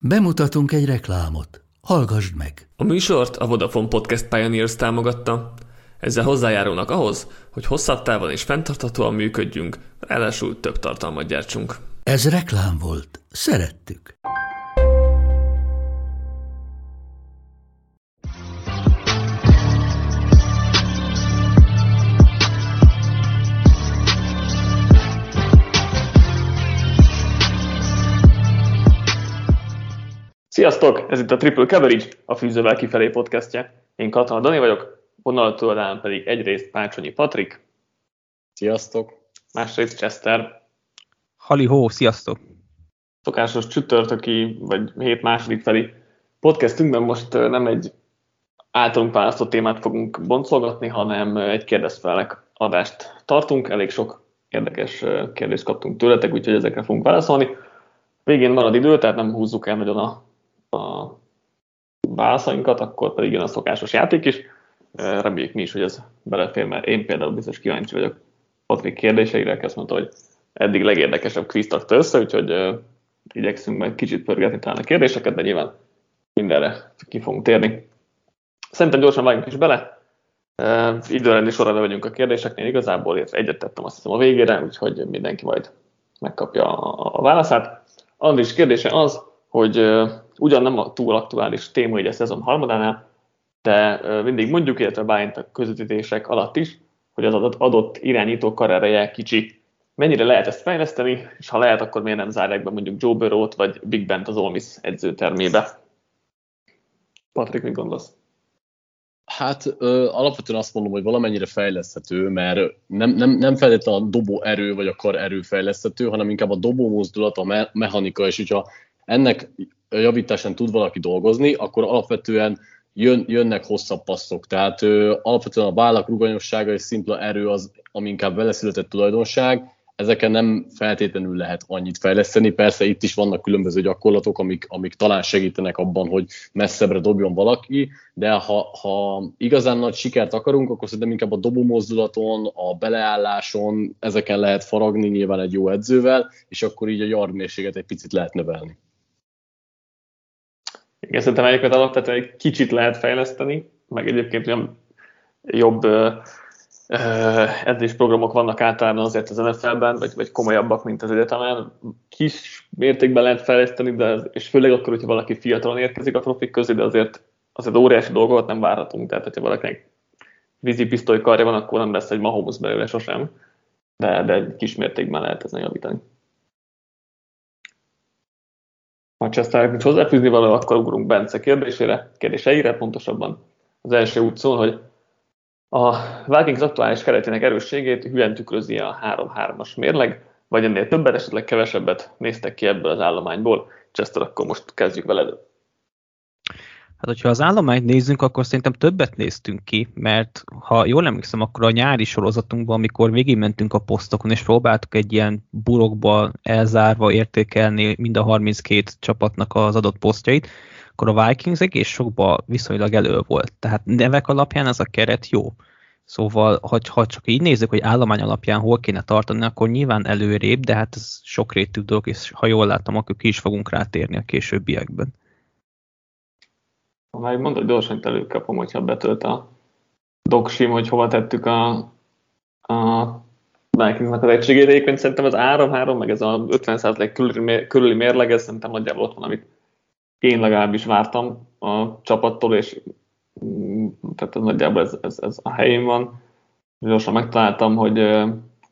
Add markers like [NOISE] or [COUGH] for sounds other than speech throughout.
Bemutatunk egy reklámot. Hallgassd meg! A műsort a Vodafone Podcast Pioneers támogatta. Ezzel hozzájárulnak ahhoz, hogy hosszabb távon és fenntarthatóan működjünk, ráadásul több tartalmat gyártsunk. Ez reklám volt. Szerettük. Sziasztok! Ez itt a Triple Coverage, a Fűzővel kifelé podcastje. Én Katona Dani vagyok, vonaltól pedig egyrészt Pácsonyi Patrik. Sziasztok! Másrészt Chester. Hali hó, sziasztok! Szokásos csütörtöki, vagy hét második felé podcastünkben most nem egy általunk választott témát fogunk boncolgatni, hanem egy kérdezfelek adást tartunk. Elég sok érdekes kérdést kaptunk tőletek, úgyhogy ezekre fogunk válaszolni. Végén marad idő, tehát nem húzzuk el nagyon a a válaszainkat, akkor pedig jön a szokásos játék is. Reméljük mi is, hogy ez belefér, mert én például biztos kíváncsi vagyok Patrik kérdéseire, aki azt mondta, hogy eddig legérdekesebb kvíz tagta össze, úgyhogy uh, igyekszünk majd kicsit pörgetni talán a kérdéseket, de nyilván mindenre ki fogunk térni. Szerintem gyorsan vágjunk is bele. Uh, időrendi sorra vagyunk a kérdéseknél igazából, illetve egyet tettem azt hiszem a végére, úgyhogy mindenki majd megkapja a, a válaszát. Andris kérdése az, hogy ugyan nem a túl aktuális téma így a szezon harmadánál, de mindig mondjuk, illetve bájint a közvetítések alatt is, hogy az adott, irányító karriereje kicsi. Mennyire lehet ezt fejleszteni, és ha lehet, akkor miért nem zárják be mondjuk Joe Burrow-t, vagy Big Bent az Olmis edzőtermébe? Patrik, mit gondolsz? Hát ö, alapvetően azt mondom, hogy valamennyire fejleszthető, mert nem, nem, nem feltétlenül a dobó erő vagy a kar erő fejleszthető, hanem inkább a dobó mozdulat, a me- mechanika, és hogyha ennek javításán tud valaki dolgozni, akkor alapvetően jön, jönnek hosszabb passzok. Tehát ö, alapvetően a vállak ruganyossága és szimpla erő az, ami inkább vele született tulajdonság, ezeken nem feltétlenül lehet annyit fejleszteni. Persze itt is vannak különböző gyakorlatok, amik, amik talán segítenek abban, hogy messzebbre dobjon valaki, de ha, ha igazán nagy sikert akarunk, akkor szerintem inkább a dobómozdulaton, a beleálláson, ezeken lehet faragni nyilván egy jó edzővel, és akkor így a yardmérséget egy picit lehet növelni. Igen, szerintem egyébként alapvetően egy kicsit lehet fejleszteni, meg egyébként olyan jobb edzésprogramok vannak általában azért az NFL-ben, vagy, vagy komolyabbak, mint az egyetemen. Kis mértékben lehet fejleszteni, de az, és főleg akkor, hogyha valaki fiatalon érkezik a profik közé, de azért, azért óriási dolgokat nem várhatunk. Tehát, hogyha valakinek vízipisztoly karja van, akkor nem lesz egy Mahomes belőle sosem, de, de kis mértékben lehet ezen javítani. Ha Chester nincs hozzáfűzni való, akkor ugrunk Bence kérdésére, kérdéseire pontosabban. Az első út szól, hogy a Vikings aktuális keretének erősségét hülyen tükrözi a 3-3-as mérleg, vagy ennél többet, esetleg kevesebbet néztek ki ebből az állományból. Chester, akkor most kezdjük veled. Hát, hogyha az állományt nézzünk, akkor szerintem többet néztünk ki, mert ha jól emlékszem, akkor a nyári sorozatunkban, amikor végigmentünk a posztokon, és próbáltuk egy ilyen burokba elzárva értékelni mind a 32 csapatnak az adott posztjait, akkor a Vikings egész sokba viszonylag elő volt. Tehát nevek alapján ez a keret jó. Szóval, ha, ha csak így nézzük, hogy állomány alapján hol kéne tartani, akkor nyilván előrébb, de hát ez sokrétű dolog, és ha jól látom, akkor ki is fogunk rátérni a későbbiekben. Ha már mondod, gyorsan előkapom, hogyha betölt a doksim, hogy hova tettük a, a Vikingsnak az egységét. Egyébként szerintem az 3-3, meg ez a 50% körüli, körüli mérleg, ez szerintem nagyjából ott van, amit én legalábbis vártam a csapattól, és mm, tehát ez nagyjából ez, ez, ez a helyén van. Gyorsan megtaláltam, hogy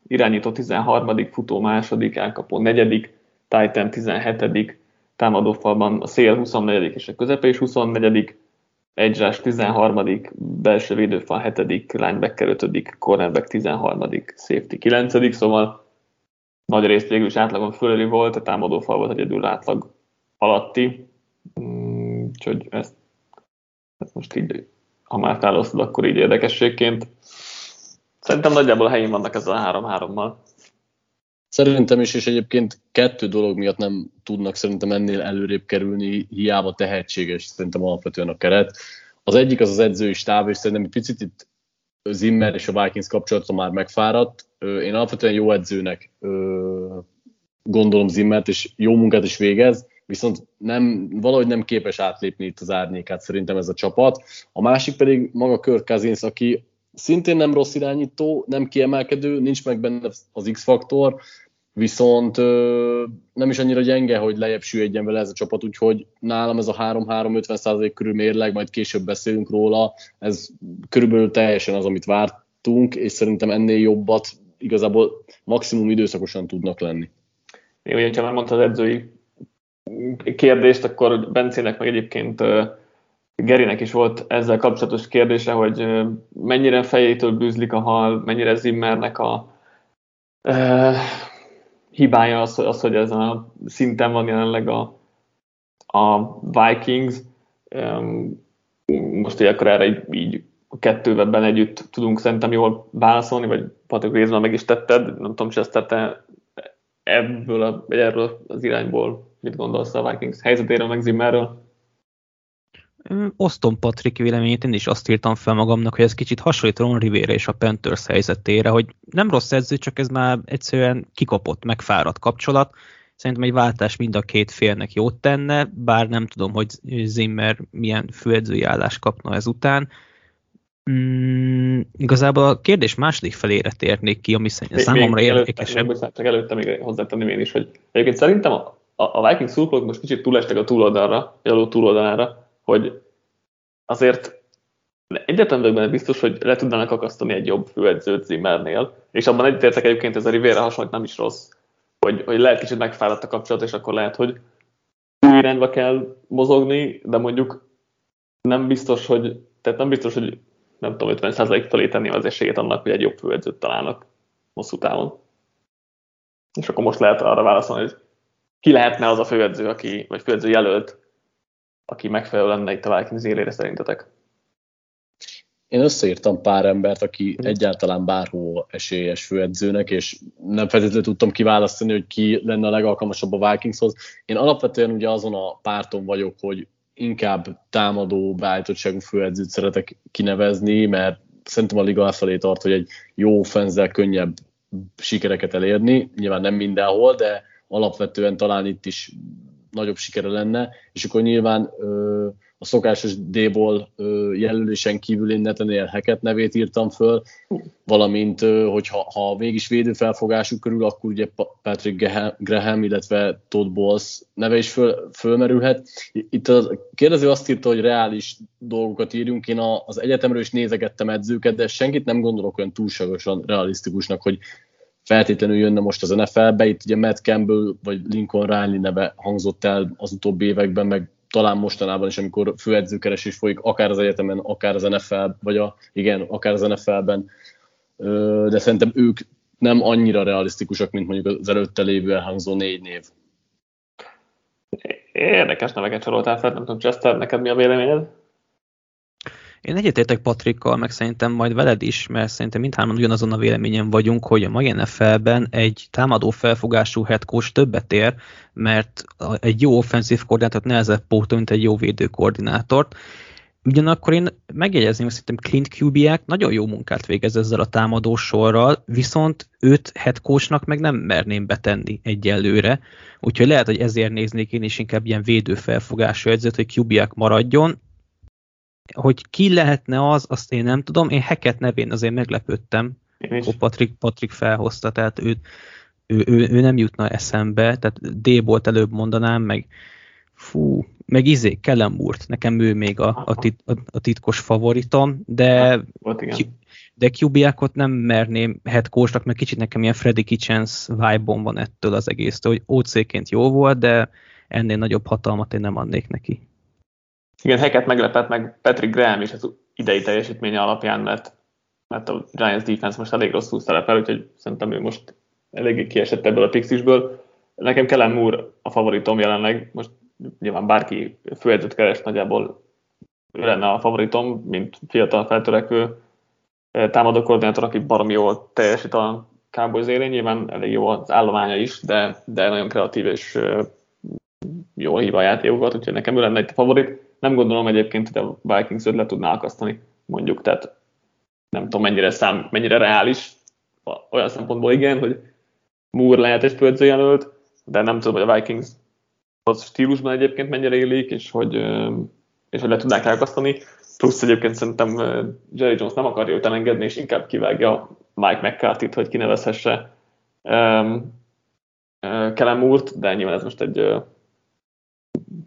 irányító 13., futó második, elkapó negyedik, Titan 17 támadófalban a szél 24 és a közepe is 24 egyzsás 13 belső védőfal 7 linebacker 5 cornerback 13 safety 9 szóval nagy részt végül is átlagon fölöli volt, a támadófal volt egyedül átlag alatti, mm, úgyhogy ezt, ezt most így, ha már felosztod, akkor így érdekességként. Szerintem nagyjából a helyén vannak ezzel a 3-3-mal. Szerintem is, és egyébként kettő dolog miatt nem tudnak szerintem ennél előrébb kerülni, hiába tehetséges szerintem alapvetően a keret. Az egyik az az edzői stáb, és szerintem egy picit itt Zimmer és a Vikings kapcsolata már megfáradt. Én alapvetően jó edzőnek gondolom Zimmert, és jó munkát is végez, viszont nem, valahogy nem képes átlépni itt az árnyékát szerintem ez a csapat. A másik pedig maga Kirk Cousins, aki szintén nem rossz irányító, nem kiemelkedő, nincs meg benne az X-faktor, viszont ö, nem is annyira gyenge, hogy lejjebb süllyedjen vele ez a csapat, úgyhogy nálam ez a 3-3-50% körül mérleg, majd később beszélünk róla, ez körülbelül teljesen az, amit vártunk, és szerintem ennél jobbat igazából maximum időszakosan tudnak lenni. Én ugye, ha már mondta az edzői kérdést, akkor Bencének meg egyébként Gerinek is volt ezzel kapcsolatos kérdése, hogy mennyire fejétől bűzlik a hal, mennyire Zimmernek a hibája az, az, hogy ezen a szinten van jelenleg a, a Vikings. Most így akkor erre így, így a kettőben együtt tudunk szerintem jól válaszolni, vagy Patrik részben meg is tetted, nem tudom, Chester, te ebből a, erről az irányból mit gondolsz a Vikings helyzetéről, meg Zimmerről? Osztom Patrik véleményét, én is azt írtam fel magamnak, hogy ez kicsit hasonlít Ron Rivera és a Panthers helyzetére, hogy nem rossz edző, csak ez már egyszerűen kikapott, megfáradt kapcsolat. Szerintem egy váltás mind a két félnek jót tenne, bár nem tudom, hogy Zimmer milyen főedzői állást kapna ezután. Mm, igazából a kérdés második felére térnék ki, ami még, számomra érdekesebb. Előtte, csak előtte még hozzátenném én is, hogy egyébként szerintem a, a Vikings szurkolók most kicsit túlestek a túloldalra, a túloldalára, hogy azért egyetlen benne biztos, hogy le tudnának akasztani egy jobb főedzőt Zimmernél, és abban egyetértek egyébként ez a Rivera hasonlít nem is rossz, hogy, hogy lehet kicsit megfáradt a kapcsolat, és akkor lehet, hogy új irányba kell mozogni, de mondjuk nem biztos, hogy, tehát nem biztos, hogy nem tudom, 50% felé tenni az esélyét annak, hogy egy jobb főedzőt találnak hosszú távon. És akkor most lehet arra válaszolni, hogy ki lehetne az a főedző, aki, vagy főedző jelölt, aki megfelelő lenne itt a Vikings élére szerintetek? Én összeírtam pár embert, aki mm. egyáltalán bárhol esélyes főedzőnek, és nem feltétlenül tudtam kiválasztani, hogy ki lenne a legalkalmasabb a Vikingshoz. Én alapvetően ugye azon a párton vagyok, hogy inkább támadó beállítottságú főedzőt szeretek kinevezni, mert szerintem a liga felé tart, hogy egy jó fenzel könnyebb sikereket elérni. Nyilván nem mindenhol, de alapvetően talán itt is nagyobb sikere lenne, és akkor nyilván ö, a szokásos D-ból jelölésen kívül én Nathaniel Hackett nevét írtam föl, valamint, hogy ha, ha mégis védőfelfogásuk körül, akkor ugye Patrick Graham, illetve Todd Bowles neve is föl, fölmerülhet. Itt a kérdező azt írta, hogy reális dolgokat írjunk, én az egyetemről is nézegettem edzőket, de senkit nem gondolok olyan túlságosan realisztikusnak, hogy feltétlenül jönne most az NFL-be. Itt ugye Matt Campbell vagy Lincoln Riley neve hangzott el az utóbbi években, meg talán mostanában is, amikor főedzőkeresés folyik, akár az egyetemen, akár az NFL, vagy a, igen, akár az NFL-ben, de szerintem ők nem annyira realisztikusak, mint mondjuk az előtte lévő elhangzó négy név. Érdekes neveket soroltál fel, nem tudom, Chester, neked mi a véleményed? Én egyetértek Patrikkal, meg szerintem majd veled is, mert szerintem mindhárman ugyanazon a véleményen vagyunk, hogy a mai NFL-ben egy támadó felfogású head coach többet ér, mert egy jó offenzív koordinátort nehezebb pótolni, mint egy jó védő koordinátort. Ugyanakkor én megjegyezném, hogy szerintem Clint Kubiak nagyon jó munkát végez ezzel a támadó sorral, viszont őt coachnak meg nem merném betenni egyelőre. Úgyhogy lehet, hogy ezért néznék én is inkább ilyen védő felfogású edzőt, hogy Kubiak maradjon, hogy ki lehetne az, azt én nem tudom. Én Heket nevén azért meglepődtem, hogy Patrik, Patrik felhozta, tehát ő, ő, ő, ő, nem jutna eszembe, tehát D volt előbb mondanám, meg fú, meg izé, Kellen nekem ő még a, a, tit, a, a titkos favoritom, de de Kubiakot nem merném head coachnak, mert kicsit nekem ilyen Freddy Kitchens vibe van ettől az egész, hogy OC-ként jó volt, de ennél nagyobb hatalmat én nem adnék neki. Igen, Heket meglepett meg Patrick Graham is az idei teljesítménye alapján, mert, mert a Giants defense most elég rosszul szerepel, úgyhogy szerintem ő most eléggé kiesett ebből a Pixisből. Nekem Kellen Moore a favoritom jelenleg, most nyilván bárki főedzőt keres nagyjából ő lenne a favoritom, mint fiatal feltörekvő eh, támadó koordinátor, aki baromi jól teljesít a Cowboys élén, nyilván elég jó az állománya is, de, de nagyon kreatív és eh, jól hív a játékokat, úgyhogy nekem ő lenne egy favorit. Nem gondolom egyébként, hogy a Vikings le tudná akasztani, mondjuk, tehát nem tudom mennyire, szám, mennyire reális, olyan szempontból igen, hogy Moore lehet egy főedzőjelölt, de nem tudom, hogy a Vikings az stílusban egyébként mennyire élik, és hogy, és hogy le tudnák elkasztani. Plusz egyébként szerintem Jerry Jones nem akarja őt elengedni, és inkább kivágja Mike McCarthy-t, hogy kinevezhesse um, Kellen Moore-t, de nyilván ez most egy uh,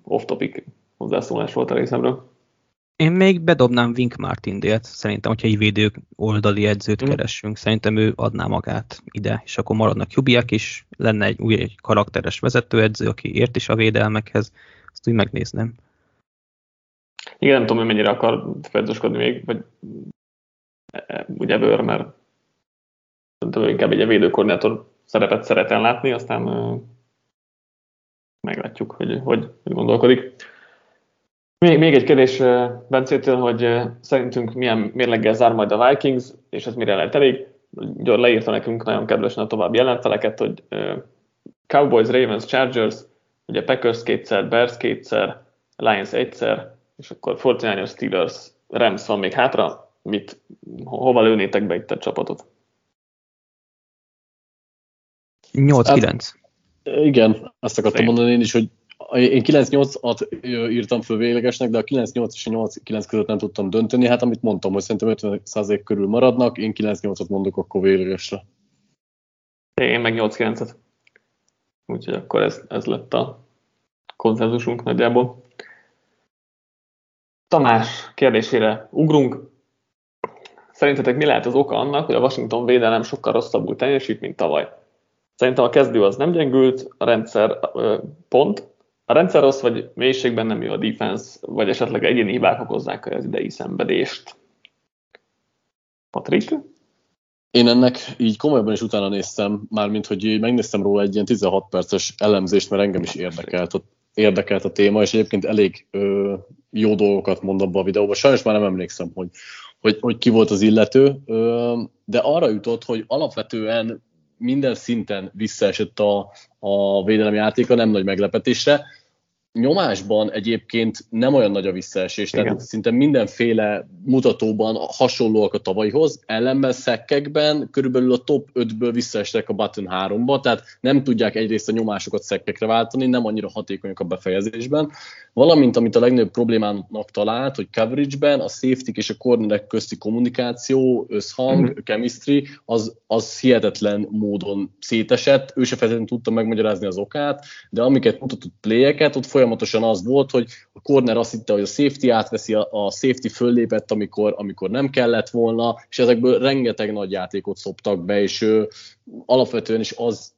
off-topic hozzászólás volt a részemről. Én még bedobnám Wink Martindale-t, szerintem, hogyha egy védő oldali edzőt mm. keresünk, szerintem ő adná magát ide, és akkor maradnak Jubiak is, lenne egy új egy karakteres vezetőedző, aki ért is a védelmekhez, azt úgy megnézném. Igen, nem tudom, hogy mennyire akar fedősködni még, vagy e, e, ugye bőr, mert szerintem inkább egy védőkoordinátor szerepet szeretem látni, aztán meglátjuk, hogy, hogy, hogy gondolkodik. Még, még egy kérdés Bencétől, hogy szerintünk milyen mérleggel zár majd a Vikings, és ez mire lehet elég. Gyor leírta nekünk nagyon kedvesen a további jelenteleket, hogy Cowboys, Ravens, Chargers, ugye Packers kétszer, Bears kétszer, Lions egyszer, és akkor 49ers, Steelers, Rams van még hátra. Mit, hova lőnétek be itt a csapatot? 8-9. Hát, igen, azt akartam Szép. mondani én is, hogy én 9-8-at írtam föl véglegesnek, de a 9-8 és a 8-9 között nem tudtam dönteni. Hát amit mondtam, hogy szerintem 50% körül maradnak, én 9-8-at mondok akkor véglegesre. Én meg 8-9-et. Úgyhogy akkor ez, ez lett a konzenzusunk nagyjából. Tamás kérdésére ugrunk. Szerintetek mi lehet az oka annak, hogy a Washington védelem sokkal rosszabbul teljesít, mint tavaly? Szerintem a kezdő az nem gyengült, a rendszer pont, a rendszer rossz, vagy mélységben nem jó a defense, vagy esetleg egyéni hibák okozzák az idei szenvedést. Patrik? Én ennek így komolyabban is utána néztem, mármint hogy megnéztem róla egy ilyen 16 perces elemzést, mert engem is érdekelt a, érdekelt a téma, és egyébként elég ö, jó dolgokat mond abban a videóban. Sajnos már nem emlékszem, hogy, hogy, hogy ki volt az illető, ö, de arra jutott, hogy alapvetően minden szinten visszaesett a, a védelem játéka, nem nagy meglepetésre nyomásban egyébként nem olyan nagy a visszaesés, Igen. tehát szinte mindenféle mutatóban hasonlóak a tavalyhoz, ellenben szekkekben körülbelül a top 5-ből visszaestek a button 3-ba, tehát nem tudják egyrészt a nyomásokat szekkekre váltani, nem annyira hatékonyak a befejezésben, valamint amit a legnagyobb problémának talált, hogy coverage-ben a safety és a cornerek közti kommunikáció, összhang, mm-hmm. chemistry, az, az hihetetlen módon szétesett, ő se feltétlenül tudta megmagyarázni az okát, de amiket mutatott playeket, ott folyamatosan az volt, hogy a corner azt hitte, hogy a safety átveszi, a, safety föllépett, amikor, amikor nem kellett volna, és ezekből rengeteg nagy játékot szoptak be, és ő, alapvetően is az,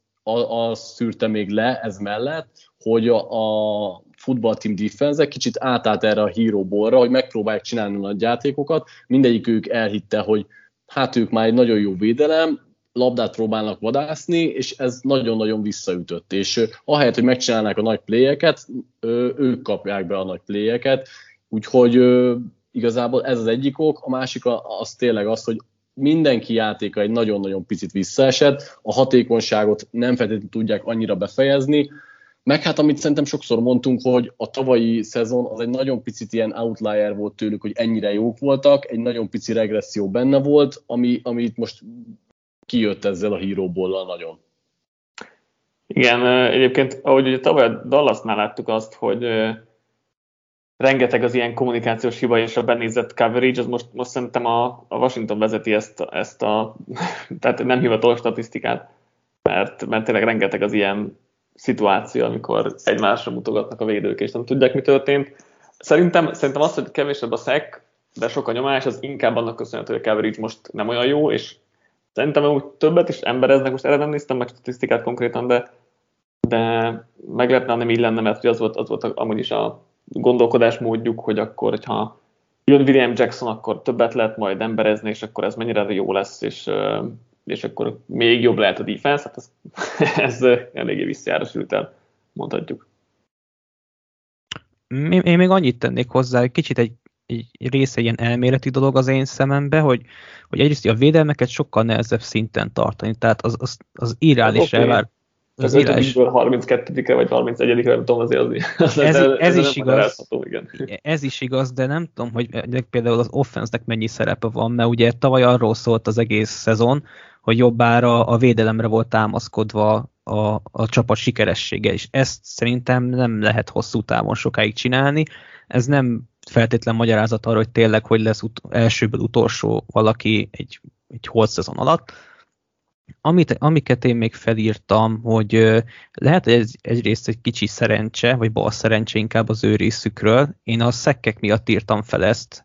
az szűrte még le ez mellett, hogy a, a futballteam defense kicsit átállt erre a hero ballra, hogy megpróbálják csinálni a nagy játékokat, mindegyik ők elhitte, hogy hát ők már egy nagyon jó védelem, labdát próbálnak vadászni, és ez nagyon-nagyon visszaütött. És ahelyett, hogy megcsinálnák a nagy pléjeket, ők kapják be a nagy pléjeket, úgyhogy igazából ez az egyik ok, a másik az tényleg az, hogy mindenki játéka egy nagyon-nagyon picit visszaesett, a hatékonyságot nem feltétlenül tudják annyira befejezni, meg hát amit szerintem sokszor mondtunk, hogy a tavalyi szezon az egy nagyon picit ilyen outlier volt tőlük, hogy ennyire jók voltak, egy nagyon pici regresszió benne volt, ami, ami itt most kijött ezzel a híróból nagyon. Igen, egyébként ahogy ugye tavaly a Dallasnál láttuk azt, hogy rengeteg az ilyen kommunikációs hiba és a benézett coverage, az most, most szerintem a, a Washington vezeti ezt, ezt a, [LAUGHS] tehát nem hivatalos statisztikát, mert, mert tényleg rengeteg az ilyen szituáció, amikor egymásra mutogatnak a védők, és nem tudják, mi történt. Szerintem, szerintem az, hogy kevésebb a szek, de sok a nyomás, az inkább annak köszönhető, hogy a coverage most nem olyan jó, és Szerintem úgy többet is embereznek, most erre nem néztem meg statisztikát konkrétan, de, de meglepne, nem így lenne, mert az volt, az volt amúgy is a gondolkodás módjuk, hogy akkor, hogyha jön William Jackson, akkor többet lehet majd emberezni, és akkor ez mennyire jó lesz, és, és akkor még jobb lehet a defense, hát ez, [LAUGHS] ez eléggé visszajárosült el, mondhatjuk. Én még annyit tennék hozzá, kicsit egy egy része ilyen elméleti dolog az én szemembe, hogy, hogy egyrészt a védelmeket sokkal nehezebb szinten tartani, tehát az, az, az irreális okay. elvár. Az, az irreális... 32-re vagy 31-re, nem tudom, azért az, [LAUGHS] az ez, ez, ez is igaz. Igen. Ez is igaz, de nem tudom, hogy például az offense mennyi szerepe van, mert ugye tavaly arról szólt az egész szezon, hogy jobbára a védelemre volt támaszkodva a, a csapat sikeressége, és ezt szerintem nem lehet hosszú távon sokáig csinálni. Ez nem feltétlen magyarázat arra, hogy tényleg hogy lesz ut- elsőből utolsó valaki egy, egy holt szezon alatt. Amit, amiket én még felírtam, hogy lehet, hogy ez egyrészt egy kicsi szerencse, vagy bal szerencse inkább az ő részükről. Én a szekkek miatt írtam fel ezt,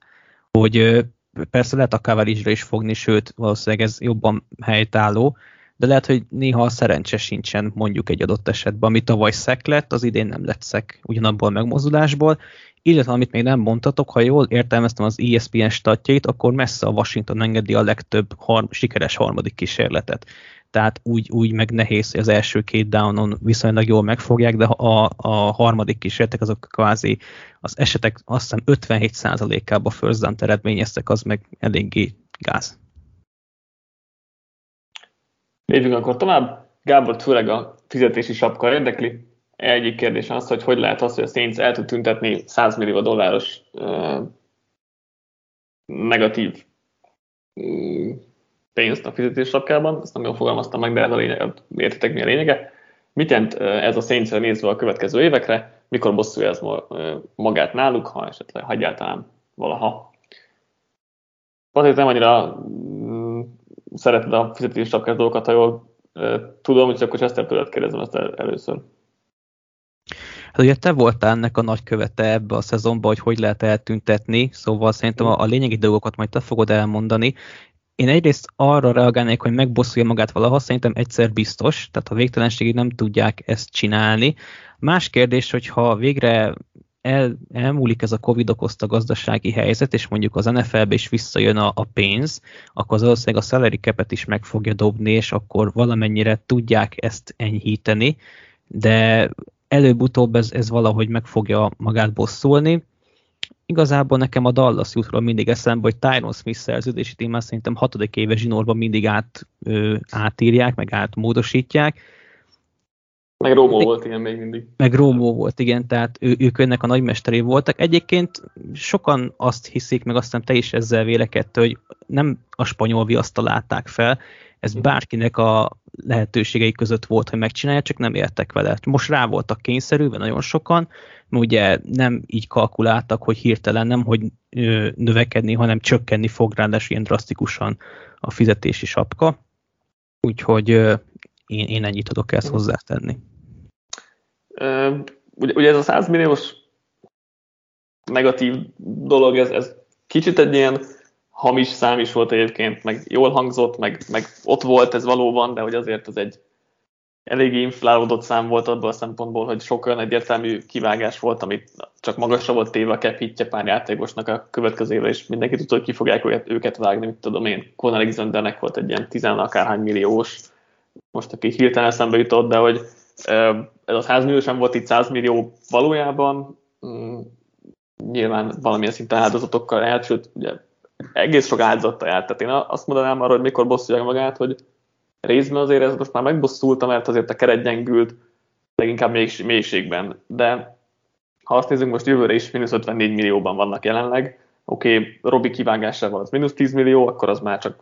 hogy persze lehet a coverage is fogni, sőt, valószínűleg ez jobban helytálló, de lehet, hogy néha a szerencse sincsen mondjuk egy adott esetben, ami tavaly szek lett, az idén nem lett szek ugyanabból a megmozdulásból, illetve amit még nem mondtatok, ha jól értelmeztem az ESPN statjait, akkor messze a Washington engedi a legtöbb har- sikeres harmadik kísérletet. Tehát úgy, úgy meg nehéz, hogy az első két downon viszonylag jól megfogják, de a, a harmadik kísérletek azok kvázi az esetek azt hiszem 57%-ába first down eredményeztek, az meg eléggé gáz. Lépjünk akkor tovább. Gábor főleg a fizetési sapka érdekli. Egyik kérdés az, hogy hogy lehet az, hogy a Saints el tud tüntetni 100 millió dolláros negatív pénzt a fizetés sapkában, ezt nem jól fogalmaztam meg, de ez a lényeg, értitek mi a lényege. Mit jelent ez a saints nézve a következő évekre, mikor bosszulja ez magát náluk, ha esetleg ha egyáltalán valaha. Azért nem annyira szereted a fizetés sapkás dolgokat, ha jól tudom, hogy akkor Chester tőled kérdezem ezt először. Hát ugye te voltál ennek a nagykövete ebbe a szezonban, hogy hogy lehet eltüntetni, szóval szerintem a, a lényegi dolgokat majd te fogod elmondani. Én egyrészt arra reagálnék, hogy megbosszulja magát valaha, szerintem egyszer biztos, tehát a végtelenségig nem tudják ezt csinálni. Más kérdés, hogyha végre el, elmúlik ez a Covid okozta gazdasági helyzet, és mondjuk az NFL-be is visszajön a, a pénz, akkor az valószínűleg a salary cap is meg fogja dobni, és akkor valamennyire tudják ezt enyhíteni, de előbb-utóbb ez, ez valahogy meg fogja magát bosszulni. Igazából nekem a Dallas jutról mindig eszembe, hogy Tyron Smith szerződését én már szerintem hatodik éve zsinórban mindig át, ö, átírják, meg átmódosítják. Meg Rómó volt ilyen még mindig. Meg Rómó volt, igen, tehát ő, ők önnek a nagymesteré voltak. Egyébként sokan azt hiszik, meg aztán te is ezzel vélekedte, hogy nem a spanyol viaszt találták fel, ez bárkinek a lehetőségei között volt, hogy megcsinálja, csak nem értek vele. Most rá voltak kényszerülve nagyon sokan, ugye nem így kalkuláltak, hogy hirtelen nem, hogy növekedni, hanem csökkenni fog ráadásul ilyen drasztikusan a fizetési sapka. Úgyhogy én, én ennyit tudok ezt hozzátenni. Ugye, ugye ez a 100 milliós negatív dolog, ez, ez kicsit egy ilyen hamis szám is volt egyébként, meg jól hangzott, meg, meg ott volt ez valóban, de hogy azért az egy eléggé inflálódott szám volt abból a szempontból, hogy sok olyan egyértelmű kivágás volt, amit csak magasra volt téve a cap hitje pár játékosnak a következő évre, és mindenki tudta, hogy ki fogják őket, őket vágni, mit tudom én. Conor Alexandernek volt egy ilyen tizen akárhány milliós, most aki hirtelen eszembe jutott, de hogy ez a 100 millió sem volt itt 100 millió valójában, mm, nyilván valamilyen szinten áldozatokkal járt, sőt, ugye egész sok áldozattal járt. Tehát én azt mondanám arra, hogy mikor bosszulják magát, hogy részben azért ez most már megbosszulta, mert azért a keret gyengült, leginkább mélységben. De ha azt nézzük, most jövőre is mínusz 54 millióban vannak jelenleg, oké, okay, Robi kivágásával az mínusz 10 millió, akkor az már csak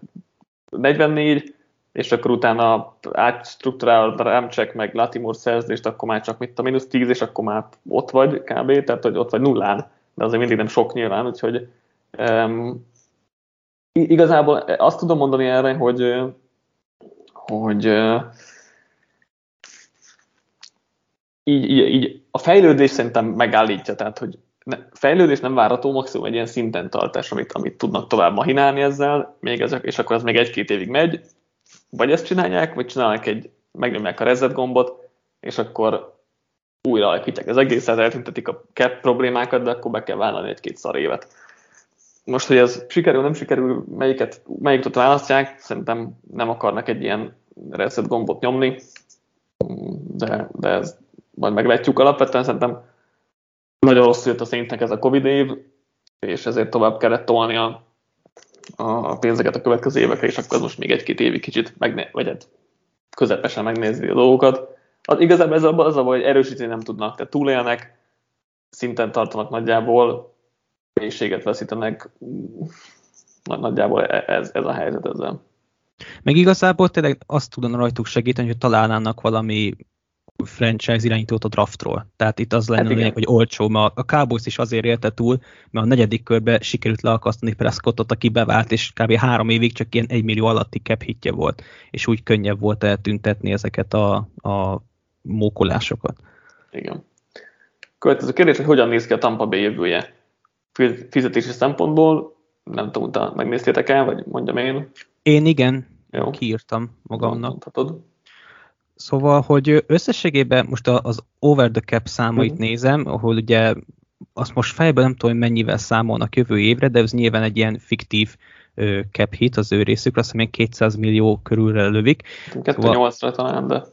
44, és akkor utána átstruktúrál a Ramcsek meg Latimur szerzést, akkor már csak mit a mínusz 10, és akkor már ott vagy kb, tehát hogy ott vagy nullán, de azért mindig nem sok nyilván, úgyhogy um, igazából azt tudom mondani erre, hogy hogy így, így, így a fejlődés szerintem megállítja, tehát hogy ne, fejlődés nem várható, maximum egy ilyen szinten tartás, amit, amit tudnak tovább mahinálni ezzel, még ezek, és akkor ez még egy-két évig megy, vagy ezt csinálják, vagy csinálják egy, megnyomják a reset gombot, és akkor újra alakítják az egészet, eltüntetik a cap problémákat, de akkor be kell vállalni egy-két szar évet. Most, hogy ez sikerül, nem sikerül, melyiket, melyiket választják, szerintem nem akarnak egy ilyen reset gombot nyomni, de, de ez majd meglátjuk alapvetően, szerintem nagyon rosszul jött a szintnek ez a Covid év, és ezért tovább kellett tolni a, a pénzeket a következő évekre, és akkor most még egy-két évig kicsit megné- vagy hát közepesen megnézni a dolgokat. Az igazából ez a, az a baj, hogy erősíteni nem tudnak, tehát túlélnek, szinten tartanak nagyjából, mélységet veszítenek, nagyjából e- ez, ez a helyzet ezzel. Meg igazából tényleg azt tudna rajtuk segíteni, hogy találnának valami franchise irányítót a draftról. Tehát itt az lenne hát lényeg, hogy olcsó, mert a Cowboys is azért élte túl, mert a negyedik körbe sikerült leakasztani Prescottot, aki bevált, és kb. három évig csak ilyen egy millió alatti cap hitje volt, és úgy könnyebb volt eltüntetni ezeket a, a mókolásokat. Igen. Következő kérdés, hogy hogyan néz ki a Tampa Bay jövője? Fizetési szempontból, nem tudom, utána megnéztétek el, vagy mondjam én? Én igen, Jó. kiírtam magamnak. Mondhatod. Szóval, hogy összességében most az over the cap számait uh-huh. nézem, ahol ugye azt most fejben nem tudom, hogy mennyivel számolnak jövő évre, de ez nyilván egy ilyen fiktív ö, cap hit az ő részükre, azt hiszem 200 millió körülre lövik. 208-ra szóval talán, de...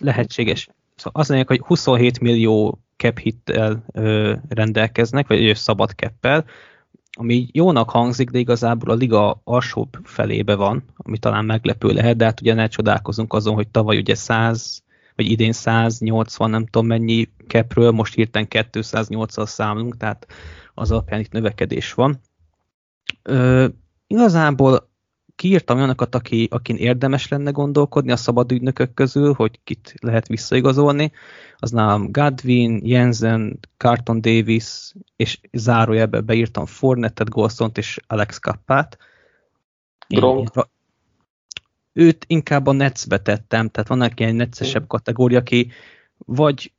Lehetséges. Szóval az lényeg, hogy 27 millió cap hittel ö, rendelkeznek, vagy szabad keppel, ami jónak hangzik, de igazából a liga alsóbb felébe van, ami talán meglepő lehet, de hát ugye ne csodálkozunk azon, hogy tavaly ugye 100, vagy idén 180, nem tudom mennyi kepről, most hirtelen 208-al számolunk, tehát az alapján itt növekedés van. Ö, igazából kiírtam olyanokat, aki, akin érdemes lenne gondolkodni a szabad ügynökök közül, hogy kit lehet visszaigazolni. Az nálam Godwin, Jensen, Carton Davis, és zárójelbe beírtam Fornettet, Golstont és Alex Kappát. Gronk. Őt inkább a Netsbe tettem, tehát vannak ilyen netszesebb kategória, aki vagy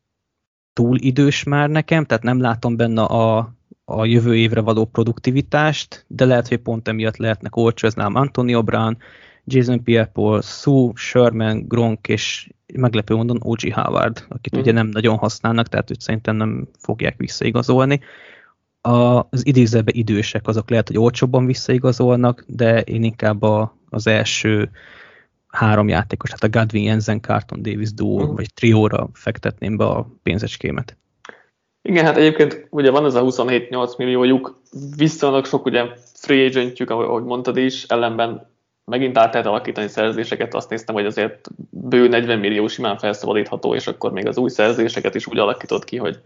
túl idős már nekem, tehát nem látom benne a, a jövő évre való produktivitást, de lehet, hogy pont emiatt lehetnek olcsó, ez nálam Antonio Brown, Jason Pierre-Paul, Sue, Sherman, Gronk és meglepő mondom O.G. Howard, akit mm. ugye nem nagyon használnak, tehát őt szerintem nem fogják visszaigazolni. A, az idézőben idősek azok lehet, hogy olcsóbban visszaigazolnak, de én inkább a, az első három játékos, tehát a Godwin, Jensen, Carton, Davis duo, mm. vagy trióra fektetném be a pénzecskémet. Igen, hát egyébként ugye van ez a 27-8 milliójuk, viszonylag sok ugye free agentjük, ahogy mondtad is, ellenben megint át lehet alakítani szerzéseket, azt néztem, hogy azért bő 40 millió simán felszabadítható, és akkor még az új szerzéseket is úgy alakított ki, hogy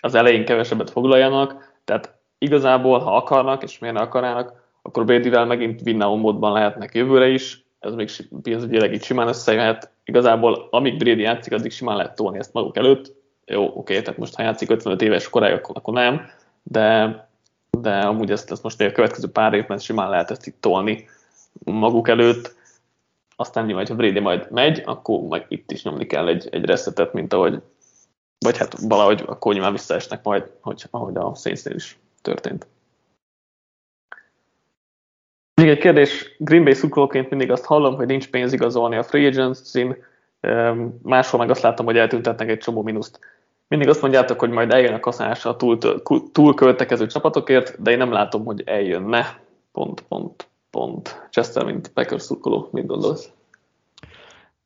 az elején kevesebbet foglaljanak, tehát igazából, ha akarnak, és miért akarnának, akkor Bradyvel megint winnow módban lehetnek jövőre is, ez még pénzügyileg így simán összejöhet. Igazából, amíg Brady játszik, addig simán lehet tolni ezt maguk előtt, jó, oké, tehát most ha játszik 55 éves koráig, akkor, akkor nem, de, de amúgy ezt, ezt most a következő pár évben simán lehet ezt itt tolni maguk előtt, aztán nyilván, ha Brady majd megy, akkor meg itt is nyomni kell egy, egy reszetet, mint ahogy, vagy hát valahogy akkor nyilván visszaesnek majd, hogy, ahogy a saints is történt. Még egy kérdés, Green Bay szurkolóként mindig azt hallom, hogy nincs pénz igazolni a free agency-n, máshol meg azt látom, hogy eltüntetnek egy csomó mínuszt. Mindig azt mondjátok, hogy majd eljön a kaszás a túl, túl költekező csapatokért, de én nem látom, hogy eljönne. Pont, pont, pont. Chester, mint Packers szurkoló, mit gondolsz?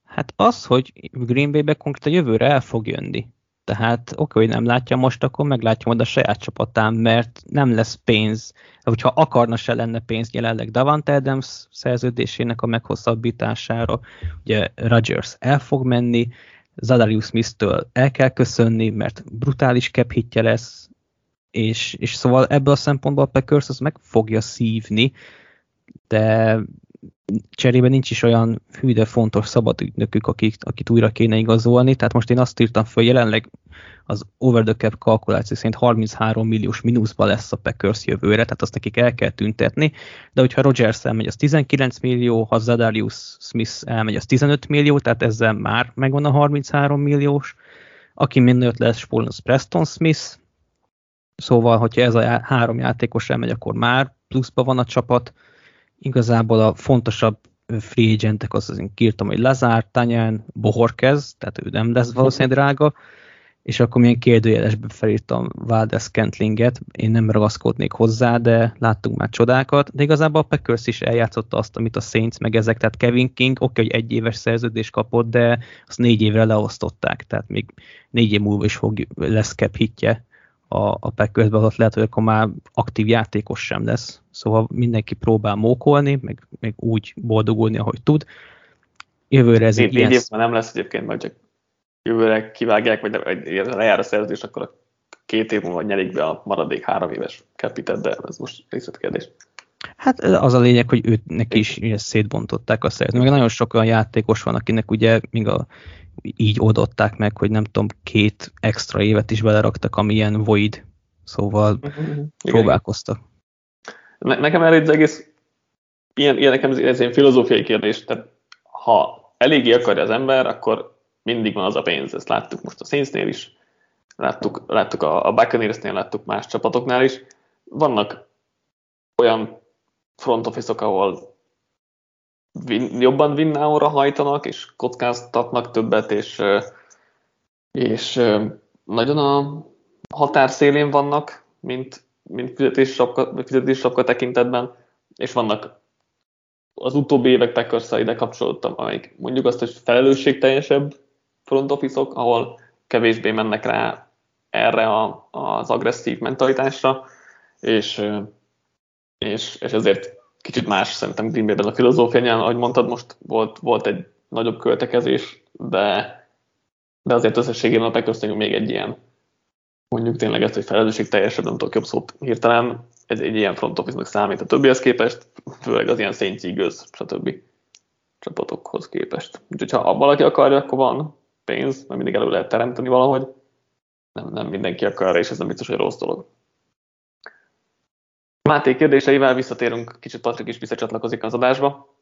Hát az, hogy Green Bay-be konkrétan jövőre el fog jönni. Tehát oké, hogy nem látja most, akkor meglátja majd a saját csapatán, mert nem lesz pénz. Hogyha akarna se lenne pénz jelenleg Davant Adams szerződésének a meghosszabbítására, ugye Rodgers el fog menni, Zadarius Smith-től el kell köszönni, mert brutális kephitje lesz, és, és szóval ebből a szempontból a Packers az meg fogja szívni, de cserébe nincs is olyan hű, de fontos szabad ügynökük, akik, akit újra kéne igazolni. Tehát most én azt írtam föl, jelenleg az over the cap kalkuláció szerint 33 milliós mínuszba lesz a Packers jövőre, tehát azt nekik el kell tüntetni, de hogyha Rogers elmegy, az 19 millió, ha Zadarius Smith elmegy, az 15 millió, tehát ezzel már megvan a 33 milliós. Aki mindent lesz spórolni, Preston Smith, szóval, hogyha ez a három játékos elmegy, akkor már pluszba van a csapat, Igazából a fontosabb free agentek az, az én kírtam, hogy Lazár, Tanyán, Bohorkez, tehát ő nem lesz valószínűleg drága, és akkor milyen kérdőjelesbe felírtam Valdez Kentlinget, én nem ragaszkodnék hozzá, de láttunk már csodákat, de igazából a Packers is eljátszotta azt, amit a Saints meg ezek, tehát Kevin King, oké, hogy egy éves szerződés kapott, de azt négy évre leosztották, tehát még négy év múlva is fog, lesz cap hitje a, a Packersben, ott lehet, hogy akkor már aktív játékos sem lesz. Szóval mindenki próbál mókolni, meg, meg úgy boldogulni, ahogy tud. Jövőre ez egy ilyen... nem lesz egyébként, majd csak jövőre kivágják, vagy lejár a szerződés, akkor a két év múlva nyerik be a maradék három éves capitet, de ez most részletkérdés. Hát az a lényeg, hogy őt neki is ugye, szétbontották a szeret. Meg nagyon sok olyan játékos van, akinek ugye még a, így oldották meg, hogy nem tudom, két extra évet is beleraktak, ami ilyen void, szóval uh-huh. próbálkoztak. Ne, nekem erre az egész ilyen, ilyen nekem ez, ez egy filozófiai kérdés, tehát ha eléggé akarja az ember, akkor mindig van az a pénz. Ezt láttuk most a Saintsnél is, láttuk, láttuk a, a Buccaneersnél, láttuk más csapatoknál is. Vannak olyan front office ahol win, jobban winnáóra hajtanak, és kockáztatnak többet, és, és nagyon a határszélén vannak, mint, mint fizetéssapka, fizetéssapka tekintetben, és vannak az utóbbi évek packers ide kapcsolódtam, amelyik mondjuk azt, hogy felelősségteljesebb front office ahol kevésbé mennek rá erre a, az agresszív mentalitásra, és, és, és ezért kicsit más szerintem Green Bay-ben a filozófiányán, ahogy mondtad, most volt, volt egy nagyobb költekezés, de, de azért összességében a Packers még egy ilyen, mondjuk tényleg ezt, hogy felelősség teljesebb, nem tudok jobb szót hirtelen, ez egy ilyen front office számít a többihez képest, főleg az ilyen Eagles, stb. csapatokhoz képest. Úgyhogy ha valaki akarja, akkor van pénz, mert mindig elő lehet teremteni valahogy. Nem, nem mindenki akarja, és ez nem biztos, hogy rossz dolog. Máté kérdéseivel visszatérünk, kicsit Patrik is visszacsatlakozik az adásba.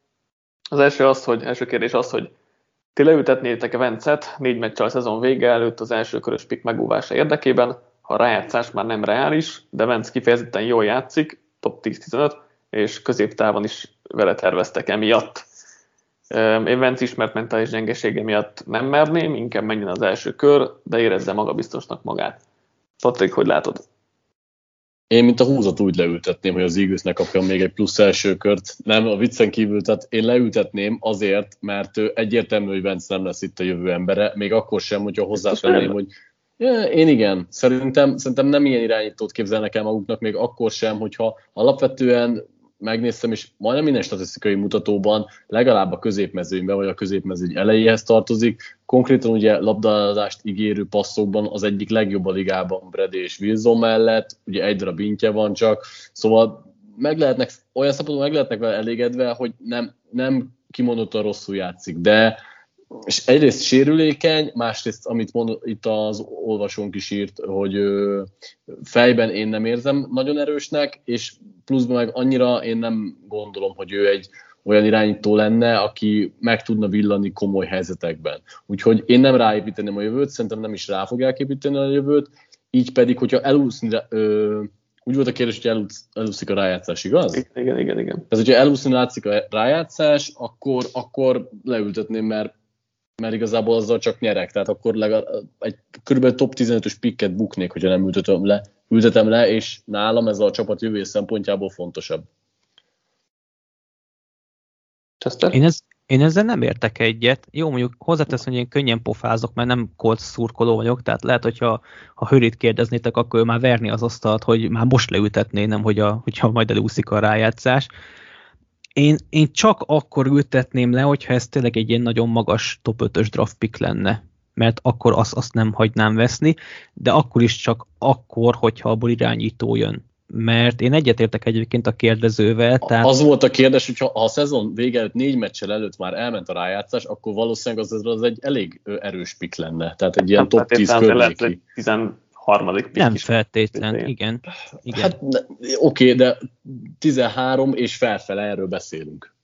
Az első az, hogy első kérdés az, hogy ti leültetnétek-e Vencet négy meccsel szezon vége előtt az első körös pick megúvása érdekében, ha a rájátszás már nem reális, de Vence kifejezetten jól játszik, top 10-15, és középtávon is vele terveztek emiatt. Én Vence ismert mentális gyengesége miatt nem merném, inkább menjen az első kör, de érezze magabiztosnak magát. Patrik, hogy látod? Én, mint a húzat úgy leültetném, hogy az Eagles ne kapjon még egy plusz első kört. Nem, a viccen kívül, tehát én leültetném azért, mert ő egyértelmű, hogy Vence nem lesz itt a jövő embere, még akkor sem, hogyha hozzátenném, hogy Ja, én igen. Szerintem, szerintem nem ilyen irányítót képzelnek el maguknak, még akkor sem, hogyha alapvetően megnéztem, és majdnem minden statisztikai mutatóban legalább a középmezőnyben, vagy a középmezőny elejéhez tartozik. Konkrétan ugye labdalázást ígérő passzokban az egyik legjobb a ligában Brady és Wilson mellett, ugye egy darab intje van csak, szóval meg lehetnek, olyan szempontból meg lehetnek vele elégedve, hogy nem, nem kimondottan rosszul játszik, de és egyrészt sérülékeny, másrészt, amit mond, itt az olvasónk is írt, hogy ö, fejben én nem érzem nagyon erősnek, és pluszban meg annyira én nem gondolom, hogy ő egy olyan irányító lenne, aki meg tudna villani komoly helyzetekben. Úgyhogy én nem ráépíteném a jövőt, szerintem nem is rá fogják építeni a jövőt, így pedig, hogyha elúszni, ö, úgy volt a kérdés, hogy elúszik a rájátszás, igaz? Igen, igen, igen. Tehát, hogyha elúszni látszik a rájátszás, akkor, akkor leültetném, mert mert igazából azzal csak nyerek, tehát akkor legalább egy kb. top 15-ös pikket buknék, hogyha nem ültetem le, ültetem le, és nálam ez a csapat jövő szempontjából fontosabb. Én, ez, én ezzel nem értek egyet. Jó, mondjuk hozzátesz, hogy én könnyen pofázok, mert nem kolt szurkoló vagyok, tehát lehet, hogyha ha Hörit kérdeznétek, akkor ő már verni az asztalt, hogy már most leültetné, nem hogy a, hogyha majd elúszik a rájátszás én, én csak akkor ültetném le, hogyha ez tényleg egy ilyen nagyon magas top 5-ös draft pick lenne, mert akkor azt, azt nem hagynám veszni, de akkor is csak akkor, hogyha abból irányító jön. Mert én egyetértek egyébként a kérdezővel. Tehát... Az volt a kérdés, hogy ha a szezon vége előtt négy meccsel előtt már elment a rájátszás, akkor valószínűleg az, az egy elég erős pick lenne. Tehát egy ilyen top 10 környéki harmadik pick Nem is feltétlen, igen. igen. igen. Hát oké, okay, de 13 és felfele erről beszélünk.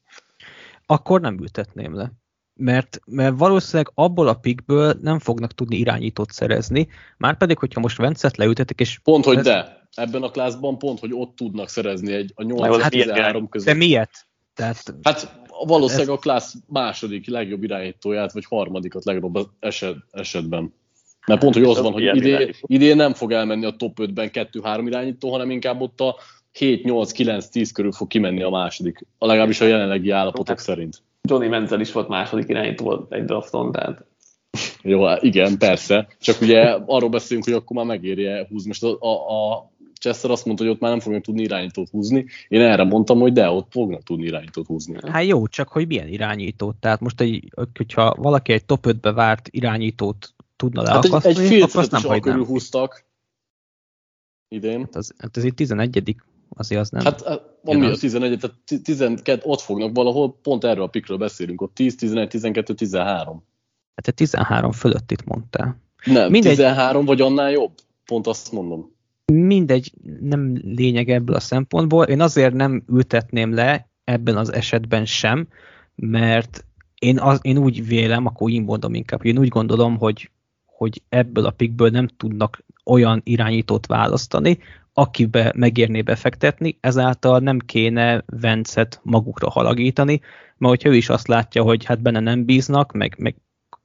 Akkor nem ültetném le. Mert, mert valószínűleg abból a pikből nem fognak tudni irányítót szerezni, már pedig, hogyha most Vencet leültetik, és... Pont, hogy ez... de. Ebben a klászban pont, hogy ott tudnak szerezni egy a 8-13 hát, között. De miért? Tehát, hát valószínűleg ez... a klász második legjobb irányítóját, vagy harmadikat legjobb eset, esetben. Mert pont, hogy az van, hogy idén, idén nem fog elmenni a top 5-ben 2-3 irányító, hanem inkább ott a 7-8-9-10 körül fog kimenni a második, a legalábbis a jelenlegi állapotok hát, szerint. Johnny Menzel is volt második irányító egy drafton, tehát... Jó, hát igen, persze. Csak ugye arról beszélünk, hogy akkor már megérje húzni. Most a, a, a Chester azt mondta, hogy ott már nem fognak tudni irányítót húzni. Én erre mondtam, hogy de, ott fognak tudni irányítót húzni. Hát jó, csak hogy milyen irányítót. Tehát most, egy, hogyha valaki egy top 5-be várt irányítót tudna leakasztani, hát egy, egy akkor azt nem hagynám. húztak idén. Hát, az, hát ez egy 11 azért az nem. Hát ami a 11, tehát 12, ott fognak valahol, pont erről a pikről beszélünk, ott 10, 11, 12, 13. Hát te 13 fölött itt mondtál. Nem, Mindegy. 13 vagy annál jobb? Pont azt mondom. Mindegy, nem lényeg ebből a szempontból. Én azért nem ültetném le ebben az esetben sem, mert én, az, én úgy vélem, akkor így mondom inkább, én úgy gondolom, hogy, hogy ebből a pikből nem tudnak olyan irányítót választani, akibe megérné befektetni, ezáltal nem kéne Vencet magukra halagítani, mert hogyha ő is azt látja, hogy hát benne nem bíznak, meg, meg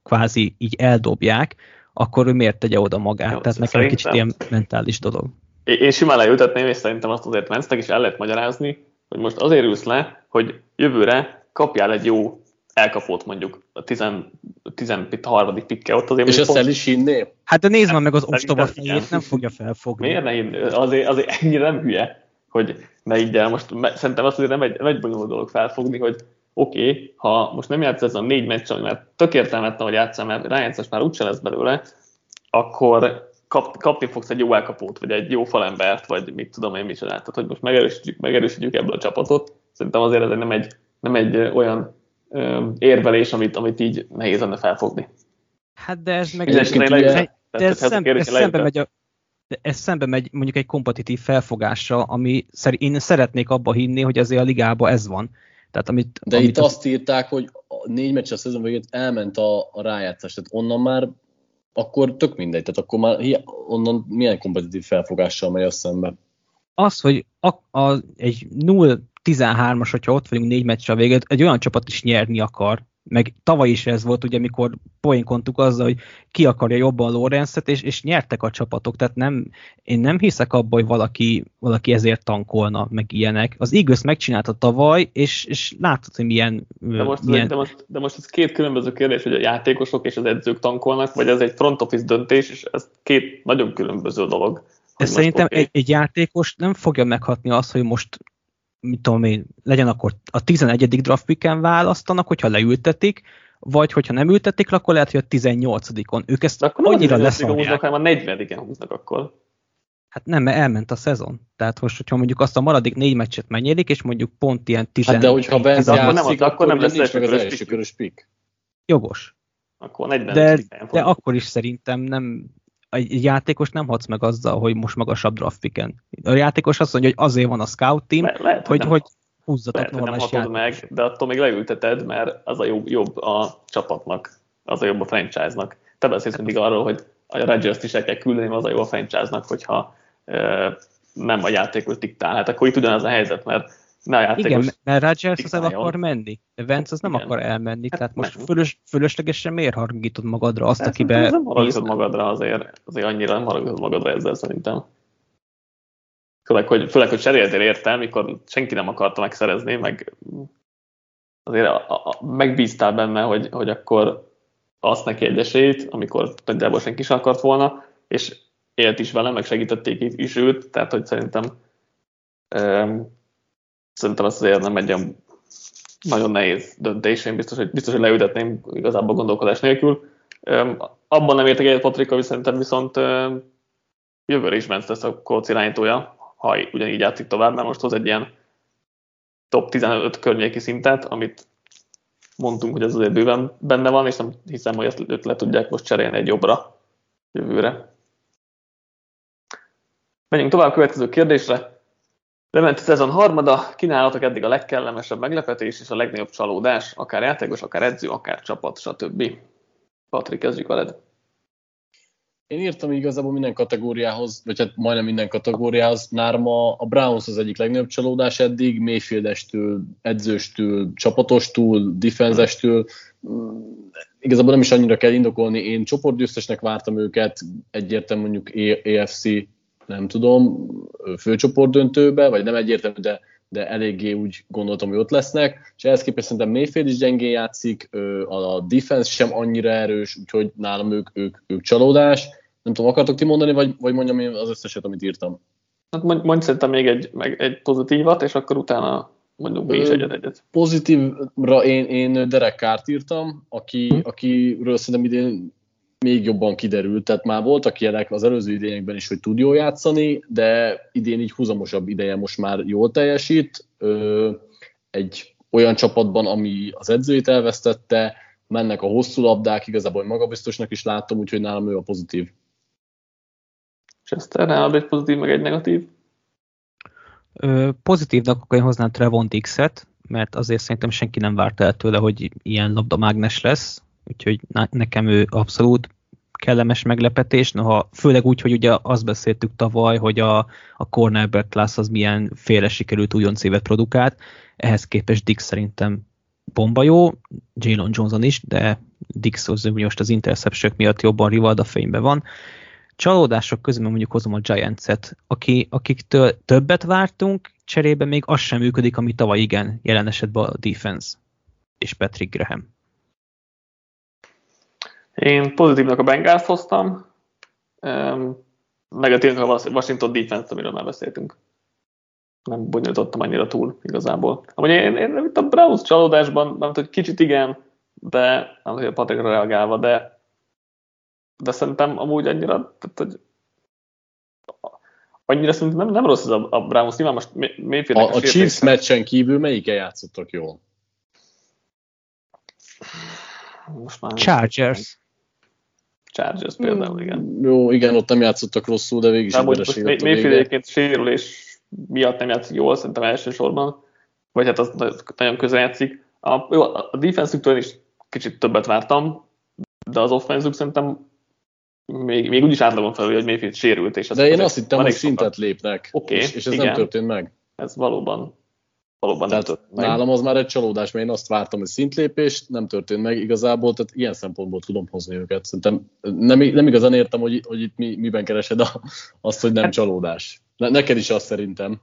kvázi így eldobják, akkor ő miért tegye oda magát? Jó, Tehát nekem kicsit ilyen mentális dolog. Én simán leültetném, és szerintem azt azért Vencnek is el lehet magyarázni, hogy most azért ülsz le, hogy jövőre kapjál egy jó elkapott mondjuk a 13. pikke ott azért. És ezt el is hinné? Hát de nézd már meg az ostoba fejét, nem fogja felfogni. Miért ne hinni? Azért, azért ennyire nem hülye, hogy ne így el. Most szerintem azt azért nem egy, nem egy bonyolult dolog felfogni, hogy oké, okay, ha most nem játsz ez a négy meccs, ami már tök értelmetlen, hogy játszál, mert rájátszás már úgyse lesz belőle, akkor kap, kapni fogsz egy jó elkapót, vagy egy jó falembert, vagy mit tudom én micsoda. Tehát, hogy most megerősítjük, megerősítjük ebből a csapatot, szerintem azért ez nem egy, nem egy olyan érvelés, amit, amit így nehéz lenne felfogni. Hát de ez meg... Ez de, de ez, szem, ez szembe megy a, de ez szembe megy mondjuk egy kompetitív felfogásra, ami szer, én szeretnék abba hinni, hogy azért a ligában ez van. Tehát amit, de amit itt az... azt írták, hogy a négy meccs a szezon végét elment a, a rájátszás, tehát onnan már akkor tök mindegy, tehát akkor már onnan milyen kompetitív felfogással megy a szembe? Az, hogy a, a, egy 0-13-as, hogyha ott vagyunk négy meccs a véget, egy olyan csapat is nyerni akar, meg tavaly is ez volt, ugye, amikor poénkontuk azzal, hogy ki akarja jobban Lorenzet, és, és nyertek a csapatok, tehát nem, én nem hiszek abban, hogy valaki, valaki ezért tankolna, meg ilyenek. Az Eagles megcsinálta tavaly, és, és látod, hogy milyen... De most, milyen... de, most, de most ez két különböző kérdés, hogy a játékosok és az edzők tankolnak, vagy ez egy front office döntés, és ez két nagyon különböző dolog. Ez szerintem okay. egy, egy játékos nem fogja meghatni azt, hogy most mit tudom én, legyen akkor a 11. draft picken választanak, hogyha leültetik, vagy hogyha nem ültetik, akkor lehet, hogy a 18-on. Ők ezt akkor annyira leszarják. húznak, hanem a 40 húznak akkor. Hát nem, mert elment a szezon. Tehát most, hogyha mondjuk azt a maradék négy meccset megnyerik, és mondjuk pont ilyen 10 Hát de hogyha Benz akkor, nem, akkor, akkor nem lesz nincs meg az első körös pick. Jogos. Akkor 40 de, de akkor is szerintem nem, egy játékos nem hadsz meg azzal, hogy most magasabb draft picken. A játékos azt mondja, hogy azért van a scout team, Le, lehet, hogy, hogy, hogy húzzatok lehet, normális nem meg, de attól még leülteted, mert az a jobb, jobb a csapatnak, az a jobb a franchise-nak. Te beszélsz mindig arról, hogy a Rodgers-t is el kell küldeni, az a jó a franchise-nak, hogyha e, nem a játékos diktál. Hát akkor itt ugyanaz a helyzet, mert ne a játékos Igen, mert Rodgers az el akar menni, de Vance az nem Igen. akar elmenni, hát tehát most fölös, fölöslegesen miért haragítod magadra azt, Ezt akibe Nem haragítod magadra azért, azért annyira nem haragítod magadra ezzel szerintem. Főleg, hogy, főleg, hogy cseréltél érte, mikor senki nem akarta megszerezni, meg azért a, a, a, megbíztál benne, hogy, hogy akkor azt neki egy esélyt, amikor nagyjából senki sem akart volna, és élt is vele, meg segítették is őt, tehát hogy szerintem um, szerintem az azért nem egy olyan nagyon nehéz döntés, én biztos, hogy, biztos, hogy leültetném igazából gondolkodás nélkül. Abban nem értek egyet Patrika, hogy szerintem viszont jövőre is ment lesz a Colts irányítója, ha ugyanígy játszik tovább, mert most hoz egy ilyen top 15 környéki szintet, amit mondtunk, hogy ez azért bőven benne van, és nem hiszem, hogy ezt őt le tudják most cserélni egy jobbra jövőre. Menjünk tovább a következő kérdésre. Bement a szezon harmada, kínálhatok eddig a legkellemesebb meglepetés és a legnagyobb csalódás, akár játékos, akár edző, akár csapat, stb. Patrik, kezdjük veled. Én írtam igazából minden kategóriához, vagy hát majdnem minden kategóriához. Nálam a, Browns az egyik legnagyobb csalódás eddig, Mayfieldestől, edzőstől, csapatostól, defenzestől. Igazából nem is annyira kell indokolni, én csoportgyőztesnek vártam őket, egyértelmű mondjuk EFC nem tudom, főcsoport döntőbe, vagy nem egyértelmű, de, de eléggé úgy gondoltam, hogy ott lesznek, és ehhez képest szerintem Mayfield is gyengén játszik, a defense sem annyira erős, úgyhogy nálam ők, ők, ők csalódás. Nem tudom, akartok ti mondani, vagy, vagy mondjam én az összeset, amit írtam? Hát mondj, mondj szerintem még egy, meg egy pozitívat, és akkor utána mondjuk mi is egyet-egyet. Pozitívra én, én Derek Carr írtam, aki, akiről szerintem idén még jobban kiderült, tehát már voltak ilyenek az előző idényekben is, hogy tud jól játszani, de idén így húzamosabb ideje most már jól teljesít. Ö, egy olyan csapatban, ami az edzőjét elvesztette, mennek a hosszú labdák, igazából magabiztosnak is láttam, úgyhogy nálam ő a pozitív. Chester, nálad egy pozitív, meg egy negatív? Ö, pozitívnak akkor én hoznám Trevon Dix-et, mert azért szerintem senki nem várta el tőle, hogy ilyen labdamágnes lesz, úgyhogy nekem ő abszolút kellemes meglepetés, noha főleg úgy, hogy ugye azt beszéltük tavaly, hogy a, a cornerback class az milyen félre sikerült újonc évet produkált, ehhez képest Dix szerintem bomba jó, Jalen Johnson is, de Dix az most az interception miatt jobban Rivalda fényben van. Csalódások közül mondjuk hozom a Giants-et, aki, akiktől többet vártunk, cserébe még az sem működik, ami tavaly igen, jelen esetben a defense és Patrick Graham. Én pozitívnak a Bengals hoztam, negatívnak a Washington defense, amiről már beszéltünk. Nem bonyolítottam annyira túl igazából. Amúgy én, én itt a Browns csalódásban, nem hogy kicsit igen, de nem hogy a Patrickra reagálva, de de szerintem amúgy annyira, tehát, hogy annyira szerintem nem, nem rossz ez a, a Browns, nyilván most Mayfield A, a Chiefs meccsen kívül melyiken játszottak jól? Most már Chargers. Chargers például, igen. Jó, igen, ott nem játszottak rosszul, de végig is vereség Mayfield egyébként sérülés miatt nem játszik jól, szerintem elsősorban, vagy hát az nagyon közel játszik. A, jó, a defense is kicsit többet vártam, de az offense szerintem még, még úgyis átlagon felül, hogy Mayfield sérült. És De én azt hittem, hogy szintet lépnek, okay, és, és ez igen. nem történt meg. Ez valóban, valóban tehát nem történt meg. Nálam az már egy csalódás, mert én azt vártam, hogy szintlépés, nem történt meg igazából, tehát ilyen szempontból tudom hozni őket. Szerintem nem, nem igazán értem, hogy, hogy itt mi, miben keresed a, azt, hogy nem hát, csalódás. Ne, neked is azt szerintem.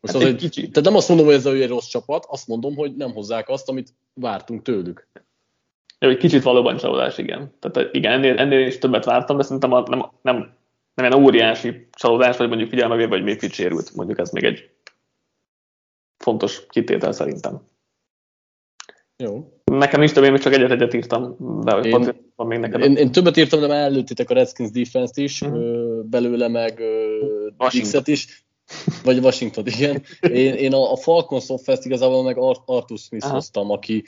Most hát az egy, kicsi. Tehát nem azt mondom, hogy ez egy rossz csapat, azt mondom, hogy nem hozzák azt, amit vártunk tőlük. Jó, egy kicsit valóban csalódás, igen. Tehát igen, ennél, ennél is többet vártam, de szerintem a, nem, nem, nem ilyen óriási csalódás, vagy mondjuk figyelme vagy még kicsit sérült. Mondjuk ez még egy fontos kitétel szerintem. Jó. Nekem is több, én csak egyet-egyet írtam, de én, van még neked. Én, én, többet írtam, de már előttitek a Redskins defense-t is, uh-huh. belőle meg X-et is. Vagy Washington, igen. Én, én a, a Falcons offense igazából meg Arthur Smith Aha. hoztam, aki,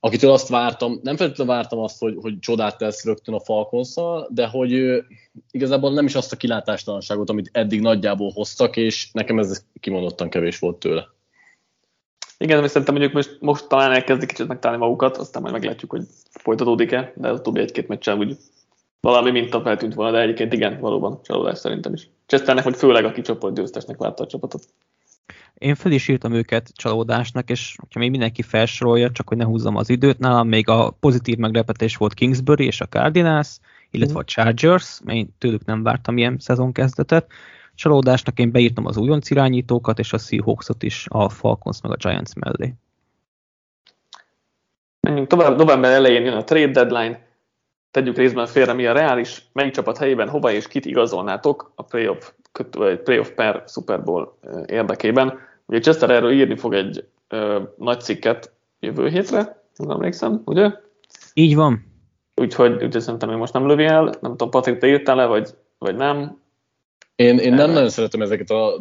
akitől azt vártam, nem feltétlenül vártam azt, hogy, hogy csodát tesz rögtön a falcons de hogy ő, igazából nem is azt a kilátástalanságot, amit eddig nagyjából hoztak, és nekem ez kimondottan kevés volt tőle. Igen, mert szerintem mondjuk most, most talán elkezdik kicsit megtalálni magukat, aztán majd meglátjuk, hogy folytatódik-e, de az utóbbi egy-két meccsen úgy valami minta feltűnt volna, de egyébként igen, valóban csalódás szerintem is. Chesternek, hogy főleg aki csoport győztesnek várta a csapatot. Én fel is írtam őket csalódásnak, és ha még mindenki felsorolja, csak hogy ne húzzam az időt, nálam még a pozitív meglepetés volt Kingsbury és a Cardinals, illetve a Chargers, mert én tőlük nem vártam ilyen szezonkezdetet. Csalódásnak én beírtam az újonc irányítókat, és a Seahawksot is a Falcons meg a Giants mellé. Menjünk tovább, november elején jön a trade deadline, tegyük részben félre, mi a reális, melyik csapat helyében hova és kit igazolnátok a playoff, playoff per Super Bowl érdekében. Ugye Chester erről írni fog egy ö, nagy cikket jövő hétre, nem emlékszem, ugye? Így van. Úgyhogy, úgyhogy szerintem én most nem lövi el, nem tudom, Patrik, te írtál le, vagy, vagy nem? Én, én nem nagyon szeretem ezeket a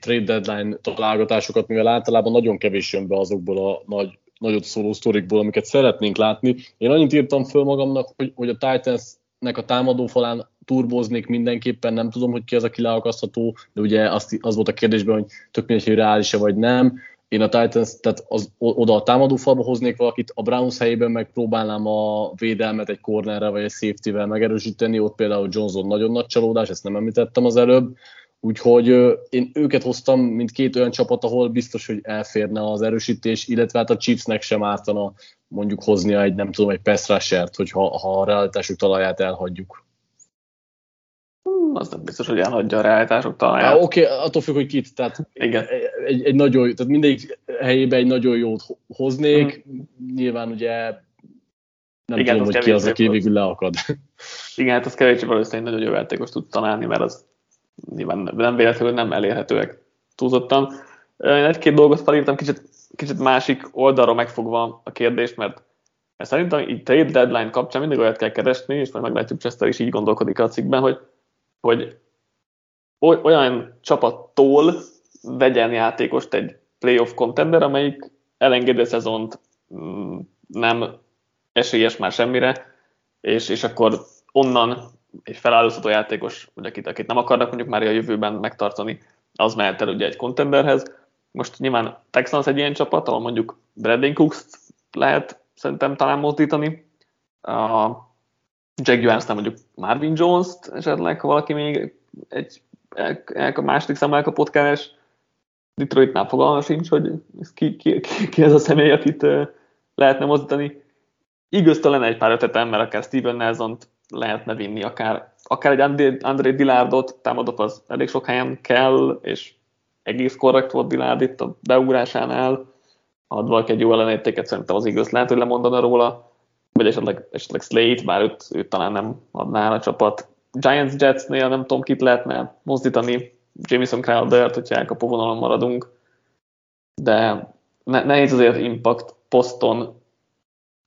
trade deadline találgatásokat, mivel általában nagyon kevés jön be azokból a nagy, nagyot szóló sztorikból, amiket szeretnénk látni. Én annyit írtam föl magamnak, hogy, hogy a Titansnek a támadó falán turboznék mindenképpen, nem tudom, hogy ki az, aki leakasztható, de ugye azt, az volt a kérdésben, hogy tök mindegy, hogy reális vagy nem. Én a Titans, tehát az, oda a támadó falba hoznék valakit, a Browns helyében megpróbálnám a védelmet egy cornerrel vagy egy safety-vel megerősíteni, ott például Johnson nagyon nagy csalódás, ezt nem említettem az előbb, Úgyhogy én őket hoztam, mint két olyan csapat, ahol biztos, hogy elférne az erősítés, illetve hát a Chiefsnek sem ártana mondjuk hoznia egy, nem tudom, egy pass rushert, hogyha ha a realitásuk talaját elhagyjuk. Hmm, az nem biztos, hogy elhagyja a realitások talaját. Oké, okay, attól függ, hogy kit. Tehát Igen. Egy, egy nagyon, tehát mindegyik helyébe egy nagyon jót hoznék. Mm. Nyilván ugye nem Igen, tudom, hogy ki az, aki végül leakad. Igen, hát az kevésbé valószínűleg nagyon jó játékos tud találni, mert az nyilván nem véletlenül nem elérhetőek túlzottan. Egy-két dolgot felírtam, kicsit, kicsit másik oldalra megfogva a kérdést, mert Mert szerintem így trade deadline kapcsán mindig olyat kell keresni, és majd meglátjuk, Chester is így gondolkodik a cikkben, hogy, hogy olyan csapattól vegyen játékost egy playoff contender, amelyik elengedi a szezont, mm, nem esélyes már semmire, és, és akkor onnan egy feláldozható játékos, vagy akit, akit nem akarnak mondjuk már a jövőben megtartani, az mehet el ugye egy contenderhez. Most nyilván Texans egy ilyen csapat, ahol mondjuk Brandon Cooks lehet szerintem talán mozdítani. A Jaguars mondjuk Marvin Jones-t esetleg, ha valaki még egy el, el, a második szám elkapott keres. Detroitnál fogalma sincs, hogy ki, ki, ki, ki ez a személy, akit lehetne mozdítani. Igaz, lenne egy pár ötletem, mert akár Steven nelson lehetne vinni, akár, akár egy André, André Dillardot, támadok az elég sok helyen kell, és egész korrekt volt Dillard itt a beugrásánál, ad valaki egy jó ellenértéket, szerintem az igaz lehet, hogy lemondana róla, vagy esetleg, esetleg Slate, bár őt, őt talán nem adná a csapat. Giants Jetsnél nem tudom, kit lehetne mozdítani, Jameson Crowder-t, hogyha elkapó vonalon maradunk, de ne, nehéz azért impact poszton,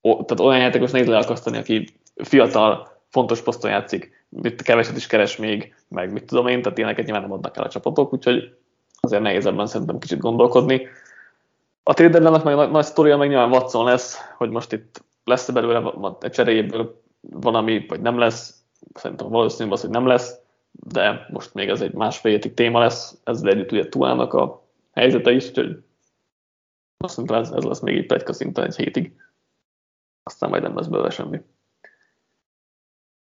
tehát olyan játékos nehéz leakasztani, aki fiatal, fontos poszton játszik, mit keveset is keres még, meg mit tudom én, tehát ilyeneket nyilván nem adnak el a csapatok, úgyhogy azért nehéz ebben szerintem kicsit gondolkodni. A trade meg nagy, nagy sztoria meg nyilván Watson lesz, hogy most itt lesz-e belőle egy cseréjéből valami, vagy nem lesz. Szerintem valószínűleg az, hogy nem lesz, de most még ez egy másfél hétig téma lesz, ezzel együtt ugye Tuának a helyzete is, úgyhogy azt hiszem, ez, ez lesz még egy plegyka szinten egy hétig. Aztán majd nem lesz belőle semmi.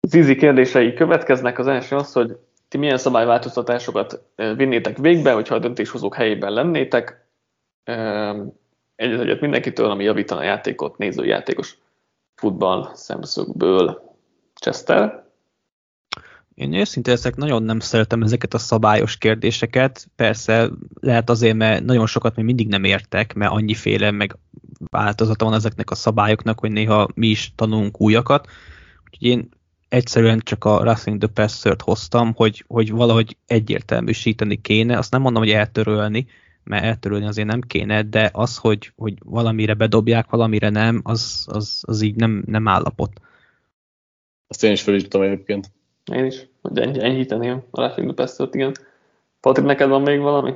Zizi kérdései következnek. Az első az, hogy ti milyen szabályváltoztatásokat vinnétek végbe, hogyha a döntéshozók helyében lennétek egyet egyet mindenkitől, ami javítana a játékot, nézőjátékos futball szemszögből. Chester? Én őszintén ezek nagyon nem szeretem ezeket a szabályos kérdéseket. Persze lehet azért, mert nagyon sokat még mindig nem értek, mert annyiféle meg változata van ezeknek a szabályoknak, hogy néha mi is tanulunk újakat. Úgyhogy én egyszerűen csak a Racing the passer hoztam, hogy, hogy valahogy egyértelműsíteni kéne. Azt nem mondom, hogy eltörölni, mert eltörölni azért nem kéne, de az, hogy, hogy valamire bedobják, valamire nem, az, az, az így nem, nem állapot. Azt én is felírtam egyébként. Én is, hogy ennyi, enyhíteném a the igen. Patrik, neked van még valami?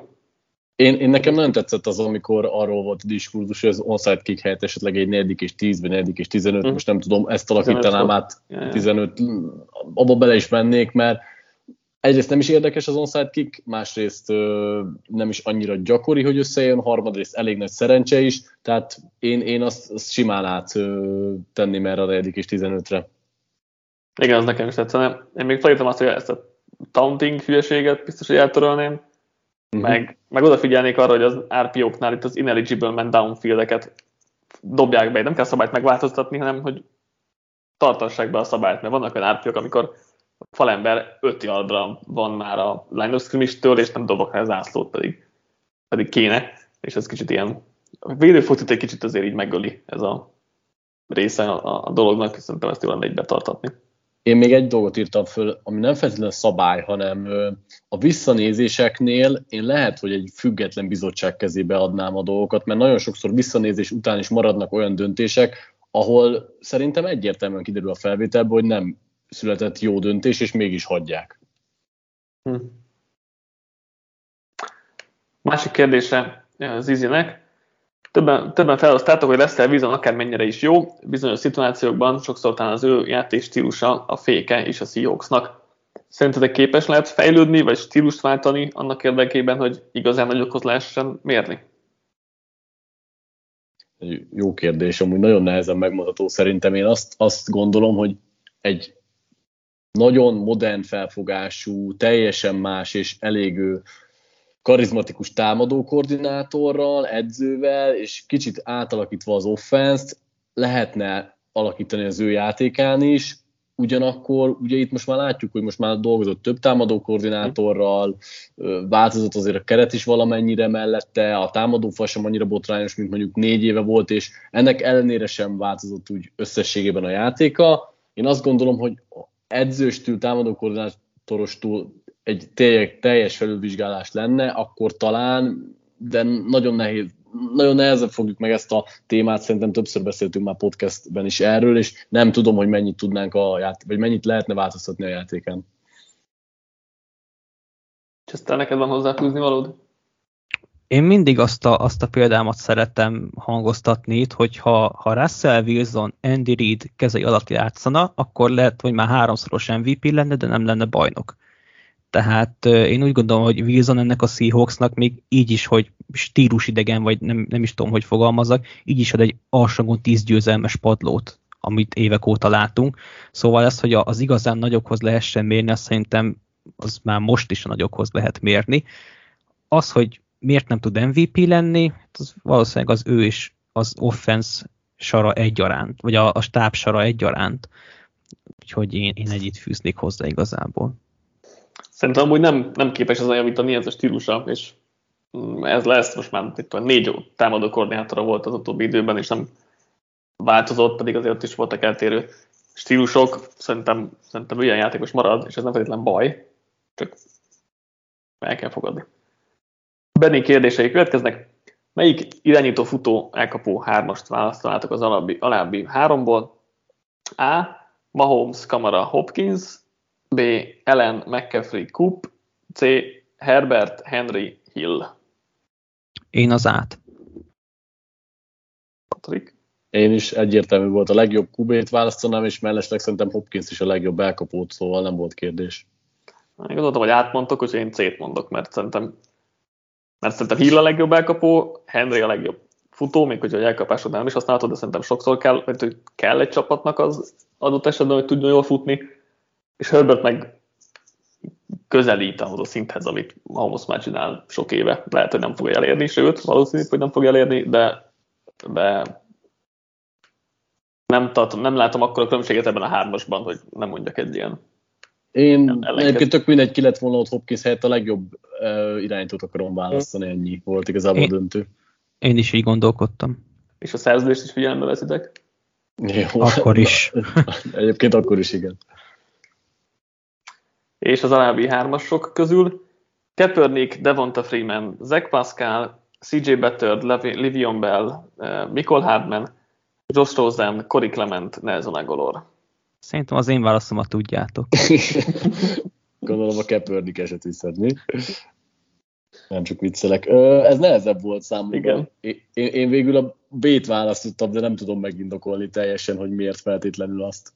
Én, én nekem nagyon tetszett az, amikor arról volt a diskurzus, hogy az onside kick helyett esetleg egy negyedik és 10, vagy negyedik és 15, mm. most nem tudom, ezt alakítanám át 15, abba bele is mennék, mert egyrészt nem is érdekes az onside kick, másrészt ö, nem is annyira gyakori, hogy összejön, harmadrészt elég nagy szerencse is, tehát én, én azt, azt simán át ö, tenném erre a negyedik és 15-re. Igen, az nekem is tetszene. Én még felírtam azt, hogy ezt a taunting hülyeséget biztos, hogy eltörölném, uh-huh. meg, meg odafigyelnék arra, hogy az RPO-knál itt az ineligible man downfieldeket dobják be, nem kell szabályt megváltoztatni, hanem hogy tartassák be a szabályt, mert vannak olyan RPO-k, amikor a falember 5 yardra van már a line of scrimmage-től, és nem dobok rá zászlót, pedig, pedig kéne, és ez kicsit ilyen a védőfotit egy kicsit azért így megöli ez a része a, a dolognak, szerintem ezt jól lenne így betartatni. Én még egy dolgot írtam föl, ami nem feltétlenül szabály, hanem a visszanézéseknél én lehet, hogy egy független bizottság kezébe adnám a dolgokat, mert nagyon sokszor visszanézés után is maradnak olyan döntések, ahol szerintem egyértelműen kiderül a felvételből, hogy nem született jó döntés, és mégis hagyják. Hm. Másik kérdése Zizinek. Többen, többen felhoztátok, hogy Lester Wilson akármennyire is jó, bizonyos szituációkban sokszor talán az ő játék stílusa a féke és a Seahawksnak. Szerintetek képes lehet fejlődni, vagy stílust váltani annak érdekében, hogy igazán nagyokhoz lehessen mérni? Jó kérdés, amúgy nagyon nehezen megmondható. Szerintem én azt, azt gondolom, hogy egy nagyon modern felfogású, teljesen más és elég karizmatikus támadó koordinátorral, edzővel, és kicsit átalakítva az offenszt, lehetne alakítani az ő játékán is, ugyanakkor ugye itt most már látjuk, hogy most már dolgozott több támadó koordinátorral, változott azért a keret is valamennyire mellette, a támadó fal sem annyira botrányos, mint mondjuk négy éve volt, és ennek ellenére sem változott úgy összességében a játéka. Én azt gondolom, hogy edzőstől, támadó koordinátorostól egy teljes felülvizsgálás lenne, akkor talán, de nagyon nehéz nagyon nehezen fogjuk meg ezt a témát, szerintem többször beszéltünk már podcastben is erről, és nem tudom, hogy mennyit tudnánk a játék, vagy mennyit lehetne változtatni a játéken. Chester, neked van hozzáfűzni valód? Én mindig azt a, azt a példámat szeretem hangoztatni itt, hogy ha, ha Russell Wilson, Andy Reid kezei alatt játszana, akkor lehet, hogy már háromszoros MVP lenne, de nem lenne bajnok. Tehát én úgy gondolom, hogy Wilson ennek a Seahawksnak még így is, hogy stílusidegen, vagy nem, nem is tudom, hogy fogalmazok, így is ad egy alsógon 10 győzelmes padlót, amit évek óta látunk. Szóval ez, hogy az igazán nagyokhoz lehessen mérni, azt szerintem az már most is a nagyokhoz lehet mérni. Az, hogy miért nem tud MVP lenni, hát az valószínűleg az ő is az offense sara egyaránt, vagy a, a stáb sara egyaránt. Úgyhogy én, én egyet fűznék hozzá igazából. Szerintem amúgy nem, nem képes az javítani ez a stílusa, és ez lesz most már itt a négy támadó koordinátora volt az utóbbi időben, és nem változott, pedig azért ott is voltak eltérő stílusok. Szerintem, szerintem ilyen játékos marad, és ez nem feltétlenül baj, csak el kell fogadni. Benni kérdései következnek. Melyik irányító futó elkapó hármast választanátok az alábbi, alábbi háromból? A. Mahomes, Kamara, Hopkins. B. Ellen, McCaffrey, Coop. C. Herbert, Henry, Hill. Én az át. Patrik. Én is egyértelmű volt a legjobb QB-t választanám, és mellesleg szerintem Hopkins is a legjobb elkapót, szóval nem volt kérdés. Én gondoltam, hogy átmondtok, hogy én C-t mondok, mert szerintem mert szerintem Hill a legjobb elkapó, Henry a legjobb futó, még hogyha elkapásod nem is használhatod, de szerintem sokszor kell, mert hogy kell egy csapatnak az adott esetben, hogy tudjon jól futni, és Herbert meg közelít ahhoz a szinthez, amit Mahomes már csinál sok éve. Lehet, hogy nem fogja elérni, sőt, valószínű, hogy nem fogja elérni, de, de nem, tartom, nem látom akkor a különbséget ebben a hármasban, hogy nem mondjak egy ilyen én egyébként tök mindegy, ki lett volna ott Hopkins helyett a legjobb uh, irányítót akarom választani, ennyi volt igazából én, döntő. Én is így gondolkodtam. És a szerződést is figyelembe veszitek? Jó, akkor is. [LAUGHS] egyébként akkor is, igen. És az alábbi hármasok közül Kaepernick, Devonta Freeman, Zach Pascal, CJ Bettard, Livion Bell, uh, Mikol Hardman, Josh Rosen, Cory Clement, Nelson Agolor. Szerintem az én válaszomat tudjátok. [LAUGHS] Gondolom a Kaepernick eset viszedni. Nem csak viccelek. Ez nehezebb volt számomra. Igen. Én, én végül a B-t választottam, de nem tudom megindokolni teljesen, hogy miért feltétlenül azt.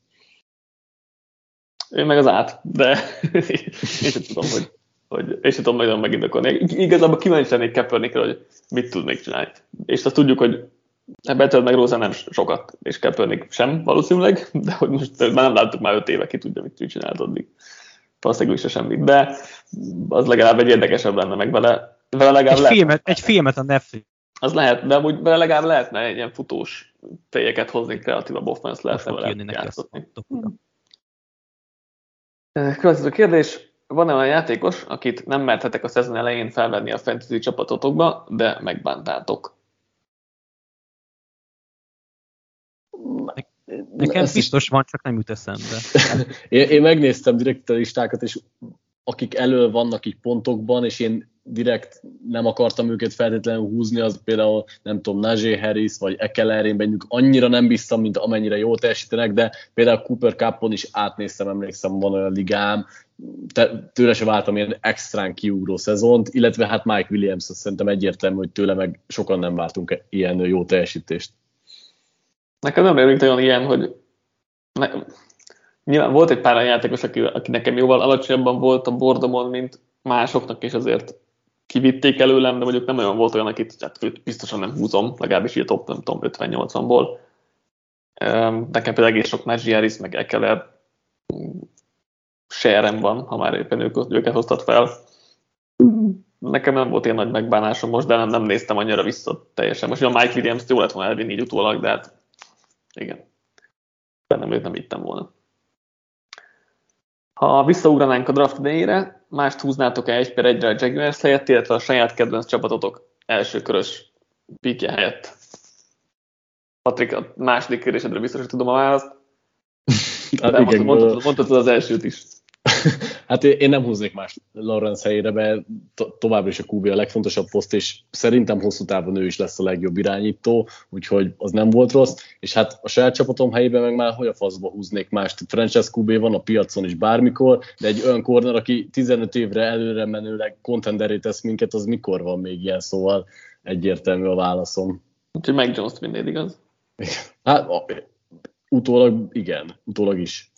Én meg az át, de [LAUGHS] én sem tudom, hogy, hogy én sem tudom nagyon megindokolni. Igazából kíváncsi lennék Kaepernickre, hogy mit tud még csinálni. És azt tudjuk, hogy Betölt meg Rosa nem sokat, és Kaepernick sem valószínűleg, de hogy most már nem láttuk már öt éve, ki tudja, mit csinált addig. Valószínűleg is semmit, de az legalább egy érdekesebb lenne meg vele. vele legalább egy, lehet, filmet, egy filmet a Netflix. Az lehet, de amúgy vele legalább lehetne egy ilyen futós fejeket hozni, kreatívabb offense lehetne vele játszani. Következő kérdés. Van-e olyan játékos, akit nem merthetek a szezon elején felvenni a fantasy csapatotokba, de megbántátok? Nekem Ezt biztos van, csak nem jut eszembe. [LAUGHS] én, én megnéztem direkt a listákat, és akik elől vannak így pontokban, és én direkt nem akartam őket feltétlenül húzni, az például, nem tudom, Najee Harris, vagy Ekeler, én bennük annyira nem bíztam, mint amennyire jól teljesítenek, de például Cooper Cupon is átnéztem, emlékszem, van olyan ligám, te, tőle se váltam ilyen extrán kiugró szezont, illetve hát Mike Williams, azt szerintem egyértelmű, hogy tőle meg sokan nem váltunk ilyen jó teljesítést. Nekem nem rémlik olyan ilyen, hogy ne, nyilván volt egy pár olyan játékos, aki, aki nekem jóval alacsonyabban volt a bordomon, mint másoknak, és azért kivitték előlem, de mondjuk nem olyan volt olyan, akit hát biztosan nem húzom, legalábbis így a top, nem tudom, 50-80-ból. Nekem például egész sok Harris, meg Ekeler serem van, ha már éppen ők, őket hoztat fel. Nekem nem volt ilyen nagy megbánásom most, de nem, nem néztem annyira vissza teljesen. Most a Mike Williams jó lett volna elvinni így utólag, de hát igen. Nem őt nem ittem volna. Ha visszaugranánk a draft idejére, mást húznátok-e egy per egyre a Jaguars helyett, illetve a saját kedvenc csapatotok első körös pikje helyett? Patrik, a második kérdésedre biztos, hogy tudom a választ. [LAUGHS] De igen, mondtad, mondtad az elsőt is. [LAUGHS] hát én nem húznék más Lawrence helyére, mert to- továbbra is a QB a legfontosabb poszt, és szerintem hosszú távon ő is lesz a legjobb irányító, úgyhogy az nem volt rossz, és hát a saját csapatom helyében meg már hogy a faszba húznék más. Franchise QB van a piacon is bármikor, de egy olyan corner, aki 15 évre előre menőleg contenderé tesz minket, az mikor van még ilyen, szóval egyértelmű a válaszom. Úgyhogy meg Jones vinnéd, igaz? [LAUGHS] Hát utólag igen, utólag is.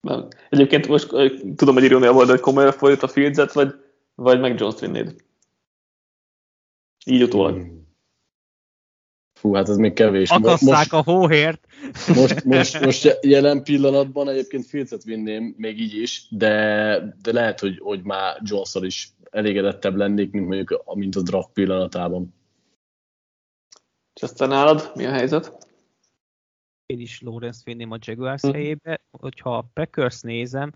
Nem. Egyébként most tudom, hogy irónia volt, hogy komolyan folyt a Fields-et, vagy, vagy meg Jones vinnéd? Így utólag. Hmm. Fú, hát ez még kevés. Akasszák most, a hóhért. Most, [LAUGHS] most, most jelen pillanatban egyébként Fields-et vinném, még így is, de, de lehet, hogy, hogy már jones is elégedettebb lennék, mint mondjuk mint a draft pillanatában. És aztán nálad mi a helyzet? Én is Lawrence vinném a Jaguars mm. helyébe. Hogyha a Packers nézem,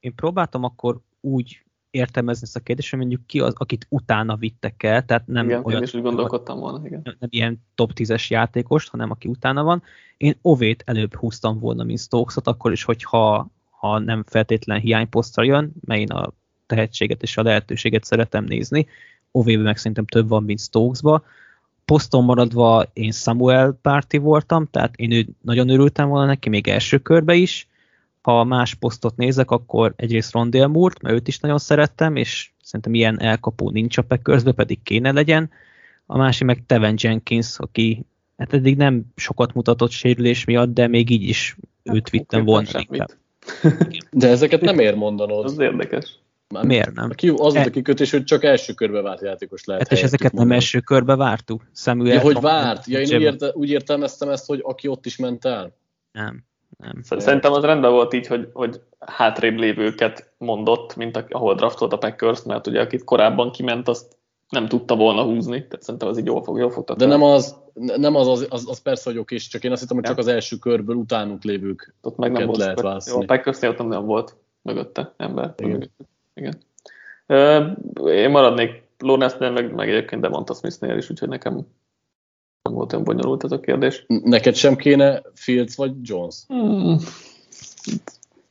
én próbáltam akkor úgy értelmezni ezt a kérdést, hogy mondjuk ki az, akit utána vittek el, tehát nem igen, olyan, én is úgy gondolkodtam volna, igen. Nem, nem ilyen top 10-es játékost, hanem aki utána van. Én Ovét előbb húztam volna, mint Stokesot, akkor is, hogyha ha nem feltétlen hiányposztra jön, mert én a tehetséget és a lehetőséget szeretem nézni. Ovébe meg szerintem több van, mint Stokesba poszton maradva én Samuel párti voltam, tehát én nagyon örültem volna neki, még első körbe is. Ha más posztot nézek, akkor egyrészt Rondale moore mert őt is nagyon szerettem, és szerintem ilyen elkapó nincs a Packersbe, pedig kéne legyen. A másik meg Teven Jenkins, aki hát eddig nem sokat mutatott sérülés miatt, de még így is hát, őt vittem volna. [LAUGHS] De ezeket nem ér mondanod. Az érdekes. Már Miért nem? Ki, az volt a kikötés, hogy csak első körbe várt játékos lehet. Hát és ezeket mondani. nem első körbe vártuk? Samuel ja, hogy várt? Ja, én úgy, érte, úgy értelmeztem ezt, hogy aki ott is ment el. Nem. Nem. Szerintem az rendben volt így, hogy, hogy hátrébb lévőket mondott, mint a, ahol draftolt a Packers, mert ugye akit korábban kiment, azt nem tudta volna húzni, tehát szerintem az így jól fog, jól fog De nem az, nem az, az, az, az persze, hogy oké, csak én azt hittem, hogy csak az első körből utánuk lévők ott meg nem volt lehet választani. Jó, a Packersnél ott nem volt mögötte ember. Igen. Mögötte. Igen. Én maradnék Lawrence-nél, meg, meg egyébként Devonta Smith-nél is, úgyhogy nekem nem volt olyan bonyolult ez a kérdés. Neked sem kéne Fields vagy Jones? Hmm.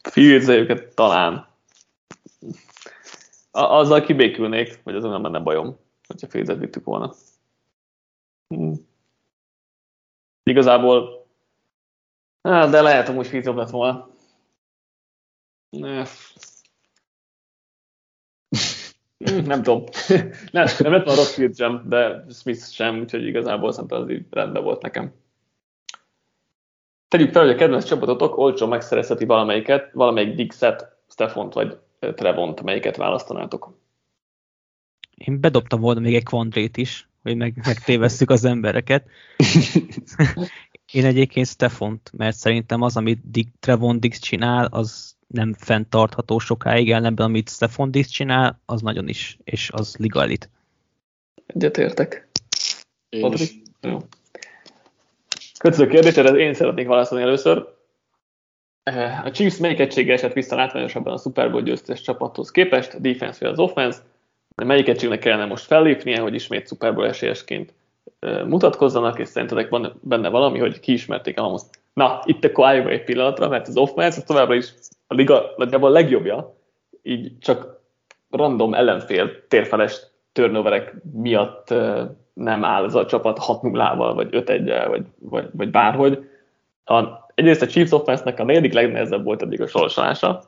Fields egyébként talán. A, azzal kibékülnék, hogy azon nem lenne bajom, hogyha Fields-et vittük volna. Hmm. Igazából, de lehet, hogy Fields lett volna. Nem tudom. [LAUGHS] nem, nem lett volna Rockfield sem, de Smith sem, úgyhogy igazából szerintem az így rendben volt nekem. Tegyük fel, hogy a kedvenc csapatotok olcsó megszerezheti valamelyiket, valamelyik Dixet, Stefont vagy Trevont, melyiket választanátok? Én bedobtam volna még egy Quandrét is, hogy meg, megtévesszük az embereket. [LAUGHS] Én egyébként Stefont, mert szerintem az, amit Dick, Trevon Dix csinál, az nem fenntartható sokáig, ellenben amit Stefan Dix csinál, az nagyon is, és az ligalit. Egyetértek. Jó. Következő kérdés, erre én szeretnék válaszolni először. A Chiefs melyik egysége esett vissza látványosabban a Super Bowl győztes csapathoz képest, a defense vagy az offense, de melyik egységnek kellene most fellépnie, hogy ismét Super Bowl esélyesként mutatkozzanak, és szerintetek van benne valami, hogy kiismerték a Mahomes. Na, itt akkor álljunk egy pillanatra, mert az offense továbbra is a liga nagyjából a legjobbja, így csak random ellenfél térfeles turnoverek miatt nem áll ez a csapat 6-0-val, vagy 5-1-el, vagy, vagy, vagy bárhogy. A, egyrészt a Chiefs offense a negyedik legnehezebb volt eddig a sorsolása,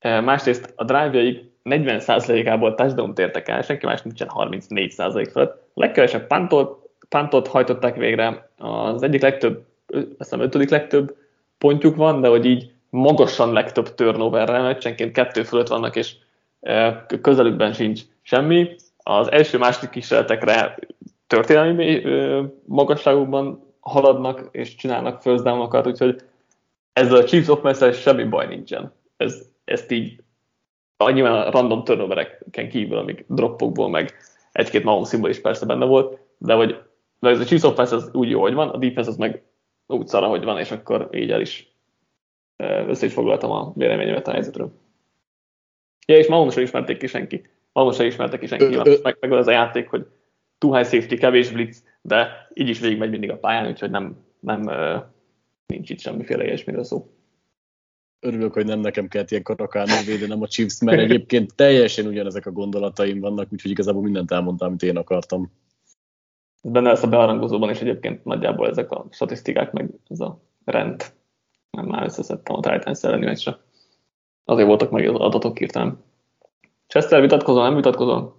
másrészt a drive-jaik 40%-ából touchdown tértek el, senki más nincsen 34% fölött. A legkevesebb pantot, pantot hajtották végre, az egyik legtöbb, azt hiszem ötödik legtöbb pontjuk van, de hogy így magasan legtöbb turnoverrel, meccsenként kettő fölött vannak, és közelükben sincs semmi. Az első-második kísérletekre történelmi magasságokban haladnak és csinálnak first down úgyhogy ezzel a Chiefs offense semmi baj nincsen. Ez, ezt így annyiban a random turnovereken kívül, amik droppokból, meg egy-két Mahomesból is persze benne volt, de hogy de ez a Chiefs offense az úgy jó, hogy van, a defense az meg úgy szara, hogy van, és akkor így el is össze is foglaltam a véleményemet a helyzetről. Ja, és Mahomes sem ismerték ki senki. Mahomes sem ismerte ki senki. Ö, ö, meg, meg az a játék, hogy too high safety, kevés blitz, de így is végig megy mindig a pályán, úgyhogy nem, nem nincs itt semmiféle ilyesmiről szó. Örülök, hogy nem nekem kellett ilyen karakánul védenem a Chiefs, mert egyébként teljesen ugyanezek a gondolataim vannak, úgyhogy igazából mindent elmondtam, amit én akartam. Benne lesz a bearangozóban is egyébként nagyjából ezek a statisztikák, meg ez a rend. Nem már összeszedtem a Titans elleni meccsre. Azért voltak meg az adatok hirtelen. Chester, vitatkozol, nem vitatkozol?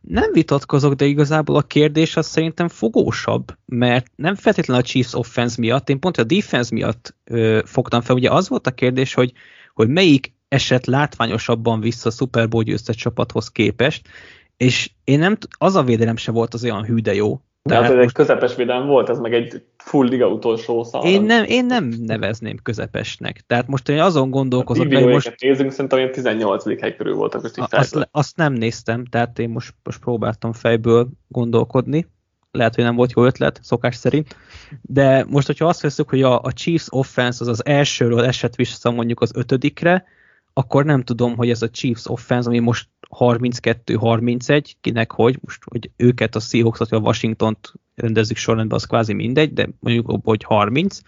Nem vitatkozok, de igazából a kérdés az szerintem fogósabb, mert nem feltétlenül a Chiefs offense miatt, én pont a defense miatt ö, fogtam fel. Ugye az volt a kérdés, hogy, hogy melyik eset látványosabban vissza a Super Bowl győztes csapathoz képest, és én nem, az a védelem se volt az olyan hű de jó. De hát most... egy közepes védelem volt, ez meg egy full liga utolsó szal. Én nem, én nem nevezném közepesnek. Tehát most én azon gondolkozok, hogy most... nézzünk, szerintem ilyen 18. hely körül voltak. Most azt, azt, nem néztem, tehát én most, most próbáltam fejből gondolkodni. Lehet, hogy nem volt jó ötlet, szokás szerint. De most, hogyha azt veszük, hogy a, a Chiefs offense az az elsőről esett vissza mondjuk az ötödikre, akkor nem tudom, hogy ez a Chiefs offense, ami most 32-31, kinek hogy, most hogy őket a Seahawks, vagy a Washington-t rendezzük sorrendben, az kvázi mindegy, de mondjuk hogy 30.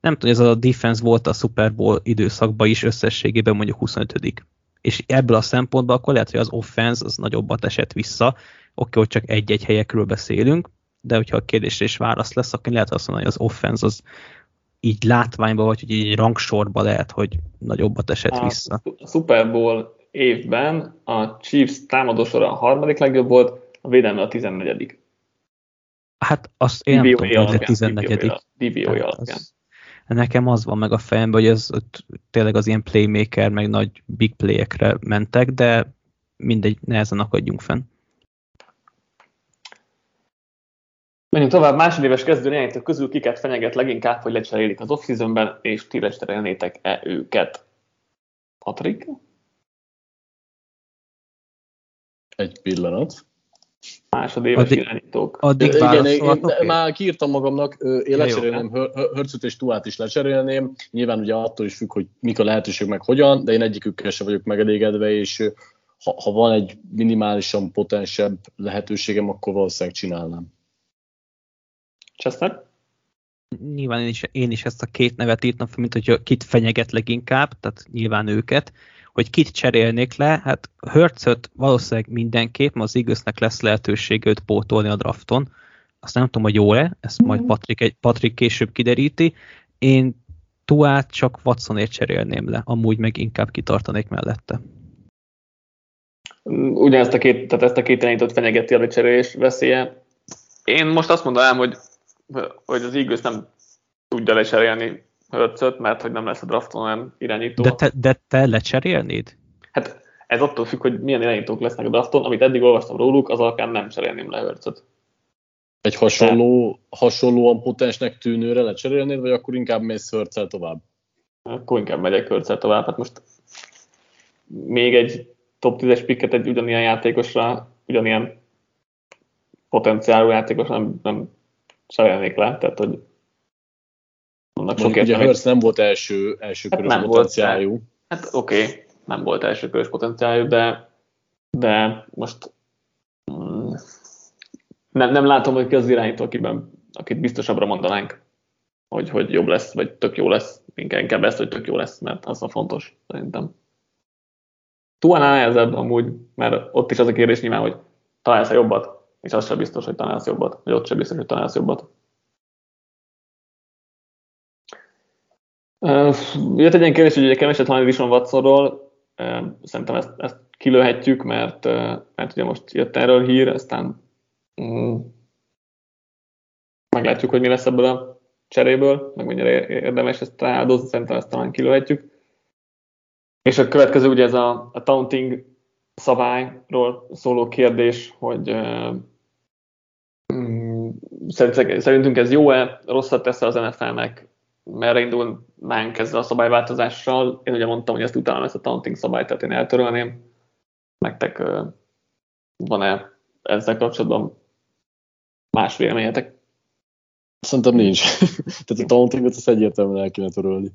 Nem tudom, ez a defense volt a Super Bowl időszakban is összességében mondjuk 25 és ebből a szempontból akkor lehet, hogy az offense az nagyobbat esett vissza, oké, hogy csak egy-egy helyekről beszélünk, de hogyha a kérdésre is válasz lesz, akkor lehet azt mondani, hogy az offense az így látványban, vagy hogy így rangsorban lehet, hogy nagyobbat esett a vissza. A Super Bowl évben a Chiefs támadósora a harmadik legjobb volt, a védelme a 14 Hát azt én nem tudom, hogy a 14 DVOI alapján. Nekem az van meg a fejemben, hogy ez tényleg az ilyen playmaker, meg nagy big playekre mentek, de mindegy, nehezen akadjunk fenn. Menjünk tovább, másodéves kezdő irányítók közül kiket fenyeget leginkább, hogy lecserélik az off és ti lecserélnétek-e őket? Patrik? Egy pillanat. Másodéves addig, irányítók. Addig Igen, én, én már kiírtam magamnak, én lecserélném Hörcöt és Tuát is lecserélném. Nyilván ugye attól is függ, hogy mik a lehetőség, meg hogyan, de én egyikükkel sem vagyok megelégedve, és ha, ha van egy minimálisan potensebb lehetőségem, akkor valószínűleg csinálnám. Chester? Nyilván én is, én is ezt a két nevet írtam fel, mint hogy kit fenyeget leginkább, tehát nyilván őket hogy kit cserélnék le, hát Hörcöt valószínűleg mindenképp, mert az Eaglesnek lesz lehetőség őt pótolni a drafton. Azt nem tudom, hogy jó-e, ezt majd mhm. Patrick, egy, Patrick később kideríti. Én Tuát csak Watsonért cserélném le, amúgy meg inkább kitartanék mellette. Ugyanezt a két, tehát ezt a két irányítót fenyegeti a lecserélés veszélye. Én most azt mondanám, hogy, hogy az Eagles nem tudja lecserélni Hörcöt, mert hogy nem lesz a drafton olyan irányító. De te, de te lecserélnéd? Hát ez attól függ, hogy milyen irányítók lesznek a drafton. Amit eddig olvastam róluk, az alapján nem cserélném le Hörcöt. Egy hasonló, hasonlóan potensnek tűnőre lecserélnéd, vagy akkor inkább mész Hörcel tovább? Akkor inkább megyek Hörcel tovább. Hát most még egy top 10-es picket egy ugyanilyen játékosra, ugyanilyen potenciálú játékosra nem, nem cserélnék le. Tehát, hogy annak sok ugye Hurst nem volt első, első hát körös potenciáljú. Volt, hát oké, okay, nem volt első körös potenciáljú, de, de most mm, nem, nem látom, hogy ki az irányító, akiben, akit biztosabbra mondanánk, hogy, hogy jobb lesz, vagy tök jó lesz. Inkább, inkább ezt, hogy tök jó lesz, mert az a fontos, szerintem. Túl nehezebb amúgy, mert ott is az a kérdés nyilván, hogy találsz-e jobbat, és az sem biztos, hogy találsz jobbat, vagy ott sem biztos, hogy találsz jobbat. Jött egy ilyen kérdés, hogy ugye keveset hallani Vison Watsonról, szerintem ezt, ezt kilőhetjük, mert, mert ugye most jött erről hír, aztán mm, meglátjuk, hogy mi lesz ebből a cseréből, meg mennyire érdemes ezt áldozni, szerintem ezt talán kilőhetjük. És a következő ugye ez a, a taunting szabályról szóló kérdés, hogy mm, szerintünk ez jó-e, rosszat tesz az NFL-nek, merre indulnánk ezzel a szabályváltozással. Én ugye mondtam, hogy ezt utána ezt a taunting szabályt, tehát én eltörölném. Nektek van-e ezzel kapcsolatban más véleményetek? Szerintem nincs. [LAUGHS] tehát a tauntingot az egyértelműen el kéne törölni.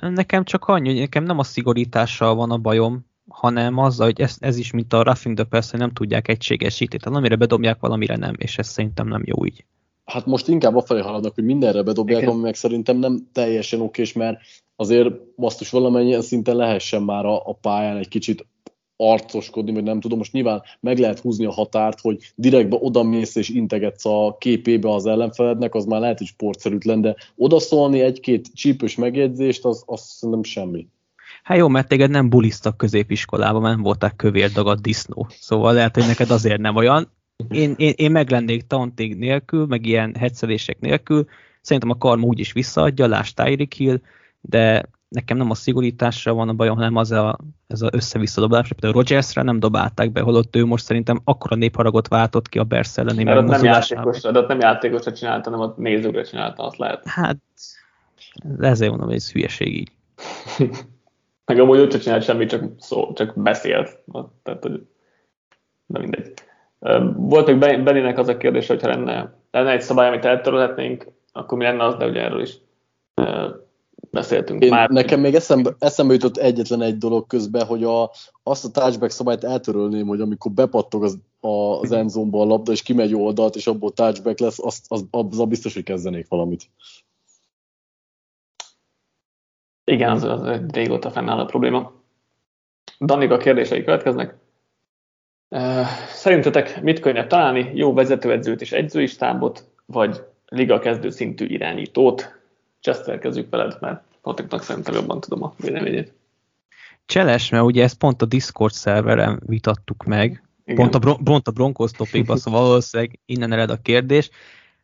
Nekem csak annyi, hogy nekem nem a szigorítással van a bajom, hanem azzal, hogy ez, ez is, mint a Roughing the Pass, hogy nem tudják egységesíteni. Tehát amire bedobják, valamire nem, és ez szerintem nem jó így. Hát most inkább afelé haladnak, hogy mindenre bedobják, Igen. ami meg szerintem nem teljesen okés, mert azért basszus valamennyien szinten lehessen már a, a pályán egy kicsit arcoskodni, vagy nem tudom, most nyilván meg lehet húzni a határt, hogy direktbe oda mész és integetsz a képébe az ellenfelednek, az már lehet, hogy sportszerűtlen, de odaszólni egy-két csípős megjegyzést, az, az szerintem semmi. Hát jó, mert téged nem bulisztak középiskolában, mert nem voltál kövér dagadt disznó. Szóval lehet, hogy neked azért nem olyan. Én, én, én meg lennék taunting nélkül, meg ilyen hetszelések nélkül. Szerintem a karma úgyis visszaadja, lásd Tyreek Hill, de nekem nem a szigorításra van a bajom, hanem az a, ez a össze-vissza dobálás. Például Rogersre nem dobálták be, holott ő most szerintem akkora népharagot váltott ki a Bears elleni Mert ott nem játékosra, de ott nem játékosra csinálta, hanem ott nézőkre csinálta, azt lehet. Hát ezért mondom, hogy ez hülyeség így. [LAUGHS] Meg amúgy úgy sem csinált semmit, csak, szó, csak beszélt. Tehát, hogy de mindegy. Volt még Ben- Benninek az a kérdés, hogyha lenne, lenne egy szabály, amit eltörölhetnénk, akkor mi lenne az, de ugye erről is beszéltünk Én, már. nekem még eszembe, eszembe jutott egyetlen egy dolog közben, hogy a, azt a touchback szabályt eltörölném, hogy amikor bepattog az, a, az endzone a labda, és kimegy oldalt, és abból touchback lesz, azt, az, az, az biztos, hogy kezdenék valamit. Igen, az, az egy régóta fennáll a probléma. Danik a kérdései következnek. Szerintetek mit könnyebb találni? Jó vezetőedzőt és edzői stábot, vagy liga kezdő szintű irányítót? Chester, kezdjük veled, mert Patriknak szerintem jobban tudom a véleményét. Cseles, mert ugye ezt pont a Discord szerveren vitattuk meg, Igen. Pont a, Bron- pont a Broncos topikban, szóval valószínűleg innen ered a kérdés.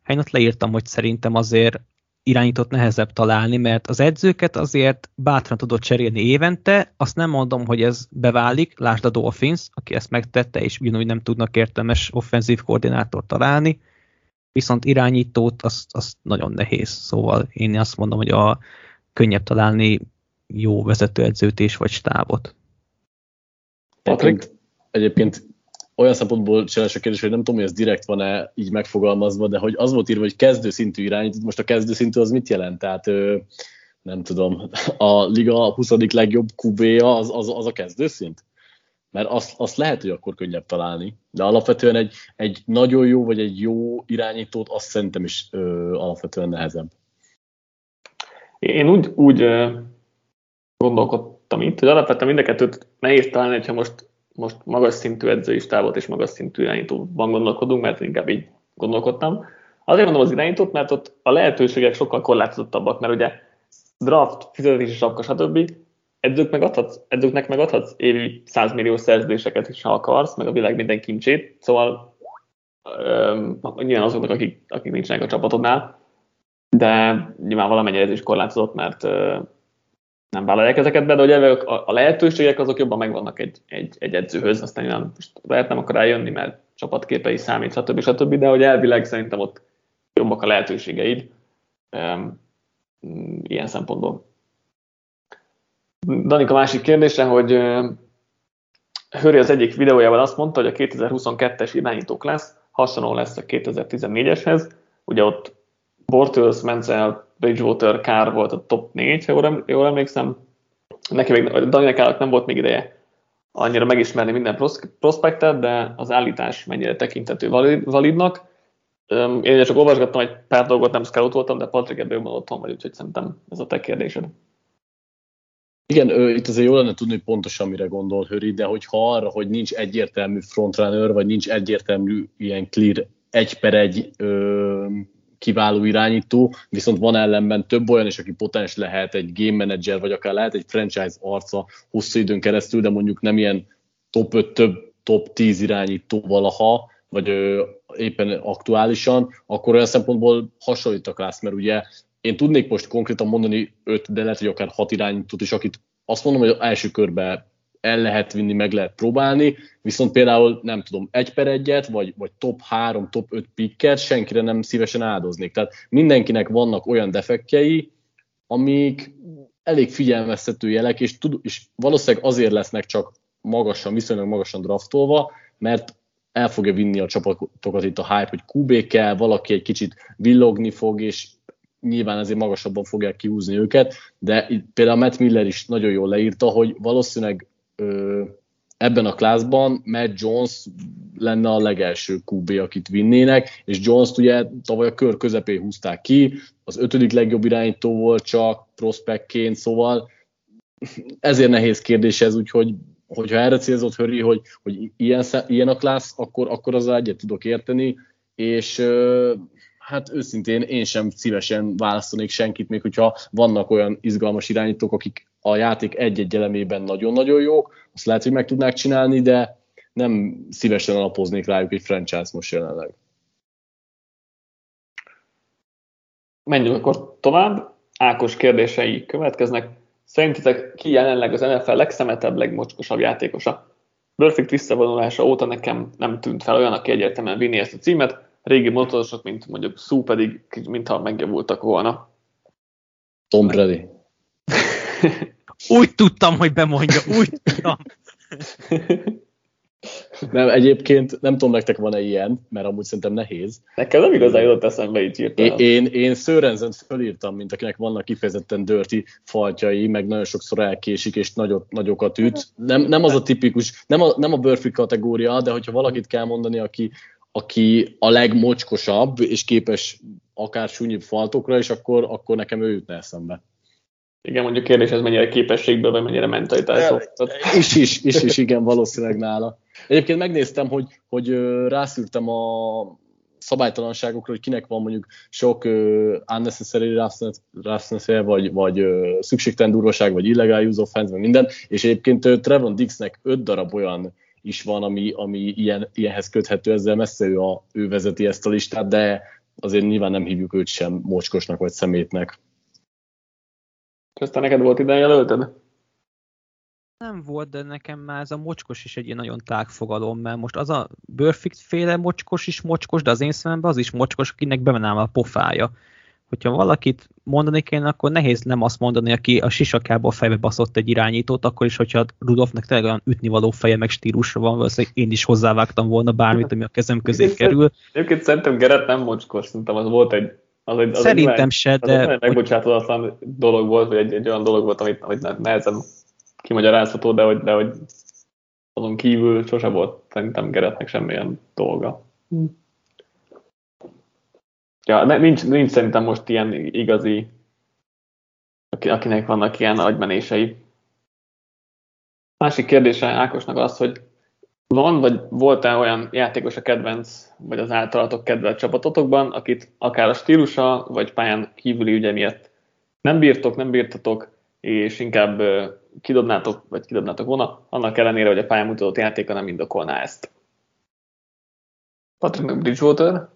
Én ott leírtam, hogy szerintem azért irányított nehezebb találni, mert az edzőket azért bátran tudod cserélni évente, azt nem mondom, hogy ez beválik, lásd a Dolphins, aki ezt megtette, és ugyanúgy nem tudnak értelmes offenzív koordinátort találni, viszont irányítót azt, azt nagyon nehéz, szóval én azt mondom, hogy a könnyebb találni jó vezetőedzőt és vagy stábot. Patrik? Egyébként olyan szempontból cseles a kérdés, hogy nem tudom, hogy ez direkt van-e így megfogalmazva, de hogy az volt írva, hogy kezdőszintű irányító, most a kezdőszintű az mit jelent? Tehát nem tudom, a liga 20. legjobb QB-ja az, az, az a kezdőszint? Mert azt, azt lehet, hogy akkor könnyebb találni, de alapvetően egy, egy nagyon jó vagy egy jó irányítót azt szerintem is ö, alapvetően nehezebb. Én úgy, úgy gondolkodtam itt, hogy alapvetően mind a kettőt nehéz találni, hogyha most, most magas szintű edzői stábot és magas szintű irányítóban gondolkodunk, mert inkább így gondolkodtam. Azért mondom az irányítót, mert ott a lehetőségek sokkal korlátozottabbak, mert ugye draft, fizetési sapka, stb. Edzők meg adhatsz, edzőknek meg adhatsz évi 100 millió szerződéseket is, ha akarsz, meg a világ minden kincsét, szóval öm, nyilván azoknak, akik, akik nincsenek a csapatodnál, de nyilván valamennyire ez is korlátozott, mert nem vállalják ezeket be, de ugye a, a lehetőségek azok jobban megvannak egy, egy, egy edzőhöz, aztán nyilván most lehet nem akar eljönni, mert csapatképei számít, stb. stb. De hogy elvileg szerintem ott jobbak a lehetőségeid um, ilyen szempontból. Danika másik kérdésre, hogy Höri az egyik videójában azt mondta, hogy a 2022-es irányítók lesz, hasonló lesz a 2014-eshez. Ugye ott Bortles, Menzel, Bridgewater, Carr volt a top 4, ha jól em- jól emlékszem. Neki még, Daniel nem volt még ideje annyira megismerni minden pros- prospektet, de az állítás mennyire tekintető valid, validnak. Én ugye csak olvasgattam egy pár dolgot, nem scoutoltam, de Patrick ebből jobban otthon vagy, úgyhogy szerintem ez a te kérdésed. Igen, ő, itt azért jó lenne tudni, hogy pontosan mire gondol Höri, de hogyha arra, hogy nincs egyértelmű frontrunner, vagy nincs egyértelmű ilyen clear egy per egy kiváló irányító, viszont van ellenben több olyan is, aki potens lehet egy game manager, vagy akár lehet egy franchise arca hosszú időn keresztül, de mondjuk nem ilyen top 5, több top 10 irányító valaha, vagy ö, éppen aktuálisan, akkor olyan szempontból hasonlít a klassz, mert ugye én tudnék most konkrétan mondani öt, de lehet, hogy akár hat irányítót is, akit azt mondom, hogy az első körbe el lehet vinni, meg lehet próbálni, viszont például nem tudom, egy per egyet, vagy, vagy top 3, top 5 picket senkire nem szívesen áldoznék. Tehát mindenkinek vannak olyan defektjei, amik elég figyelmeztető jelek, és, tud, és valószínűleg azért lesznek csak magasan, viszonylag magasan draftolva, mert el fogja vinni a csapatokat itt a hype, hogy QB kell, valaki egy kicsit villogni fog, és nyilván ezért magasabban fogják kihúzni őket, de itt például Matt Miller is nagyon jól leírta, hogy valószínűleg ebben a klászban Matt Jones lenne a legelső QB, akit vinnének, és Jones-t ugye tavaly a kör közepén húzták ki, az ötödik legjobb irányító volt csak prospektként, szóval ezért nehéz kérdés ez, úgyhogy hogyha erre célzott Höri, hogy, hogy ilyen, ilyen a klassz, akkor, akkor az egyet tudok érteni, és hát őszintén én sem szívesen választanék senkit, még hogyha vannak olyan izgalmas irányítók, akik a játék egy-egy elemében nagyon-nagyon jók, azt lehet, hogy meg tudnák csinálni, de nem szívesen alapoznék rájuk egy franchise most jelenleg. Menjünk akkor tovább. Ákos kérdései következnek. Szerintetek ki jelenleg az NFL legszemetebb, legmocskosabb játékosa? Perfect visszavonulása óta nekem nem tűnt fel olyan, aki egyértelműen vinni ezt a címet. Régi motorosok, mint mondjuk Szú pedig, mintha megjavultak volna. Tom Brady. [LAUGHS] úgy tudtam, hogy bemondja, úgy tudtam. Nem, egyébként nem tudom, nektek van-e ilyen, mert amúgy szerintem nehéz. Nekem nem igazán jutott eszembe így írtam. Én, én Szőrenzent fölírtam, mint akinek vannak kifejezetten dörti faltjai, meg nagyon sokszor elkésik, és nagyot, nagyokat üt. Nem, nem az a tipikus, nem a, nem a Burfi kategória, de hogyha valakit kell mondani, aki, aki a legmocskosabb, és képes akár súnyibb faltokra, és akkor, akkor nekem ő jutna eszembe. Igen, mondjuk kérdés, ez mennyire képességből, vagy mennyire mentalitásból. Is, is, is, is, igen, valószínűleg nála. Egyébként megnéztem, hogy, hogy rászűrtem a szabálytalanságokra, hogy kinek van mondjuk sok uh, unnecessary roughness vagy, vagy uh, szükségtelen durvaság, vagy illegal use of hands, vagy minden, és egyébként uh, Trevon Dixnek öt darab olyan is van, ami, ami ilyen, ilyenhez köthető, ezzel messze ő, a, ő vezeti ezt a listát, de azért nyilván nem hívjuk őt sem mocskosnak vagy szemétnek. Aztán neked volt ide jelölted? Nem volt, de nekem már ez a mocskos is egy ilyen nagyon tág fogalom, mert most az a Burfict féle mocskos is mocskos, de az én szememben az is mocskos, akinek bemenám a pofája. Hogyha valakit mondani kéne, akkor nehéz nem azt mondani, aki a sisakába fejbe baszott egy irányítót, akkor is, hogyha Rudolfnak tényleg olyan ütnivaló feje meg stílusra van, valószínűleg én is hozzávágtam volna bármit, ami a kezem közé kerül. Egyébként szerintem Gerett nem mocskos, szerintem az volt egy az egy, az Szerintem egy, se, de... Az egy megbocsátatlan dolog volt, vagy egy, egy olyan dolog volt, amit, amit nehezen kimagyarázható, de hogy, de hogy azon kívül sose volt szerintem Geretnek semmilyen dolga. Hm. Ja, nincs, nincs szerintem most ilyen igazi, akinek vannak ilyen agymenései. Másik kérdése Ákosnak az, hogy van, vagy volt-e olyan játékos a kedvenc, vagy az általatok kedvelt csapatotokban, akit akár a stílusa, vagy pályán kívüli ügye miatt nem bírtok, nem bírtatok, és inkább kidobnátok, vagy kidobnátok volna, annak ellenére, hogy a pályán mutatott játéka nem indokolná ezt. Patrick Bridgewater,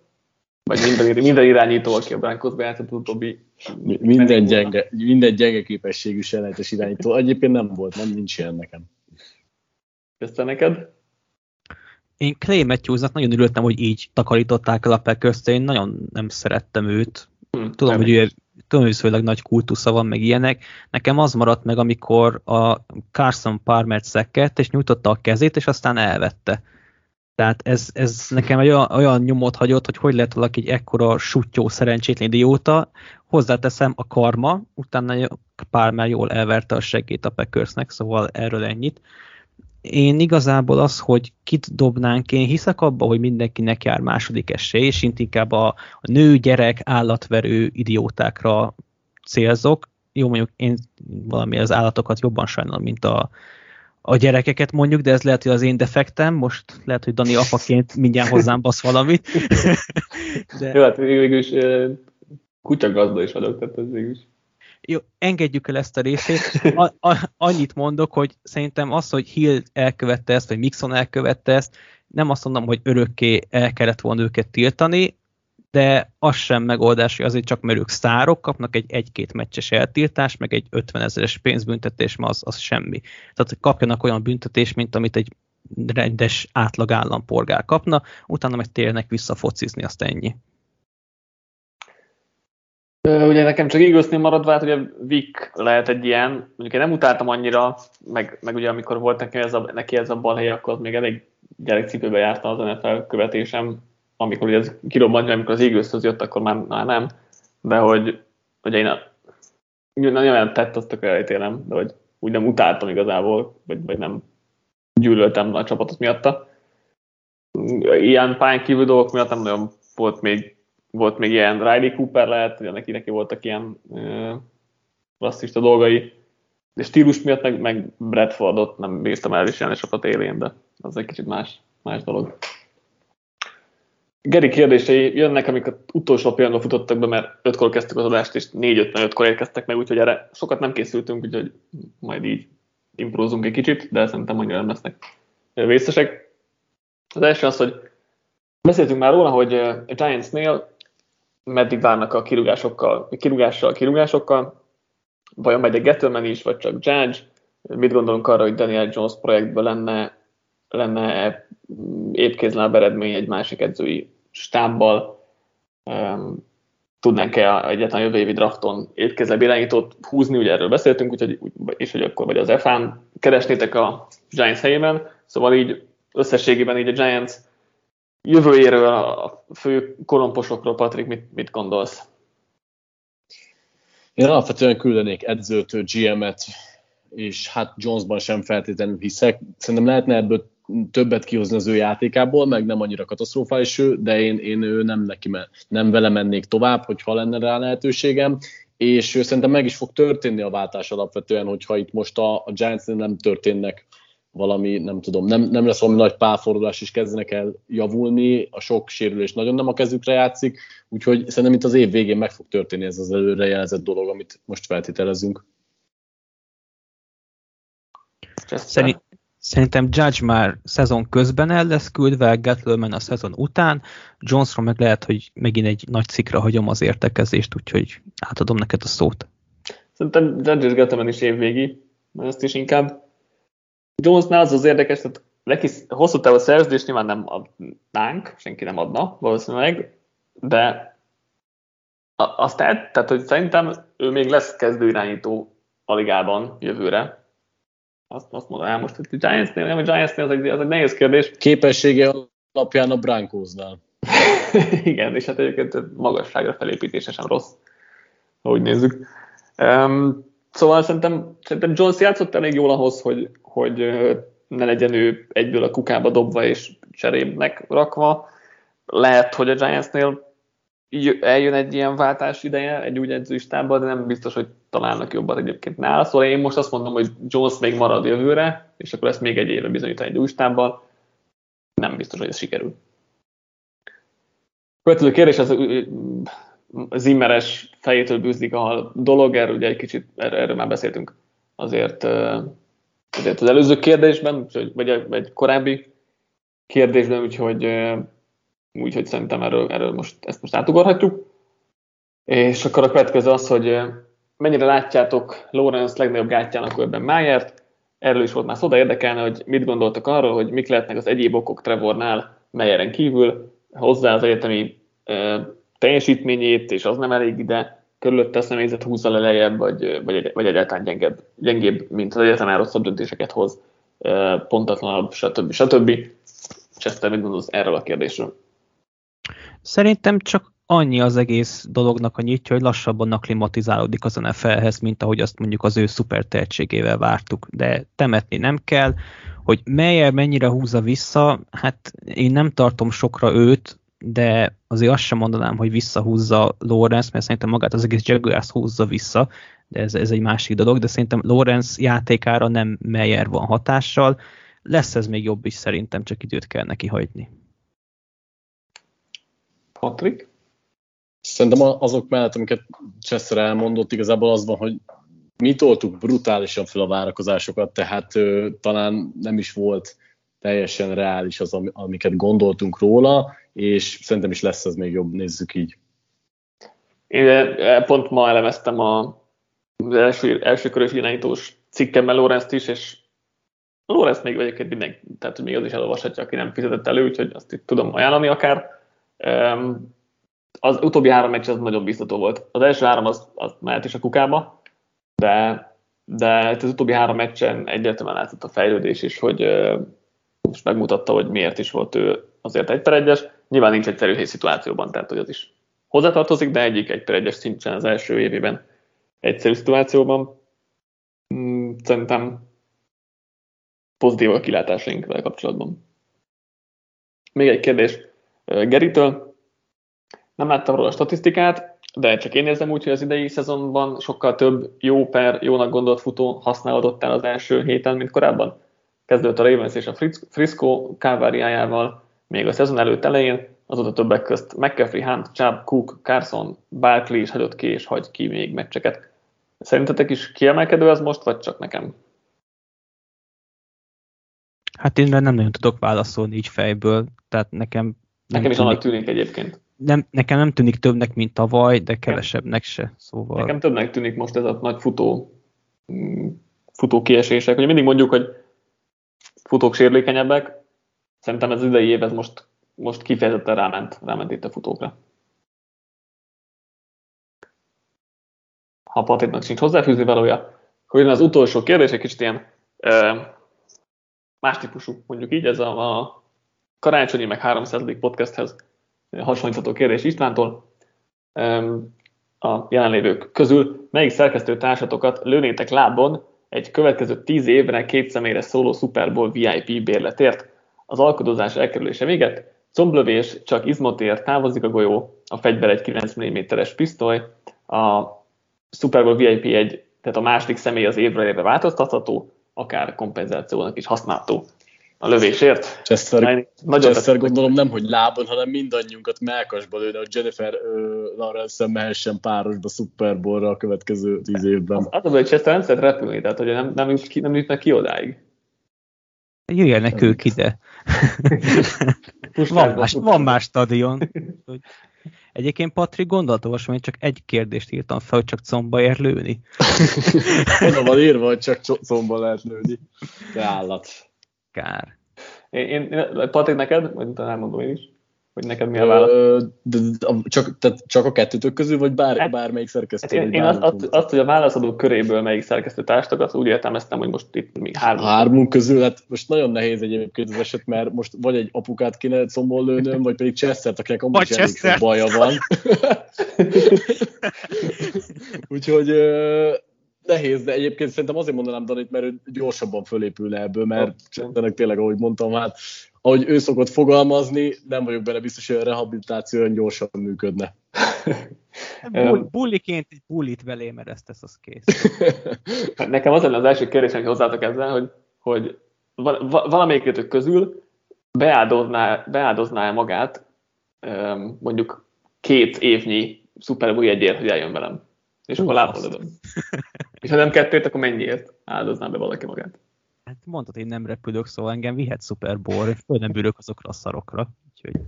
vagy minden, minden irányító, aki a Broncosba játszott utóbbi... Minden gyenge, minden gyenge képességű selejtes irányító. Egyébként nem volt, nem nincs ilyen nekem. Köszönöm neked? Én Clay Matthewsnak nagyon örültem, hogy így takarították el a packers én nagyon nem szerettem őt. Hmm, tudom, hogy ő, tudom, főleg nagy kultusza van, meg ilyenek. Nekem az maradt meg, amikor a Carson Palmer szekkett, és nyújtotta a kezét, és aztán elvette. Tehát ez, ez nekem egy olyan, olyan nyomot hagyott, hogy hogy lehet valaki egy ekkora sutyó szerencsétlen idióta. Hozzáteszem a karma, utána Palmer jól elverte a segít a Packersnek, szóval erről ennyit én igazából az, hogy kit dobnánk, én hiszek abba, hogy mindenkinek jár második esély, és inkább a, a nő, gyerek, állatverő idiótákra célzok. Jó, mondjuk én valami az állatokat jobban sajnálom, mint a, a gyerekeket mondjuk, de ez lehet, hogy az én defektem, most lehet, hogy Dani apaként mindjárt hozzám basz valamit. [LAUGHS] de... Jó, hát végülis kutyagazda is vagyok, tehát ez végülis. Jó, engedjük el ezt a részét. [LAUGHS] A, a, annyit mondok, hogy szerintem az, hogy Hill elkövette ezt, vagy Mixon elkövette ezt, nem azt mondom, hogy örökké el kellett volna őket tiltani, de az sem megoldás, hogy azért csak mert ők szárok kapnak egy egy-két meccses eltiltás, meg egy 50 ezeres pénzbüntetés, ma az, az semmi. Tehát hogy kapjanak olyan büntetés, mint amit egy rendes átlag állampolgár kapna, utána meg térnek vissza focizni, azt ennyi. Ugye nekem csak Eaglesnél maradva, hát ugye Vic lehet egy ilyen, mondjuk én nem utáltam annyira, meg, meg ugye amikor volt neki ez a, neki ez a balhely, akkor az még elég gyerekcipőbe jártam az NFL követésem, amikor ugye ez kirobbant, amikor az eagles jött, akkor már, már nem, de hogy ugye én nagyon olyan tett, azt tök elítélem, de hogy úgy nem utáltam igazából, vagy, vagy nem gyűlöltem a csapatot miatta. ilyen pályán kívül dolgok miatt nem nagyon volt még, volt még ilyen Riley Cooper lehet, ugye neki, neki voltak ilyen rasszista dolgai, de stílus miatt meg, meg Bradfordot nem bíztam elviselni csapat élén, de az egy kicsit más, más dolog. Geri kérdései jönnek, amik az utolsó pillanatban futottak be, mert ötkor kezdtük az adást, és 4-5-5-kor érkeztek meg, úgyhogy erre sokat nem készültünk, úgyhogy majd így imprózunk egy kicsit, de szerintem annyira nem lesznek vészesek. Az első az, hogy beszéltünk már róla, hogy a Giantsnél meddig várnak a kirúgásokkal, kirúgással, kirúgásokkal, vajon megy a Gettleman is, vagy csak Judge, mit gondolunk arra, hogy Daniel Jones projektben lenne, lenne épkézláb eredmény egy másik edzői stábbal, tudnánk-e egyetlen jövő évi drafton étkezebb irányítót húzni, ugye erről beszéltünk, úgyhogy, és hogy akkor vagy az FA-n keresnétek a Giants helyében, szóval így összességében így a Giants jövőjéről, a fő kolomposokról, Patrik, mit, mit gondolsz? Én alapvetően küldenék edzőt, GM-et, és hát Jonesban sem feltétlenül hiszek. Szerintem lehetne ebből többet kihozni az ő játékából, meg nem annyira katasztrofális ő, de én, én ő nem, neki, nem vele mennék tovább, hogyha lenne rá lehetőségem, és szerintem meg is fog történni a váltás alapvetően, hogyha itt most a, a giants nem történnek valami, nem tudom, nem, nem lesz valami nagy pálfordulás, és kezdenek el javulni, a sok sérülés nagyon nem a kezükre játszik, úgyhogy szerintem itt az év végén meg fog történni ez az előrejelzett dolog, amit most feltételezünk. Szerint, Szerintem Judge már szezon közben el lesz küldve, Gettleman a szezon után, Jonesról meg lehet, hogy megint egy nagy cikra hagyom az értekezést, úgyhogy átadom neked a szót. Szerintem Judge és Gettleman is évvégi, ezt is inkább. Jonesnál az az érdekes, hogy neki hosszú távú szerződés nyilván nem adnánk, senki nem adna valószínűleg, de azt el, tehát hogy szerintem ő még lesz kezdőirányító a ligában jövőre, azt, azt mondanám most, hogy a Giantsnél, nem a Giantsnél az egy, az egy nehéz kérdés. Képessége alapján a Brankosnál. [LAUGHS] Igen, és hát egyébként magasságra felépítése sem rossz, ahogy nézzük. Um, szóval szerintem, szerintem Jones játszott elég jól ahhoz, hogy, hogy ne legyen ő egyből a kukába dobva és cserébnek rakva. Lehet, hogy a Giantsnél eljön egy ilyen váltás ideje egy úgy edzőistában, de nem biztos, hogy találnak jobban egyébként nála. Szóval én most azt mondom, hogy Jones még marad jövőre, és akkor ezt még egy évre bizonyítani egy új stábbal. Nem biztos, hogy ez sikerül. Következő kérdés az zimmeres fejétől bűzlik a dolog, erről ugye egy kicsit, erről már beszéltünk azért, azért az előző kérdésben, vagy egy korábbi kérdésben, úgyhogy úgyhogy szerintem erről, erről most, ezt most átugorhatjuk. És akkor a következő az, hogy mennyire látjátok Lorenz legnagyobb gátjának körben Májert, erről is volt már szó, de érdekelne, hogy mit gondoltak arról, hogy mik lehetnek az egyéb okok Trevornál Meyeren kívül, hozzá az egyetemi teljesítményét, és az nem elég ide, körülötte a személyzet húzza le lejjebb, vagy, vagy, vagy egyáltalán gyengebb, gyengébb, mint az egyetemen rosszabb döntéseket hoz, pontatlanabb, stb. stb. Chester, mit gondolsz erről a kérdésről? Szerintem csak annyi az egész dolognak a nyitja, hogy lassabban aklimatizálódik az NFL-hez, mint ahogy azt mondjuk az ő szuper tehetségével vártuk. De temetni nem kell, hogy Meyer mennyire húzza vissza, hát én nem tartom sokra őt, de azért azt sem mondanám, hogy visszahúzza Lorenz, mert szerintem magát az egész Jaguars húzza vissza, de ez, ez egy másik dolog, de szerintem Lorenz játékára nem Meyer van hatással, lesz ez még jobb is szerintem, csak időt kell neki hagyni. Patrik? Szerintem azok mellett, amiket Chester elmondott, igazából az van, hogy mi toltuk brutálisan fel a várakozásokat, tehát ö, talán nem is volt teljesen reális az, amiket gondoltunk róla, és szerintem is lesz ez még jobb, nézzük így. Én pont ma elemeztem a, az első, első körös irányítós cikkemmel Lorenzt is, és Lorenz még egyébként mindenki, tehát még az is elolvashatja, aki nem fizetett elő, úgyhogy azt itt tudom ajánlani akár. Az utóbbi három meccs az nagyon biztató volt. Az első három az, az mehet is a kukába, de, de az utóbbi három meccsen egyértelműen látszott a fejlődés is, hogy most megmutatta, hogy miért is volt ő azért egy per egyes. Nyilván nincs egyszerű szituációban, tehát hogy az is hozzátartozik, de egyik egy per egyes szinten az első évében egyszerű szituációban. Hmm, szerintem pozitív a kilátásaink vele kapcsolatban. Még egy kérdés Geritől. Nem láttam róla a statisztikát, de csak én érzem úgy, hogy az idei szezonban sokkal több jó per jónak gondolt futó használódott el az első héten, mint korábban. Kezdődött a Ravens és a Frisco káváriájával még a szezon előtt elején, azóta többek közt McCaffrey, Hunt, Chubb, Cook, Carson, Barkley is hagyott ki és hagy ki még meccseket. Szerintetek is kiemelkedő ez most, vagy csak nekem? Hát én nem nagyon tudok válaszolni így fejből, tehát nekem... Nem nekem is annak tűnik egyébként. Nem, nekem nem tűnik többnek, mint tavaly, de kevesebbnek se, szóval... Nekem többnek tűnik most ez a nagy futó, mm, futó kiesések. Ugye mindig mondjuk, hogy futók sérülékenyebbek, szerintem ez idei év ez most, most kifejezetten ráment, ráment itt a futókra. Ha Patriknak sincs hozzáfűzni valója, hogy az utolsó kérdés egy kicsit ilyen más típusú, mondjuk így, ez a, a karácsonyi meg 300. podcasthez hasonlítható kérdés Istvántól. A jelenlévők közül melyik szerkesztő társatokat lőnétek lábon egy következő 10 évre két személyre szóló Super Bowl VIP bérletért? Az alkodozás elkerülése véget, comblövés, csak izmotér, távozik a golyó, a fegyver egy 9 mm-es pisztoly, a Super Bowl VIP egy, tehát a második személy az évre évre változtatható, akár kompenzációnak is használható a lövésért. Chester, Nagyon Chester gondolom nem, hogy lábon, hanem mindannyiunkat melkasba lőne, hogy Jennifer uh, lawrence mehessen párosba Super Bowl-ra a következő tíz évben. Az, az a hogy Chester nem szeret repülni, tehát hogy nem, nem, jut ki, nem jutnak ki odáig. Jöjjenek ők ide. van, más, van más stadion. Egyébként Patrik gondolatolvas, hogy csak egy kérdést írtam fel, hogy csak comba ér lőni. Oda van írva, hogy csak comba lehet lőni. Te állat. Kár. Én, én Patrik, neked? Vagy utána elmondom én is hogy neked mi a válasz? Csak, tehát csak a kettőtök közül, vagy bár, hát, bármelyik szerkesztő? Hát én, én azt, azt, azt, hogy a válaszadók köréből melyik szerkesztő társakat, úgy értelmeztem, hogy most itt még három. Hármunk közül, hát most nagyon nehéz egyébként az eset, mert most vagy egy apukát kéne combol lőnöm, vagy pedig Chester-t, akinek amúgy is elég baja van. [LAUGHS] Úgyhogy nehéz, de egyébként szerintem azért mondanám Danit, mert ő gyorsabban fölépül le ebből, mert oh, tényleg, ahogy mondtam, hát ahogy ő szokott fogalmazni, nem vagyok benne biztos, hogy a rehabilitáció olyan gyorsan működne. Bull, bulliként egy bullit belé, mert ezt tesz, az kész. [LAUGHS] Nekem az lenne az első kérdés, hogy hozzátok ezzel, hogy, hogy valamelyikőtök közül beáldozná, beáldozná magát mondjuk két évnyi Super Bowl egyért, hogy eljön velem. És akkor lápolodom. És ha nem kettőt, akkor mennyiért áldozná be valaki magát? Hát mondtad, én nem repülök, szóval engem vihet Super Bowl, föl nem bűrök azokra a szarokra. Úgyhogy...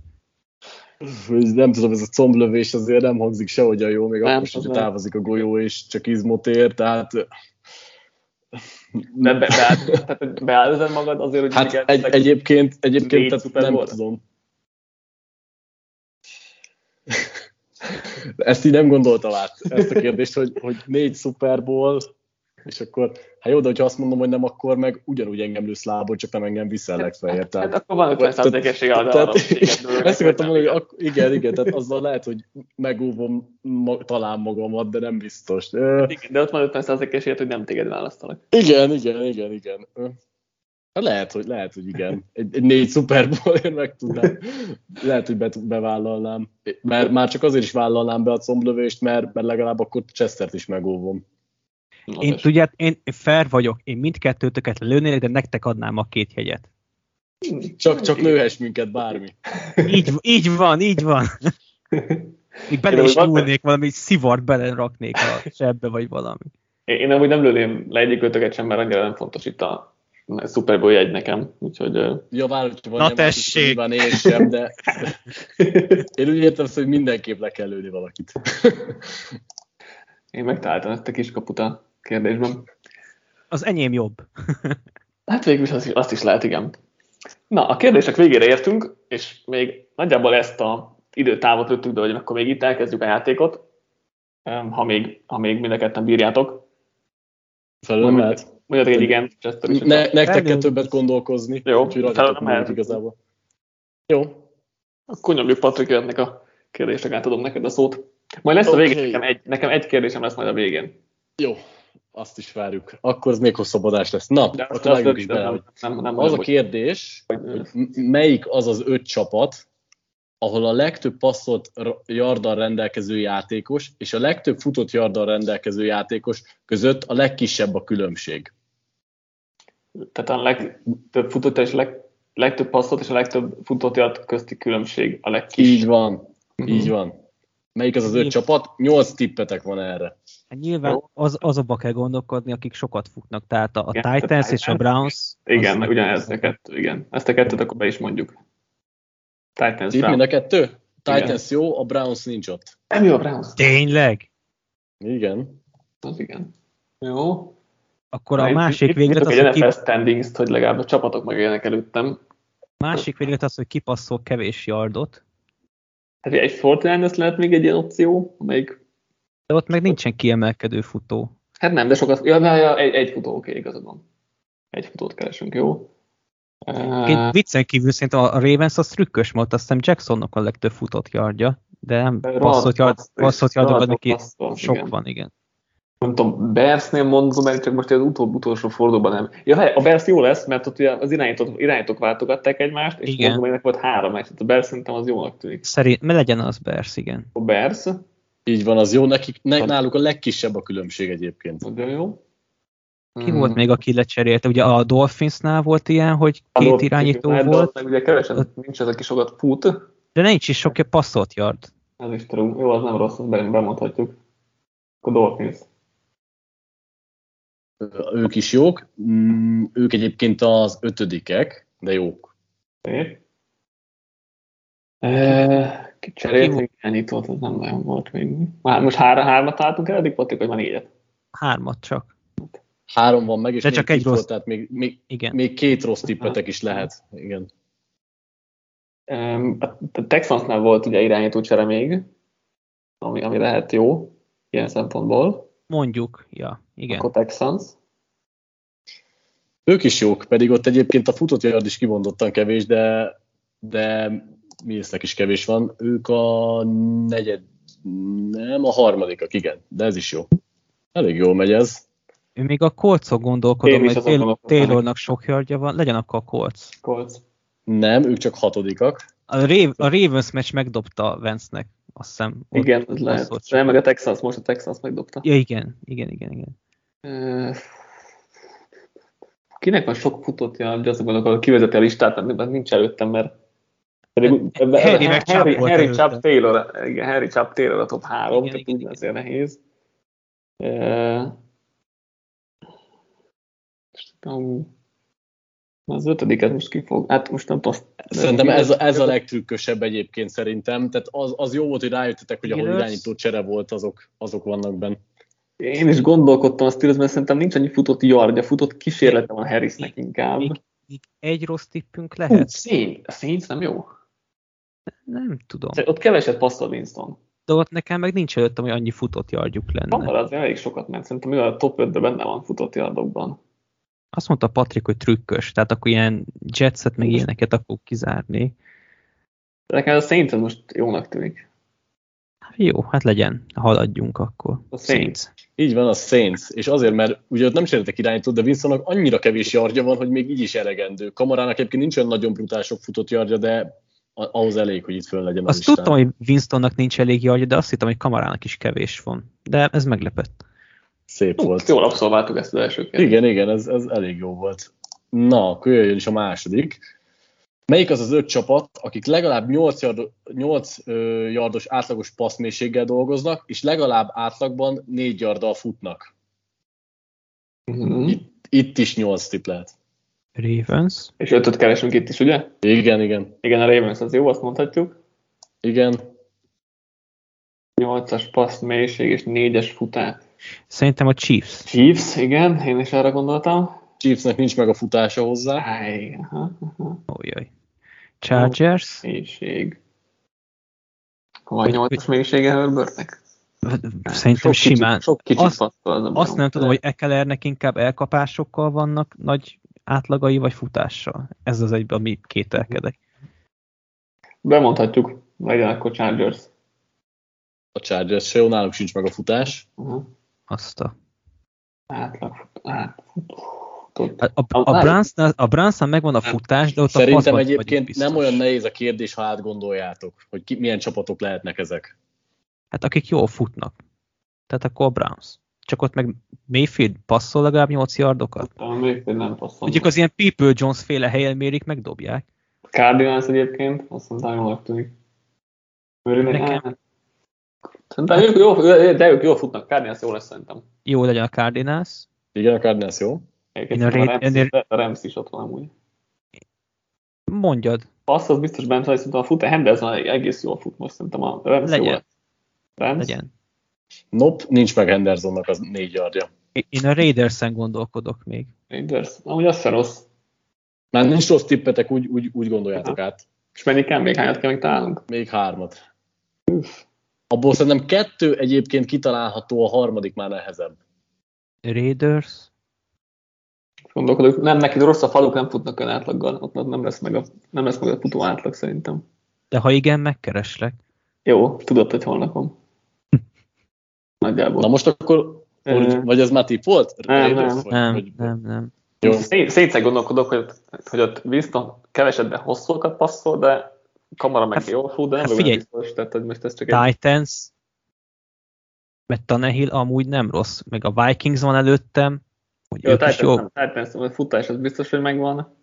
Nem tudom, ez a comblövés azért nem hangzik sehogyan jó, még nem, akkor sem, hogy távozik a golyó, és csak izmot ér, tehát... De be, be, tehát magad azért, hogy... Hát egy, egyébként, egyébként tehát nem volt. tudom. Ezt így nem gondoltam át, ezt a kérdést, hogy, hogy négy Super Bowl, és akkor, hát jó, de hogyha azt mondom, hogy nem, akkor meg ugyanúgy engem lősz lábon, csak nem engem viszel legfeljebb. Hát, tehát, hát akkor van 50 százalékesség arra, arra Ezt akartam mondani, hogy ak- igen, igen, tehát azzal lehet, hogy megúvom ma- talán magamat, de nem biztos. Igen, de ott van 50 százalék hogy nem téged választanak. Igen, igen, igen, igen. Hát lehet, hogy, lehet, hogy igen. Egy, egy négy Super Bowl én meg tudnám. Lehet, hogy be, bevállalnám. Mert már csak azért is vállalnám be a comblövést, mert, mert legalább akkor Chestert is megóvom. Én tudját, én fair vagyok, én mindkettőtöket lőnélek, de nektek adnám a két jegyet. Csak, csak lőhess minket bármi. Így, így van, így van. Még bele is nyúlnék, valami szivart bele raknék a sebbe, vagy valami. Én, én amúgy nem lőném le egyik sem, mert annyira nem fontos itt a Super Bowl egy nekem, úgyhogy... Ja, vár, hogy van Na tessék! Van én sem, de én úgy értem, hogy mindenképp le kell lőni valakit. én megtaláltam ezt a kiskaput a kérdésben. Az enyém jobb. hát végül is azt, azt is lehet, igen. Na, a kérdések végére értünk, és még nagyjából ezt a időtávot lőttük be, hogy akkor még itt elkezdjük a játékot, ha még, ha még mind a ketten bírjátok. Felül lehet. Mondjatok egy igen. Ne, nektek kell többet gondolkozni. Jó, úgyhogy igazából. Jó. Akkor nyomjuk Patrik jönnek a kérdések, átadom neked a szót. Majd lesz okay. a végén, nekem egy, nekem egy kérdésem lesz majd a végén. Jó. Azt is várjuk. Akkor az még hosszabb adás lesz. Na, De akkor vágjunk is bele, hogy nem, nem, az a kérdés, hogy melyik az az öt csapat, ahol a legtöbb passzolt yarddal rendelkező játékos és a legtöbb futott yarddal rendelkező játékos között a legkisebb a különbség. Tehát a legtöbb futott és leg, legtöbb passzot és a legtöbb futott yard közti különbség a legkisebb. Így van, Mhm. így van. Melyik az az öt csapat? Nyolc tippetek van erre. Hát nyilván Jó. az, azokba kell gondolkodni, akik sokat futnak. Tehát a, a Igen, a Titans és a Titans. Browns. Igen, meg ugyanez a kettő, igen. Ezt a kettőt akkor be is mondjuk. Titans, Itt mind a kettő? Titans jó, a Browns nincs ott. Nem jó a Browns. Tényleg? Igen. Az igen. Jó. Akkor a Na, itt- másik itt véglet nyitok az, egy hogy ki, NFL standings hogy legalább a csapatok megéljenek előttem. másik véglet az, hogy kipasszol kevés yardot, Hát egy Fortnite lehet még egy ilyen opció, amelyik de ott meg nincsen kiemelkedő futó. Hát nem, de sokat, ja, ja, ja egy, egy futó, oké, igazad van. Egy futót keresünk, jó? Uh, viccen kívül szerintem a Ravens az trükkös volt, azt hiszem Jacksonnak a legtöbb futott yardja, de nem passzott yard, passzott yardokban neki sok van, igen. Nem tudom, Bersnél mondom, mert csak most az utol, utolsó fordulóban nem. Ja, hát a Bers jó lesz, mert ott ugye az irányítók, irányítók váltogatták egymást, és Igen. mondom, hogy ennek volt három meccs. A Bers szerintem az jónak tűnik. Szerint, mert legyen az Bears, igen. A Bers, Így van, az jó. Nekik, ne, náluk a legkisebb a különbség egyébként. nagyon jó. Ki volt még, aki lecserélte? Ugye a Dolphinsnál volt ilyen, hogy A két Dolphins, irányító de volt, Meg ugye kevesen, nincs az, aki sokat fut. de nincs is sok passzolt yard. Ez is tudom. Jó, az nem rossz, azt be- bemondhatjuk. A Dolphins. Ők is jók. Mm, Ők egyébként az ötödikek, de jók. Eh, Ki Cseréltünk irányítót, az nem nagyon volt még. Már most három, hármat találtunk el, eddig Patrik, vagy már négyet? Hármat csak. Három van meg, és De még csak egy tipp volt, rossz. Tehát még, még, Igen. még két rossz tippetek is lehet. Igen. A Texansnál volt ugye irányító csere még, ami, ami lehet jó, ilyen szempontból. Mondjuk, ja, igen. Akkor Texans. Ők is jók, pedig ott egyébként a futott yard is kimondottan kevés, de, de mi észnek is kevés van. Ők a negyed, nem, a harmadikak, igen, de ez is jó. Elég jól megy ez. Én még a Colcon Én gondolkodom, hogy Taylor. Taylornak sok yardja van, legyen akkor a Colts. Colts. Nem, ők csak hatodikak. A, Rav, a Ravens meccs megdobta Vance-nek, azt hiszem. Ott Igen, ez lehet. passzolt Nem, meg a Texans, most a Texans megdobta. Ja, igen, igen, igen, igen. Kinek van sok futott yard, azt gondolok, hogy kivezeti a listát, mert nincs előttem, mert pedig, Harry meg Harry, Harry. Chubb Taylor, igen, Harry Chubb Taylor a top 3, Igen, tehát igen, úgy igen. azért nehéz. Eh, um, Az ötödiket most ki fog, hát most nem tudom. Szerintem ez a, ez a legtrükkösebb egyébként szerintem. Tehát az, az jó volt, hogy rájöttetek, hogy ahol irányító csere volt, azok, azok vannak benne. Én is gondolkodtam a Steelers, mert szerintem nincs annyi futott yardja, futott kísérlete van Harrisnek inkább. Még, még egy rossz tippünk Hú, lehet? Saints, a Saints nem jó. Nem tudom. Ott keveset passzol Winston. De ott nekem meg nincs előttem, hogy annyi futott yardjuk Van lenne. az elég sokat ment, szerintem mivel a top 5-ben benne van futott yardokban. Azt mondta Patrik, hogy trükkös, tehát akkor ilyen jetset, meg ilyeneket akkor kizárni. De nekem a Saints most jónak tűnik. Hát Jó, hát legyen, haladjunk akkor. A Saints. Így van, a Saints, és azért, mert ugye ott nem cseréltek irányítót, de Winstonnak annyira kevés yardja van, hogy még így is elegendő. Kamarának egyébként nincs olyan nagyon brutál sok futott yardja, de a- ahhoz elég, hogy itt föl legyen az Azt listán. tudtam, hogy Winstonnak nincs elég yardja, de azt hittem, hogy Kamarának is kevés van. De ez meglepett. Szép volt. Jól abszolváltuk ezt az első kérdést. Igen, igen, ez, ez elég jó volt. Na, akkor jöjjön is a második. Melyik az az öt csapat, akik legalább 8, yard, 8 ö, yardos átlagos passzmélységgel dolgoznak, és legalább átlagban 4 yarddal futnak? Mhm. Itt, itt is 8 tip lehet. Ravens. És ötöt keresünk itt is, ugye? Igen, igen, Igen, a Ravens az jó, azt mondhatjuk. igen. 8-as passz mélység és 4-es futás. Szerintem a Chiefs. Chiefs, igen, én is arra gondoltam. Chiefsnek nincs meg a futása hozzá. Aha, aha. Ójaj. Chargers. Mélység. Van Hogy- 8-as mélysége Herbertnek? Szerintem Sok kicsit- simán. Sok kicsit Azt- a Azt nem tudom, hogy Ekelernek inkább elkapásokkal vannak nagy átlagai, vagy futással. Ez az egyben, ami kételkedek. Bemondhatjuk, legyen akkor Chargers. A Chargers se jó, náluk sincs meg a futás. Uh-huh. Azt a... Átlag, át, futott. A, a, a, Brunsnál, a megvan a futás, de ott Szerintem a egyébként nem olyan nehéz a kérdés, ha átgondoljátok, hogy ki, milyen csapatok lehetnek ezek. Hát akik jól futnak. Tehát akkor a Browns. Csak ott meg Mayfield passzol legalább 8 yardokat. A Mayfield nem passzol. Mondjuk az ilyen People Jones féle helyen mérik, megdobják. Cardinals egyébként, azt mondtam, jól tűnik. Nekem- Szerintem ők jó, de ők jól futnak, Cardinals jó lesz szerintem. Jó legyen a Cardinals. Igen, a Cardinals jó. Én a szerintem a, Rams, a Rams is ott van amúgy. Mondjad. Passz az biztos bent van, szerintem a fut, a Henderson egész jól fut most, szerintem a Rams Legyen. jó lesz. Rams? Legyen. Nope, nincs meg Hendersonnak az négy yardja. Én a Raidersen gondolkodok még. Raiders. Amúgy az se rossz. Már nincs rossz tippetek, úgy, úgy, úgy gondoljátok át. És mennyi kell még, hányat kell még találnunk? Még hármat. Abból szerintem kettő egyébként kitalálható, a harmadik már nehezebb. Raiders. Gondolkodok, nem, neki rossz a faluk, nem futnak olyan átlaggal, ott nem lesz meg a, nem lesz meg a futó átlag szerintem. De ha igen, megkereslek. Jó, tudod, hogy hol lakom. [LAUGHS] Nagyjából. Na most akkor, vagy ez már tipp volt? Nem, Raiders, nem. vagy- Nem, vagy- nem, nem. Jó. Szé- Szétszer gondolkodok, hogy, hogy ott Winston kevesetben hosszúkat passzol, de kamera meg Hát- jól fut, de nem hát figyelj. biztos, tehát hogy most ez csak egy... Titans. Mert Tannehill amúgy nem rossz. Meg a Vikings van előttem. Hogy Jó, a ők is Titans, jó. nem, Titans, a futás az biztos, hogy megvan.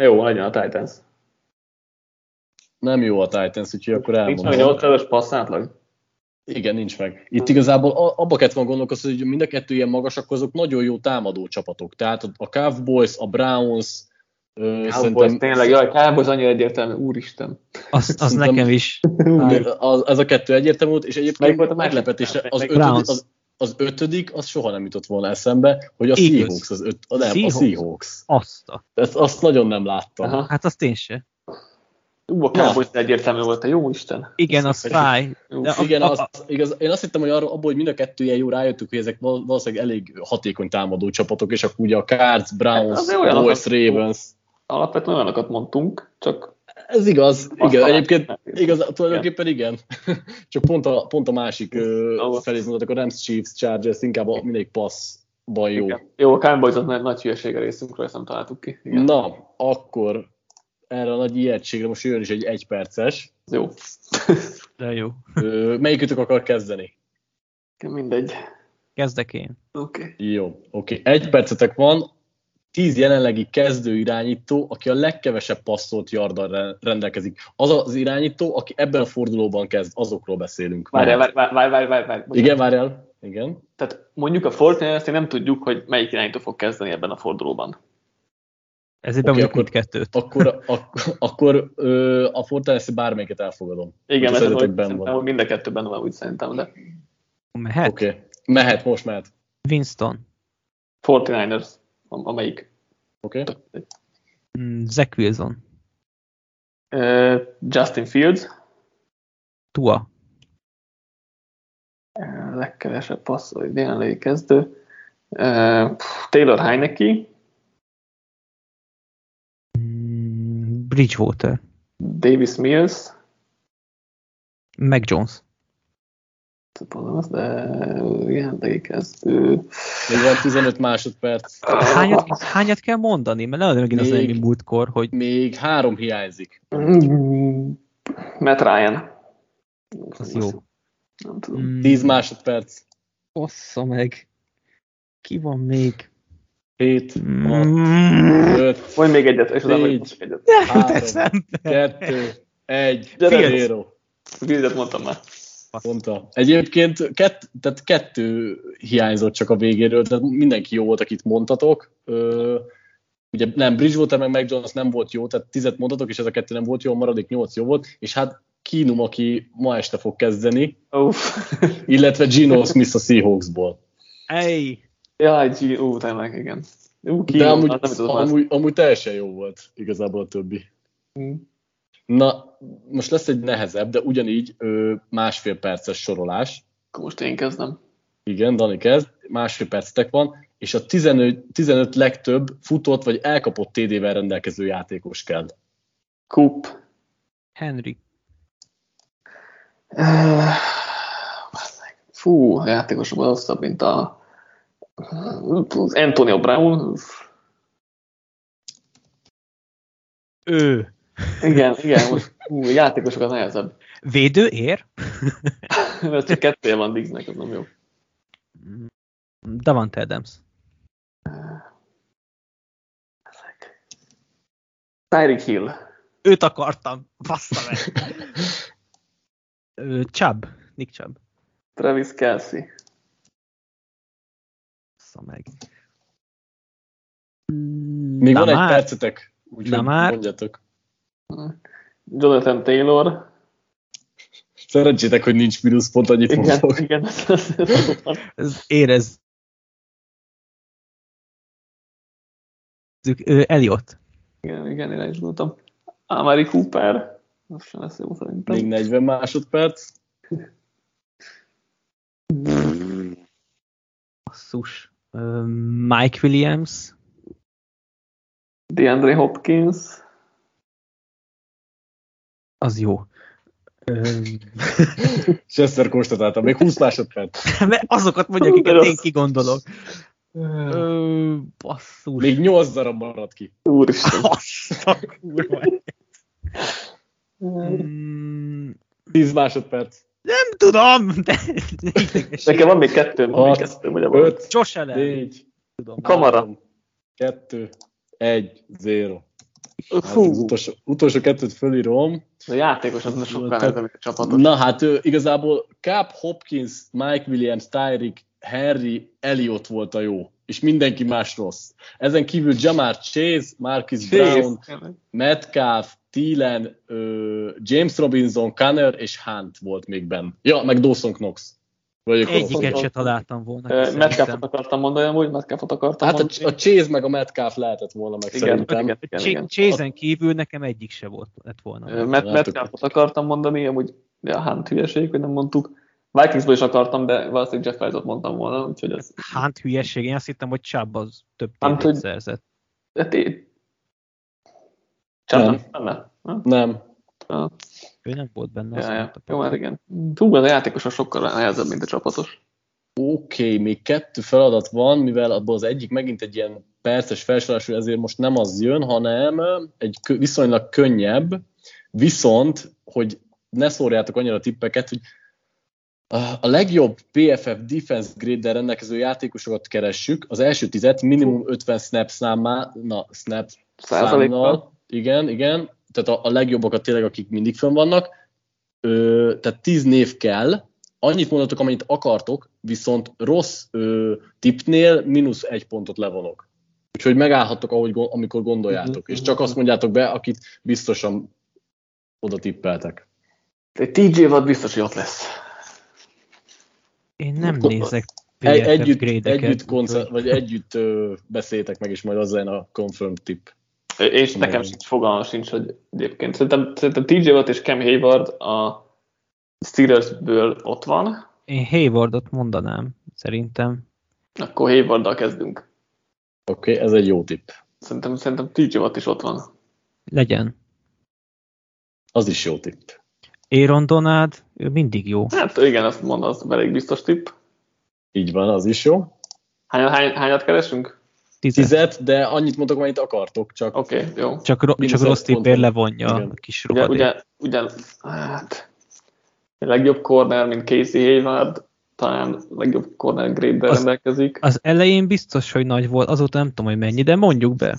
Jó, legyen a Titans. Nem jó a Titans, úgyhogy akkor Nincs meg elmondom. 800-as passz átlag? Igen, nincs meg. Itt igazából abba kellett volna gondolkozni, hogy mind a kettő ilyen magas, akkor azok nagyon jó támadó csapatok. Tehát a Cowboys, a Browns, Cowboys, tényleg, jaj, Cowboys annyira egyértelmű, úristen. Az, az Szerintem- nekem is. az, ez a kettő egyértelmű volt, és Melyik egyébként volt a meglepetésre az Melyik- ötödik, az, az ötödik, az soha nem jutott volna eszembe, hogy a Eagles. Seahawks az öt, a, nem, Seahawks. a Seahawks. Azt a. Ezt, azt nagyon nem láttam. Aha. Hát azt én se. Ú, a Cowboys egyértelmű volt, a jó Isten. Igen, az fáj. Igen, az, igaz, én azt hittem, hogy arra, abból, hogy mind a kettő ilyen jó rájöttük, hogy ezek val- valószínűleg elég hatékony támadó csapatok, és akkor ugye a Cards, Browns, Boys, Ravens. Alapvetően olyanokat mondtunk, csak Ez igaz, igen, egyébként igaz, tulajdonképpen igen. [LAUGHS] Csak pont a, pont a másik Ó. felé mondhatok, a Rams, Chiefs, Chargers inkább a mindegy passzban jó. Igen. Jó, a Cowboys az nagy, nagy hülyeség a részünkről, ezt nem találtuk ki. Igen. Na, akkor erre a nagy ijegységre most jön is egy egyperces. Jó. [LAUGHS] De jó. Ö, Melyikütök akar kezdeni? Mindegy. Kezdek én. Oké. Okay. Jó, oké. Egy percetek van, tíz jelenlegi kezdő irányító, aki a legkevesebb passzolt yarddal re- rendelkezik. Az az irányító, aki ebben a fordulóban kezd, azokról beszélünk. Várjál, várj, várj, várj, várj. Igen, várjál. Igen. Tehát mondjuk a Fortnite-t nem tudjuk, hogy melyik irányító fog kezdeni ebben a fordulóban. Ezért bemondjuk akkor- mindkettőt. Akkor, ak- akkor ö, a Fortnite bármelyiket elfogadom. Igen, szerintetek hogy, benn van. mind a kettőben van, úgy szerintem, de Mehet? Oké. Okay. Mehet, most mehet. Winston. 49ers, am- amelyik. Oké. Okay. Mm, Zach Wilson. Uh, Justin Fields, Tua. uh, legkevesebb passzol, jelenlegi kezdő. Uh, Taylor Heineke, Mm, Bridgewater. Davis Mills, Meg Jones. Tudom azt, de jelenlegi kezdő. Még van 15 másodperc. Hányat, hányat kell mondani? Mert lehet, megint az Még- ennyi múltkor, hogy Még három hiányzik. Matt Ryan. az jó. Nem tudom. Mm, 10 másodperc. Bassza meg. Ki van még? 7, 6, Mm, 5, Mondj még egyet, és utána még egyet. [LAUGHS] nem Három. jut eszembe. 2, 1, Gyere. zero. Fieldet mondtam már. Mondta. Egyébként kett, tehát kettő hiányzott csak a végéről, tehát mindenki jó volt, akit mondtatok. Ö, ugye nem, Bridgewater meg Mac Jones nem volt jó, tehát tizet mondtatok, és ez a kettő nem volt jó, a maradék nyolc jó volt, és hát Kínum, aki ma este fog kezdeni, Uff. [LAUGHS] illetve Gino Smith a Seahawksból. Ej, Jaj, ú, tényleg, igen. Ú, De kínom, amúgy, nem tudom már. amúgy, amúgy teljesen jó volt igazából a többi. Mm. Na, most lesz egy nehezebb, de ugyanígy ö, másfél perces sorolás. Most én kezdem. Igen, Dani kezd, másfél percetek van, és a 15, 15 legtöbb futott vagy elkapott TD-vel rendelkező játékos kell. Coop. Henry. Uh, Fú, a játékosokban rosszabb, mint a Antonio Brown. Ő. Igen, igen, most ú, játékosok nehezebb. Védő ér? [LAUGHS] Mert csak kettője van Diggsnek, az nem jó. Davante Adams. Tyreek Hill. Őt akartam. Bassza meg. Chubb. Nick Chubb. Travis Kelsey. Bassza meg. Még Na van egy már. percetek, úgyhogy Na már. mondjatok. Jonathan Taylor. Szerencsétek, hogy nincs mínuszpont, annyit Igen, mondok. igen. ez- ez- érez. Ö, Elliot. Igen, igen, én is gondoltam. Amari Cooper. Az sem lesz jó szerintem. Még 40 másodperc. Basszus. Mike Williams. DeAndre Hopkins. Az jó. Ö, Chester konstatáltam, még 20 másodperc. mert azokat mondja, De akiket én kigondolok. Ö, basszus. Még 8 darab maradt ki. Úristen. [LAUGHS] Azt a kurva. Mm, 10 másodperc. Nem tudom, de Nekem van még kettő, van még kettő, vagy abban. 5, Josh Allen. 4, Tudom. Kamara. 2, 1, 0. Az utolsó, utolsó kettőt fölírom. A játékos az sokkal nehezebb, mint a csapatos. Na hát ő, igazából Cap, Hopkins, Mike Williams, Tyreek, Henry, Elliot volt a jó, és mindenki más rossz. Ezen kívül Jamar Chase, Marcus Brown, Metcalf, Thielen, James Robinson, Conner és Hunt volt még benn. Ja, meg Dawson Knox. Vagy Egyiket se találtam volna. Metcalfot akartam mondani, amúgy Metcalfot akartam Hát a, mondani. a Chase meg a Metcalf lehetett volna meg igen, szerintem. igen, igen, igen. Ch- Chase-en kívül nekem egyik se volt, lett volna. Met. Metcalfot akartam mondani, amúgy ja, Hunt hülyeség, hogy nem mondtuk. Vikingsból is akartam, de valószínűleg Jeff Bezos mondtam volna, úgyhogy ez... Hunt hülyeség, én azt hittem, hogy Chubb az több tévét hogy- szerzett. Hát én... Csak Nem. nem. Nem? Nem. Ő nem volt benne. azt ja, ja. Jó, már igen. Túl az a játékos sokkal nehezebb, mint a csapatos. Oké, okay, még kettő feladat van, mivel abból az egyik megint egy ilyen perces felsorolású, ezért most nem az jön, hanem egy viszonylag könnyebb, viszont, hogy ne szórjátok annyira a tippeket, hogy a- a legjobb PFF defense grade rendelkező játékosokat keressük, az első tizet minimum 50 snap számmá, na, snap Százalékkal. számmal, igen, igen, tehát a, a legjobbakat tényleg, akik mindig fönn vannak, ö, tehát 10 név kell, annyit mondatok, amennyit akartok, viszont rossz ö, tippnél mínusz egy pontot levonok. Úgyhogy megállhattok, ahogy, amikor gondoljátok, és csak azt mondjátok be, akit biztosan oda tippeltek. TJ Watt biztos, hogy ott lesz. Én nem Akkor- nézek Egy, együtt, együtt, konce- úgyhogy- vagy együtt ö, beszéltek meg, és majd az legyen a confirm tipp. És nekem Nagyon. sincs fogalmam sincs, hogy egyébként szerintem, szerintem TJ Watt és Cam Hayward a Steelersből ott van, Én Haywardot mondanám, szerintem. akkor Haywarddal kezdünk. Oké, okay, ez egy jó tipp. Szerintem, szerintem TJ Watt is ott van. Legyen. Az is jó tipp. Aaron Donald, ő mindig jó. Hát igen, azt mondom, az elég biztos tipp. Így van, az is jó. Hány, hány, hányat keresünk? Tizet. Tizet, de annyit mondok, amennyit akartok, csak okay, jó. Csak, ro- csak rossz tippér levonja Igen. a kis Ugye, ugye, ugye, hát, a legjobb corner, mint Casey Hayward, talán a legjobb corner grade Az- rendelkezik. Az elején biztos, hogy nagy volt, azóta nem tudom, hogy mennyi, de mondjuk be.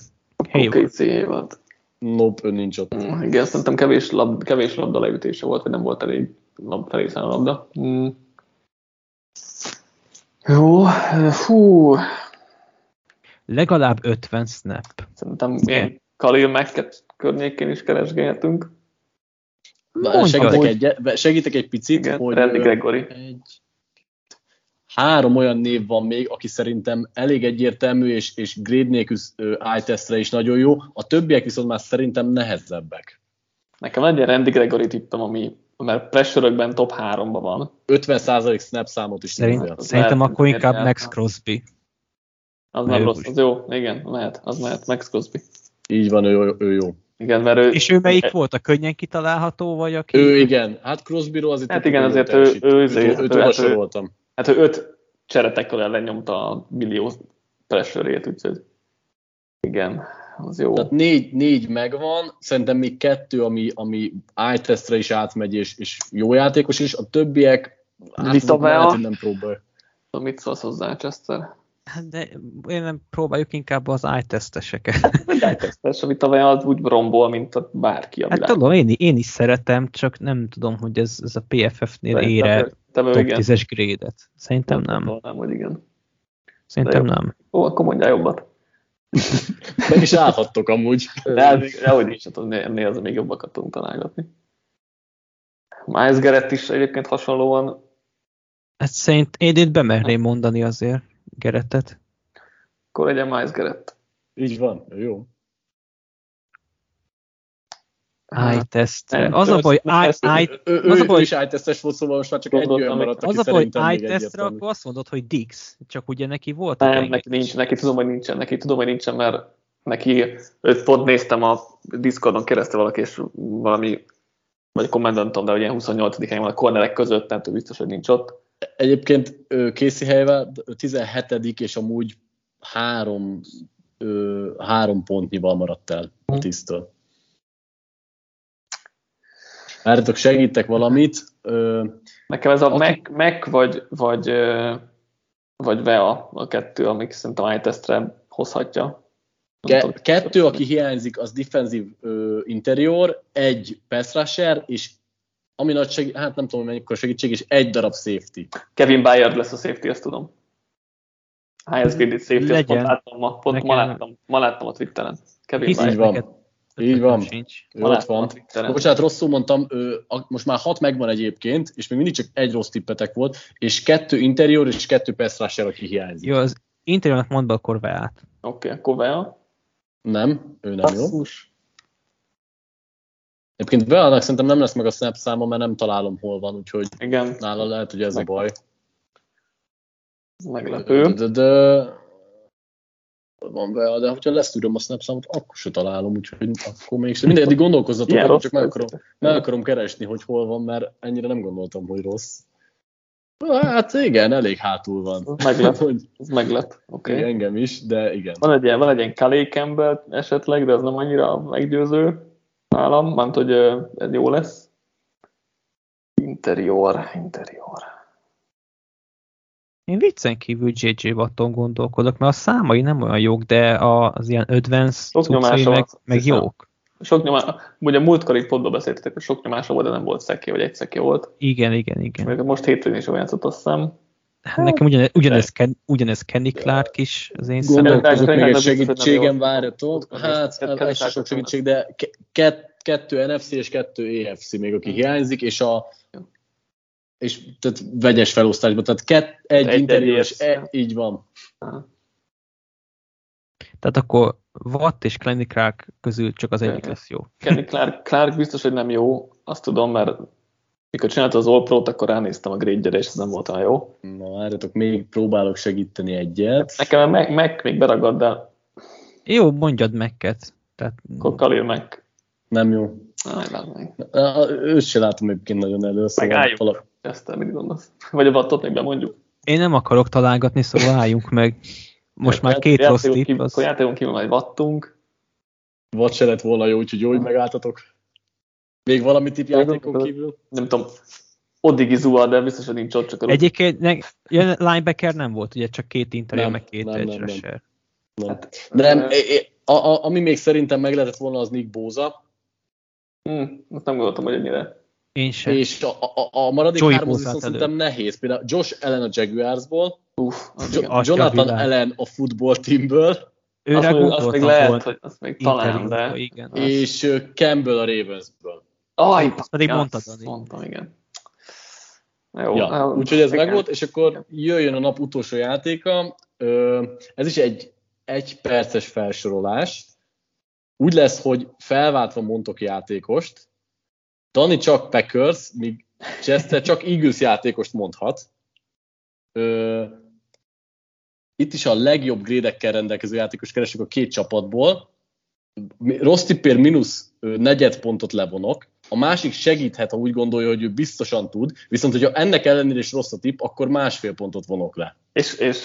Hayward. Casey Hayward. nope, ön nincs ott. Mm, Igen, szerintem kevés, lab, kevés labda leütése volt, vagy nem volt elég lab, felé a labda. Mm. Jó, fú, Legalább 50 snap. szerintem ilyen Khalil Mack környékén is keresgélhetünk. Segítek egy, segítek egy picit, Igen, hogy Randy Gregory. egy, három olyan név van még, aki szerintem elég egyértelmű, és, és grade nélkül eye-testre is nagyon jó, a többiek viszont már szerintem nehezebbek. Nekem egy ilyen Randy Gregory tippem, ami mert pressure top 3-ban van. 50% snap számot is Szerint, szerintem akkor inkább. Max Crosby. Az nem ő rossz, az jó. Igen, mehet, az mehet. Max Crosby. Így van, ő, ő, ő jó. Igen, mert ő... És ő melyik volt? A könnyen kitalálható, vagy aki? Ő igen, hát Crosbyról azért Hát igen, azért ő- ő- őt, ő- őt ő- hova ő- soroltam. Hát ő öt cseretekkel ellen nyomta a millió pressure úgyhogy igen, az jó. Tehát négy, négy megvan, szerintem még kettő, ami, ami eye is átmegy, és, és jó játékos is, a többiek Vitavea. nem próbál. Mit szólsz hozzá, Chester? Hát de én nem próbáljuk inkább az iTesteseket. iTestes, amit tavaly az úgy rombol, mint a bárki a Hát tudom, én, én is szeretem, csak nem tudom, hogy ez, ez a PFF-nél ére top 10-es grédet. Szerintem nem. Nem, hogy igen. Szerintem nem. Ó, akkor mondjál jobbat. [LAUGHS] Meg is állhattok amúgy. De, de hogy nincs, hát ennél az még jobbakat tudunk találgatni. Miles Garrett is egyébként hasonlóan. Hát szerint én itt bemerném mondani azért Gerettet. Akkor legyen Miles Garrett. Így van, jó. iTestre. Az a baj, az a baj, is iTestes volt, szóval most már csak egy olyan maradt, Az a baj, iTestre, akkor azt mondod, hogy Dix, csak ugye neki volt. Nem, neki nincs, neki tudom, hogy nincsen, neki tudom, hogy nincsen, mert neki, őt pont néztem a Discordon keresztül valaki, és valami, vagy kommentantom, de ugye 28 helyen van a cornerek között, nem tudom biztos, hogy nincs ott. Egyébként Casey helyvel 17 és amúgy három, három pontnyival maradt el a tisztől. Várjatok, segítek valamit. Nekem ez a aki... Mac, Mac vagy, vagy, vagy VEA a kettő, amik szerintem iTestre hozhatja. Ke- kettő, aki hiányzik, az defensív interior, egy pass rusher, és ami nagy segít, hát nem tudom, hogy mennyikor segítség, és egy darab safety. Kevin Bayard lesz a safety, ezt tudom. Graded safety, azt pont láttam ma, pont ma láttam, ma láttam a Twitteren. Kevin Hisz Bayard. van. Így van. Sincs. Ő ott van. Bocsánat, rosszul mondtam, ő, a, most már hat megvan egyébként, és még mindig csak egy rossz tippetek volt, és kettő interior és kettő pass rusher, aki hiányzik. Jó, az interiornak mondd be akkor Veát. Oké, okay, akkor Vea. Nem, ő nem Basszus. jó. Egyébként Veának szerintem nem lesz meg a snap száma, mert nem találom hol van, úgyhogy Igen. nála lehet, hogy ez meg. a baj. Meglepő. De, de, de, van be, de hogyha lesz tudom a snap számot, akkor se találom, úgyhogy akkor mégsem. [LAUGHS] Mindegy, eddig gondolkozzatok, yeah, csak meg akarom, meg akarom keresni, hogy hol van, mert ennyire nem gondoltam, hogy rossz. Hát igen, elég hátul van. Meglep, ez meglep. [LAUGHS] Okay. Engem is, de igen. Van egy ilyen, van egy ilyen Kalé Campbell esetleg, de az nem annyira meggyőző nálam, mert hogy ez jó lesz. Interior, interior. Én viccen kívül JJ Watton gondolkodok, mert a számai nem olyan jók, de az ilyen advanced cuccai meg, meg jók. Sok nyomása, ugye múltkor itt pontban beszéltetek, hogy sok nyomása volt, de nem volt szeké, vagy egy szeké volt. Igen, igen, igen. Még most hétvégén is olyan játszott, azt hiszem. Hát, nekem ugyanez, ugyanez, Ken, ugyanez Kenny Clark is az én Gondolkozok még egy segítségem várjatok. Hát, ez sok segítség, de kettő NFC és kettő EFC még, aki hiányzik, és a és tehát vegyes felosztásban, tehát kett, egy, egy interior, és e, így van. Tehát akkor Watt és Kenny Clark közül csak az egyik lesz jó. Kenny Clark, Clark biztos, hogy nem jó, azt tudom, mert mikor csinálta az all akkor ránéztem a grade és ez nem volt olyan jó. Na, várjatok, még próbálok segíteni egyet. Nekem meg, meg még beragad, de... Jó, mondjad meg-ket. Tehát... Akkor Khalil meg. Nem jó. Aj, meg. Őt se látom egyébként nagyon elő. Szóval Megálljuk. Valami... Ezt mit gondolsz? Vagy a vattot még bemondjuk? Én nem akarok találgatni, szóval álljunk meg. Most már két rossz tipp. Az... Akkor játékon kívül majd vattunk. Vad se lett volna jó, úgyhogy jó, hogy megálltatok. Még valami tipp játékon kívül? Nem tudom. Oddigi Zua, de biztos, hogy nincs ott csak a Egyébként ne, linebacker nem volt, ugye csak két interior, meg két nem, edge nem, nem. nem. Hát, de nem, a, a, ami még szerintem meg lehetett volna, az Nick Bóza. Hmm, azt nem gondoltam, hogy ennyire. Én sem. És a, a, a maradék Joey három viszont szerintem nehéz. Például Josh Allen a Jaguarsból, Uf, jo- Jonathan Allen a football teamből, Őre azt, azt még lehet, hogy azt még talán, de... Igen, és. Campbell a Ravensből. Aj, azt pedig ja, mondtad, Mondtam, igen. Jó, ja, úgyhogy ez igen. megvolt, és akkor jöjjön a nap utolsó játéka. Ez is egy egy perces felsorolás. Úgy lesz, hogy felváltva mondok játékost, Dani csak Packers, míg Chester csak [LAUGHS] Eagles játékost mondhat. Ö, itt is a legjobb grédekkel rendelkező játékos keresünk a két csapatból. Rossz tippér mínusz negyed pontot levonok, a másik segíthet, ha úgy gondolja, hogy ő biztosan tud, viszont hogyha ennek ellenére is rossz a tipp, akkor másfél pontot vonok le. És, és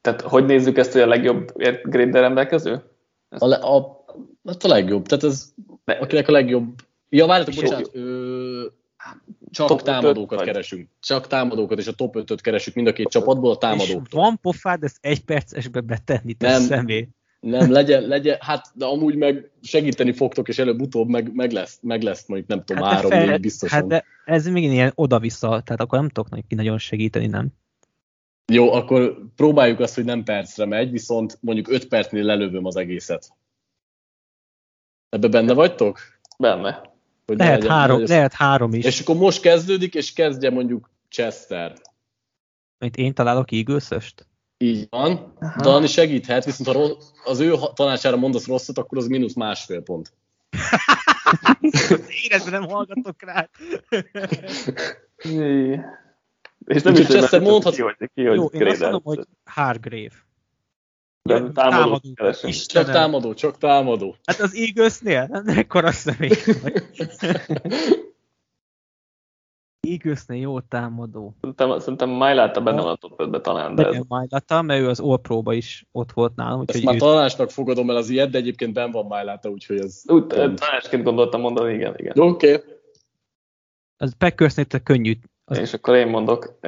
tehát hogy nézzük ezt, hogy a legjobb grade rendelkező? A, le, a, hát a legjobb, tehát ez, De, akinek a legjobb... Ja, várjátok, bocsánat, ö, csak top támadókat vagy. keresünk. Csak támadókat, és a top 5-öt keresünk mind a két csapatból a támadók. van pofád ezt egy percesbe betenni, te nem, személy. Nem, legyen, legyen, hát de amúgy meg segíteni fogtok, és előbb-utóbb meg, meg, lesz, meg lesz mondjuk nem tudom, hát három, fel, négy biztosan. Hát de ez még ilyen oda-vissza, tehát akkor nem tudok neki nagyon segíteni, nem? Jó, akkor próbáljuk azt, hogy nem percre megy, viszont mondjuk öt percnél lelövöm az egészet. Ebbe benne vagytok? Benne. Hogy lehet, legyen, három, legyen, lehet három is. És akkor most kezdődik, és kezdje mondjuk Chester. Itt én találok eagles Így van. Aha. Dani segíthet, viszont ha az ő tanácsára mondasz rosszat, akkor az mínusz másfél pont. [LAUGHS] Életben nem hallgatok rá. És nem is Chester mondhat... Ki, hogy, ki, hogy Jó, én azt mondom, hogy Hargrave. De támadó, támadó Csak támadó, csak támadó. Hát az Eaglesnél? Nem ekkora személy. [LAUGHS] Eaglesnél jó támadó. Szerintem, szerintem Májláta benne van a top 5 talán. De ez... Májláta, mert ő az All Pro-ba is ott volt nálam. Úgyhogy Ezt már ő... találásnak fogadom el az ilyet, de egyébként ben van Májláta, úgyhogy ez... Úgy, találásként gondoltam mondani, igen, igen. Oké. Okay. Az Packersnél könnyű. Az... És akkor én mondok,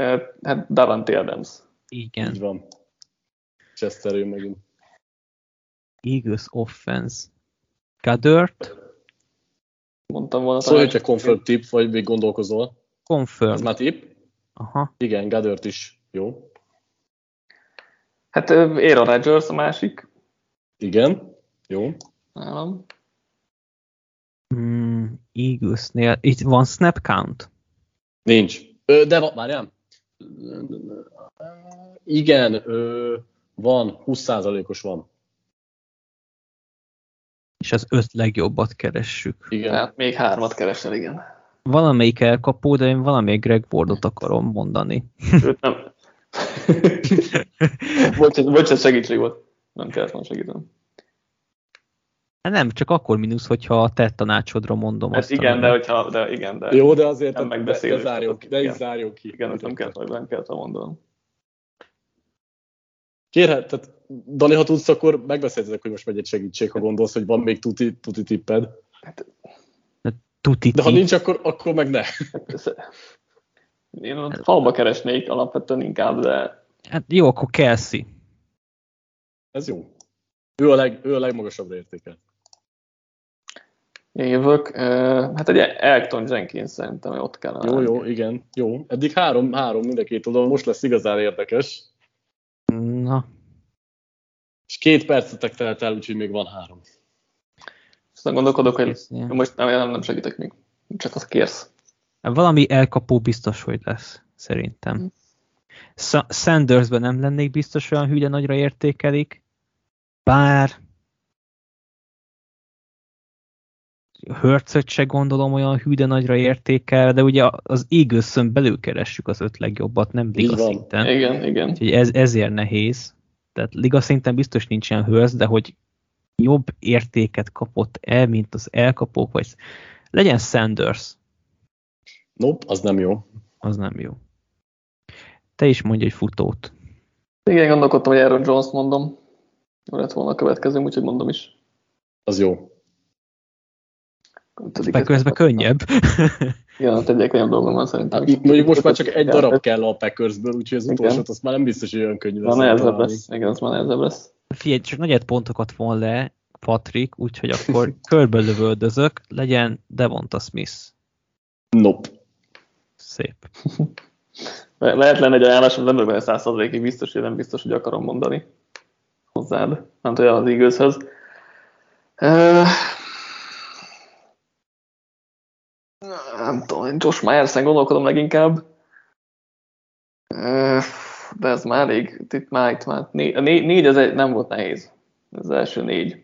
hát Davante Adams. Igen. Így van. Chester jön megint. Eagles offense. Gadert. Mondtam volna. Szólj, hogyha confirm tip, vagy még gondolkozol. Confirm. Ez már tip? Aha. Igen, Gadert is jó. Hát Aaron Rodgers a másik. Igen, jó. Nálam. Mm, Eaglesnél, itt van snap count? Nincs. Ö, de várjál. Igen, ö, van, 20%-os van. És az öt legjobbat keressük. Igen. Hát még hármat keresel, igen. Valamelyik elkapó, de én valamelyik Greg Wardot akarom mondani. Őt nem. [LAUGHS] bocsánat, bocsánat, segítség volt. Nem kellett volna segítenem. Hát nem, csak akkor mínusz, hogyha a te tanácsodra mondom hát azt. igen, de hogyha, de igen, de... Jó, de azért nem megbeszélünk. De, zárjuk, de is zárjuk ki. Igen, nem kellett, nem kellett mondanom. Kérhet, tehát Dani, ha tudsz, akkor megbeszéltetek, hogy most megy egy segítség, ha gondolsz, hogy van még tuti, tuti tipped. Hát, tuti De ha nincs, akkor, akkor meg ne. Én a falba keresnék alapvetően inkább, de... Hát jó, akkor Kelsey. Ez jó. Ő a, leg, ő a legmagasabbra értékel. Én jövök. Hát egy Elton Jenkins szerintem ott kell. Jó, jó, igen. Jó. Eddig három, három mind a két oldalon, most lesz igazán érdekes. Na. És két percetek telt el, úgyhogy még van három. Aztán gondolkodok, hogy most nem, nem, nem segítek még. Csak azt kérsz. Valami elkapó biztos, hogy lesz, szerintem. Hm. Sandersben nem lennék biztos olyan hülye nagyra értékelik, bár Hörcöt se gondolom olyan hű, de nagyra értékel, de ugye az eagles belül keressük az öt legjobbat, nem liga szinten. Igen, igen. Úgyhogy ez, ezért nehéz. Tehát liga szinten biztos nincsen Hurts, de hogy jobb értéket kapott el, mint az elkapók, vagy legyen Sanders. Nope, az nem jó. Az nem jó. Te is mondj egy futót. Igen, gondolkodtam, hogy Aaron Jones mondom. Jó lett volna a következő, úgyhogy mondom is. Az jó. Packersbe könnyebb. [LAUGHS] Igen, ott egy olyan dolgom van szerintem. Hát, mondjuk most már csak egy darab kell a Packersből, úgyhogy az utolsót azt már nem biztos, hogy olyan könnyű lesz. Van nehezebb lesz. Igen, az már nehezebb lesz. Figyelj, csak negyed pontokat von le Patrick, úgyhogy akkor [LAUGHS] körbe lövöldözök, legyen Devonta Smith. Nope. Szép. [LAUGHS] Lehet lenne egy ajánlás, nem vagyok benne százszerzékig biztos, hogy nem biztos, hogy akarom mondani hozzád, nem olyan az igőzhöz. Uh, nem tudom, Josh Myers-en gondolkodom leginkább. Uh, de ez már elég, itt már, itt már négy, négy, négy az egy, nem volt nehéz. Ez az első négy.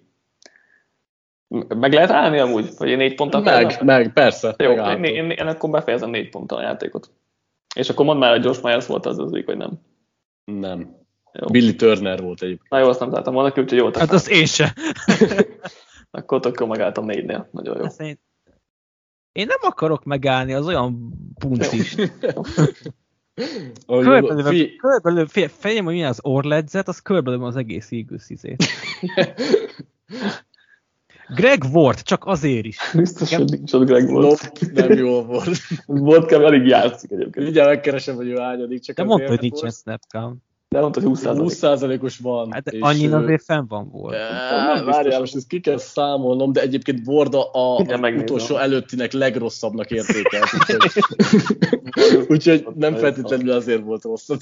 Meg lehet állni amúgy, hogy én négy ponttal Meg, meg, meg persze. Jó, én, én, én, én, akkor befejezem négy ponttal a játékot. És akkor mondd már, hogy Josh Myers volt az az vagy nem. Nem. Jó. Billy Turner volt egyébként. Na jó, azt nem láttam volna, úgyhogy jó. Hát az én se. [LAUGHS] Akkor tök jó megálltam négynél. Nagyon jó. Ezt én, én nem akarok megállni, az olyan puncis. [LAUGHS] Körülbelül, Fi- körülbelül fél, fejem, hogy milyen az orledzet, az körülbelül az egész Eagles izét. Greg Ward, csak azért is. Biztos, hogy nincs ott Greg Nope, volt. nem jó volt. Volt kell, alig játszik egyébként. Mindjárt megkeresem, hogy ő hányadik, csak De mondta, hogy nincsen snap count. De mondta, hogy 20 20%-os van. Hát és, annyin ö, azért fenn van volt. Á, Várjál, most ezt ki kell számolnom, de egyébként Borda a, az utolsó előttinek legrosszabbnak értékelt, [LAUGHS] úgyhogy, úgyhogy nem feltétlenül azért volt rossz a.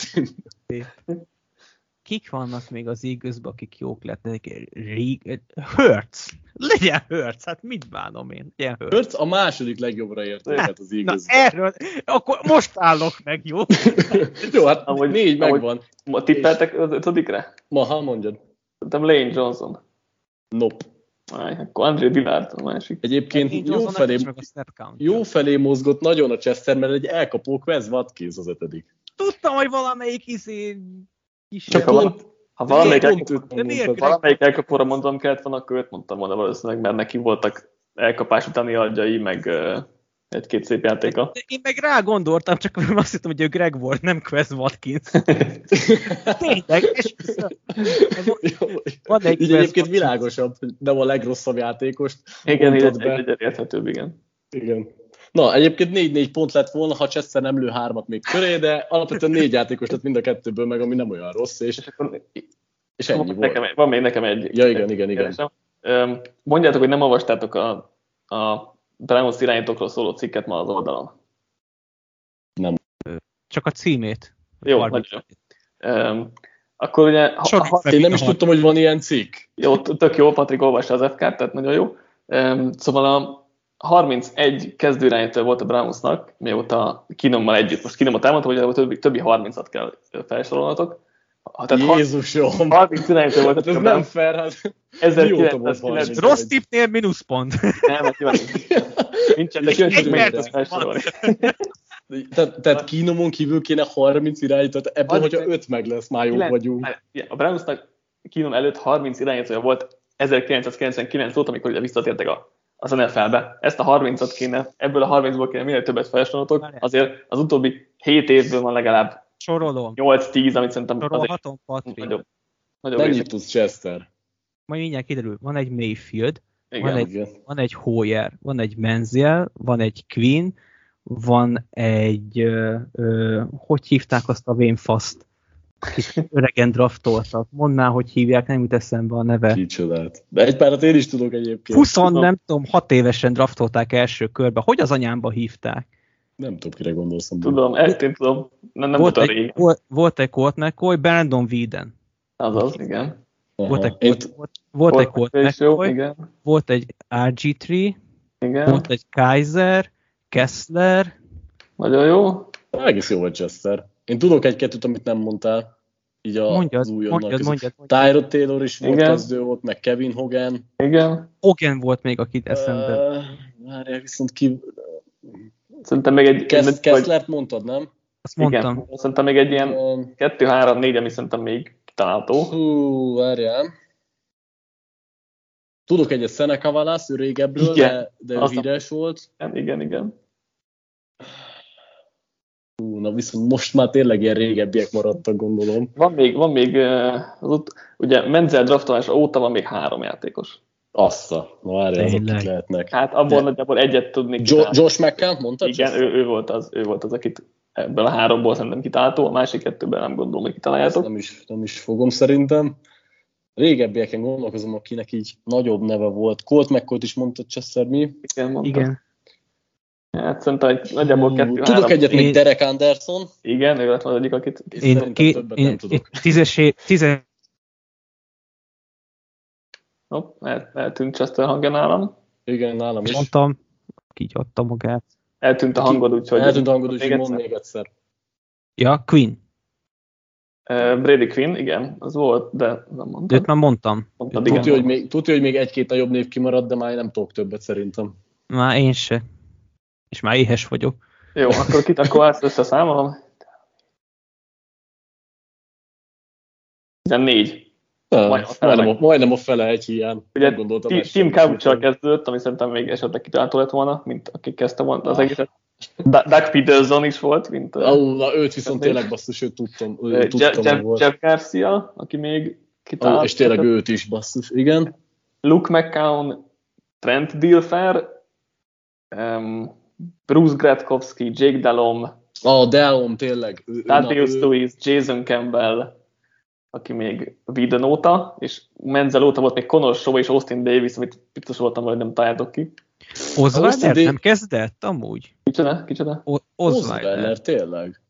Kik vannak még az Eaglesbe, akik jók lettek? Rég... Hurts! Legyen Hurts, hát mit bánom én? Legyen Hurts. Hurts a második legjobbra értékelt az Na Eagles. erről, akkor most állok meg, jó? [LAUGHS] Jó, hát Amúgy- négy amúgy- megvan. Ma tippeltek az ötödikre? Ma, ha mondjad. Szerintem Lane Johnson. Nope. Aj, akkor André Dillard a másik. Egyébként Nincs jó felé, jó felé mozgott nagyon a Chester, mert egy elkapó Quez Watkins az ötödik. Tudtam, hogy valamelyik izé kisebb. Csak ha, van, ha valamelyik. Greg- valamelyik elkapóra mondom kellett volna, akkor őt mondtam volna valószínűleg, mert neki voltak elkapás utáni adjai, meg uh, egy-két szép játéka. De én meg rá gondoltam, csak [LAUGHS] azt hittem, hogy ő Greg volt, nem Quest Watkins. [LAUGHS] Tényleg, és [LAUGHS] Van egy Így egyébként Watkins. világosabb, nem a legrosszabb játékost. Igen, így egy, egy, egy érthetőbb, igen. Igen. Na, egyébként 4-4 pont lett volna, ha Chester nem lő hármat még köré, de alapvetően négy játékos lett mind a kettőből, meg ami nem olyan rossz, és, És akkor és ennyi van, volt. nekem, van még nekem egy. Ja, igen, igen, igen. Öm, Mondjátok, hogy nem olvastátok a, a Browns irányítókról szóló cikket ma az oldalon. csak a címét. Jó, nagyon akkor ugye, ha, Sorry, ha, Én nem is tudtam, hogy van ilyen cikk. jó, tök jó, Patrik olvassa az FK-t, tehát nagyon jó. Öm, Szóval a 31 kezdőirányító volt a Brownsnak, mióta Kinommal együtt. Most Kinomot elmondtam, hogy a többi, többi 30-at kell felsorolnatok. Tehát Jézusom! 30 irányító volt Hát a ez nem fair, hát 1990 volt 30? Rossz tippnél mínuszpont. Nem, nyilván nincsen, de kíváncsi, hogy [LAUGHS] tehát, tehát kínomon kívül kéne 30 irányítót, ebből, hogyha meg. 5 meg lesz, már Kilenc- vagyunk. A Brownsnak Kínom előtt 30 irányítója volt 1999 óta, amikor ugye visszatértek a, az NFL-be. Ezt a 30-at kéne, ebből a 30-ból kéne minél többet felsorolnotok. Azért az utóbbi 7 évből van legalább Sorolom. 8-10, amit szerintem azért Sorolhatom, Patrik. nagyobb. Nagyobb Mennyit tudsz, Chester? Majd mindjárt kiderül. Van egy Mayfield, Igen. van egy- Igen. van egy Hoyer, van egy Menziel, van egy Queen, van egy, ö, ö, hogy hívták azt a Vénfaszt, akit öregen draftoltak. Mondd már, hogy hívják, nem jut eszembe a neve. Kicsodát. De egy párat én is tudok egyébként. 20, nem tudom, 6 évesen draftolták első körbe. Hogy az anyámba hívták? Nem tudom, kire gondolsz. amúgy. Tudom, ezt én tudom. Nem, nem volt, a egy, volt, volt egy Colt McCoy, Brandon Whedon. Azaz, igen. Aha. Volt egy Én volt, volt egy Colt jó, McCoy, volt egy RG3, Igen. volt egy Kaiser, Kessler, Nagyon jó. egész jó vagy Chester. Én tudok egy-kettőt, amit nem mondtál. Így a, mondjad, az újonnan mondjad, mondjad, mondjad. Tyrod Taylor is volt Igen. kezdő, volt meg Kevin Hogan. Igen. Hogan volt még, akit eszembe. Uh, várjál, viszont ki... Szerintem még egy... Vagy- Kesslert mondtad, nem? Azt mondtam. Igen. Szerintem még egy ilyen Um, 2-3-4, ami szerintem még kitalálható. hú, várjál. Tudok egyet Seneca Wallace, ő régebbről, Igen. de, de ő híres volt. Igen, igen, igen. Hú, na viszont most már tényleg ilyen régebbiek maradtak, gondolom. Van még, van még az ut- ugye Menzel draftolása óta van még három játékos. Assza, na várjál, azok kik lehetnek. Hát abból De- nagyjából egyet tudnék Jo-. Josh McCann, mondtad? Igen, ő, ő, volt az, ő volt az, akit ebből a háromból szerintem kitalálható, a másik kettőben nem gondolom, hogy kitaláljátok. nem is, nem is fogom szerintem. Régebbieken gondolkozom, akinek így nagyobb neve volt. Colt McCoy is mondta Chester mi. Igen, mondta. Igen. Hát szerintem egy, nagyjából kettő, Tudok három. egyet még Én- Derek Anderson. Igen, ő lett az egyik, akit Én, többet én, nem tudok. tízesé, tíze, Hopp, el, eltűnt Chester hangja nálam. Igen, nálam is. mondtam, így adta magát. Eltűnt a hangod, úgyhogy... Eltűnt a hangod, Még úgyhogy egyszer. még egyszer. Ja, Queen. Eh, Brady Quinn, igen, az volt, de nem mondtam. Őt már mondtam. Mondtad, igen. Tudja, hogy még, tudja, hogy még egy-két nagyobb név kimaradt, de már nem tudok többet szerintem. Már én se. És már éhes vagyok. Jó, akkor kit, akkor ezt összeszámolom. Igen, négy. Ja, majdnem, majdnem, a, majdnem a fele egy hiány. Ugye gondoltam Tim couch kezdődött, ami szerintem még esetleg kitalálható lett volna, mint aki kezdte volna az ah. egészet. Doug Peterson is volt, mint... Oh, na, őt viszont tényleg basszus, őt tudtam. Ő, tudtam Jeff, volt. Jeff Garcia, aki még kitalálta. Oh, és tényleg őt is basszus, igen. Luke McCown, Trent Dilfer, um, Bruce Gretkowski, Jake Delom. Oh, Delom, tényleg. Thaddeus Lewis, Jason Campbell, aki még Viden óta, és Menzel óta volt még Connor Shaw és Austin Davis, amit biztos voltam, hogy nem találtok ki. Osweiler nem kezdett amúgy? Kicsoda? Kicsoda? Osweiler, tényleg?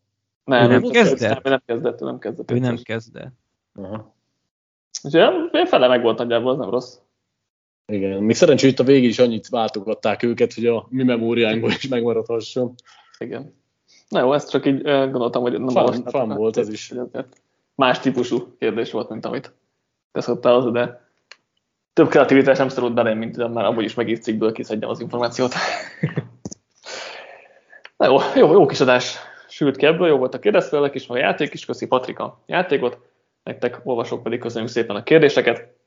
Nem, ő nem, nem kezdett. Nem kezdett, ő nem kezdett. Ő nem kezdett. Aha. Úgyhogy fele meg volt nagyjából, az nem rossz. Igen, még szerencsé, itt a végén is annyit váltogatták őket, hogy a mi memóriánkból is megmaradhasson. Igen. Na jó, ezt csak így gondoltam, hogy nem fan, fan volt ez is. Más típusú kérdés volt, mint amit te szoktál az, de több kreativitás nem szorult belém, mint már abból is megírt cikkből kiszedjem az információt. [LAUGHS] Na jó, jó, jó kis adás sült ki ebből, jó volt a kérdezfelelek is, meg a játék is, köszi Patrika játékot, nektek olvasók pedig köszönjük szépen a kérdéseket.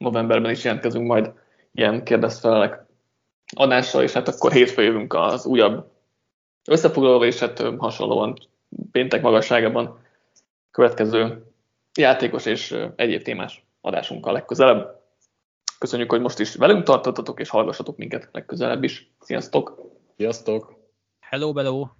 Novemberben is jelentkezünk majd ilyen kérdezfelelek adással, és hát akkor hétfő jövünk az újabb összefoglalóval, és hát hasonlóan péntek magasságában következő játékos és egyéb témás adásunkkal legközelebb. Köszönjük, hogy most is velünk tartottatok, és hallgassatok minket legközelebb is. Sziasztok! Sziasztok! Hello, hello!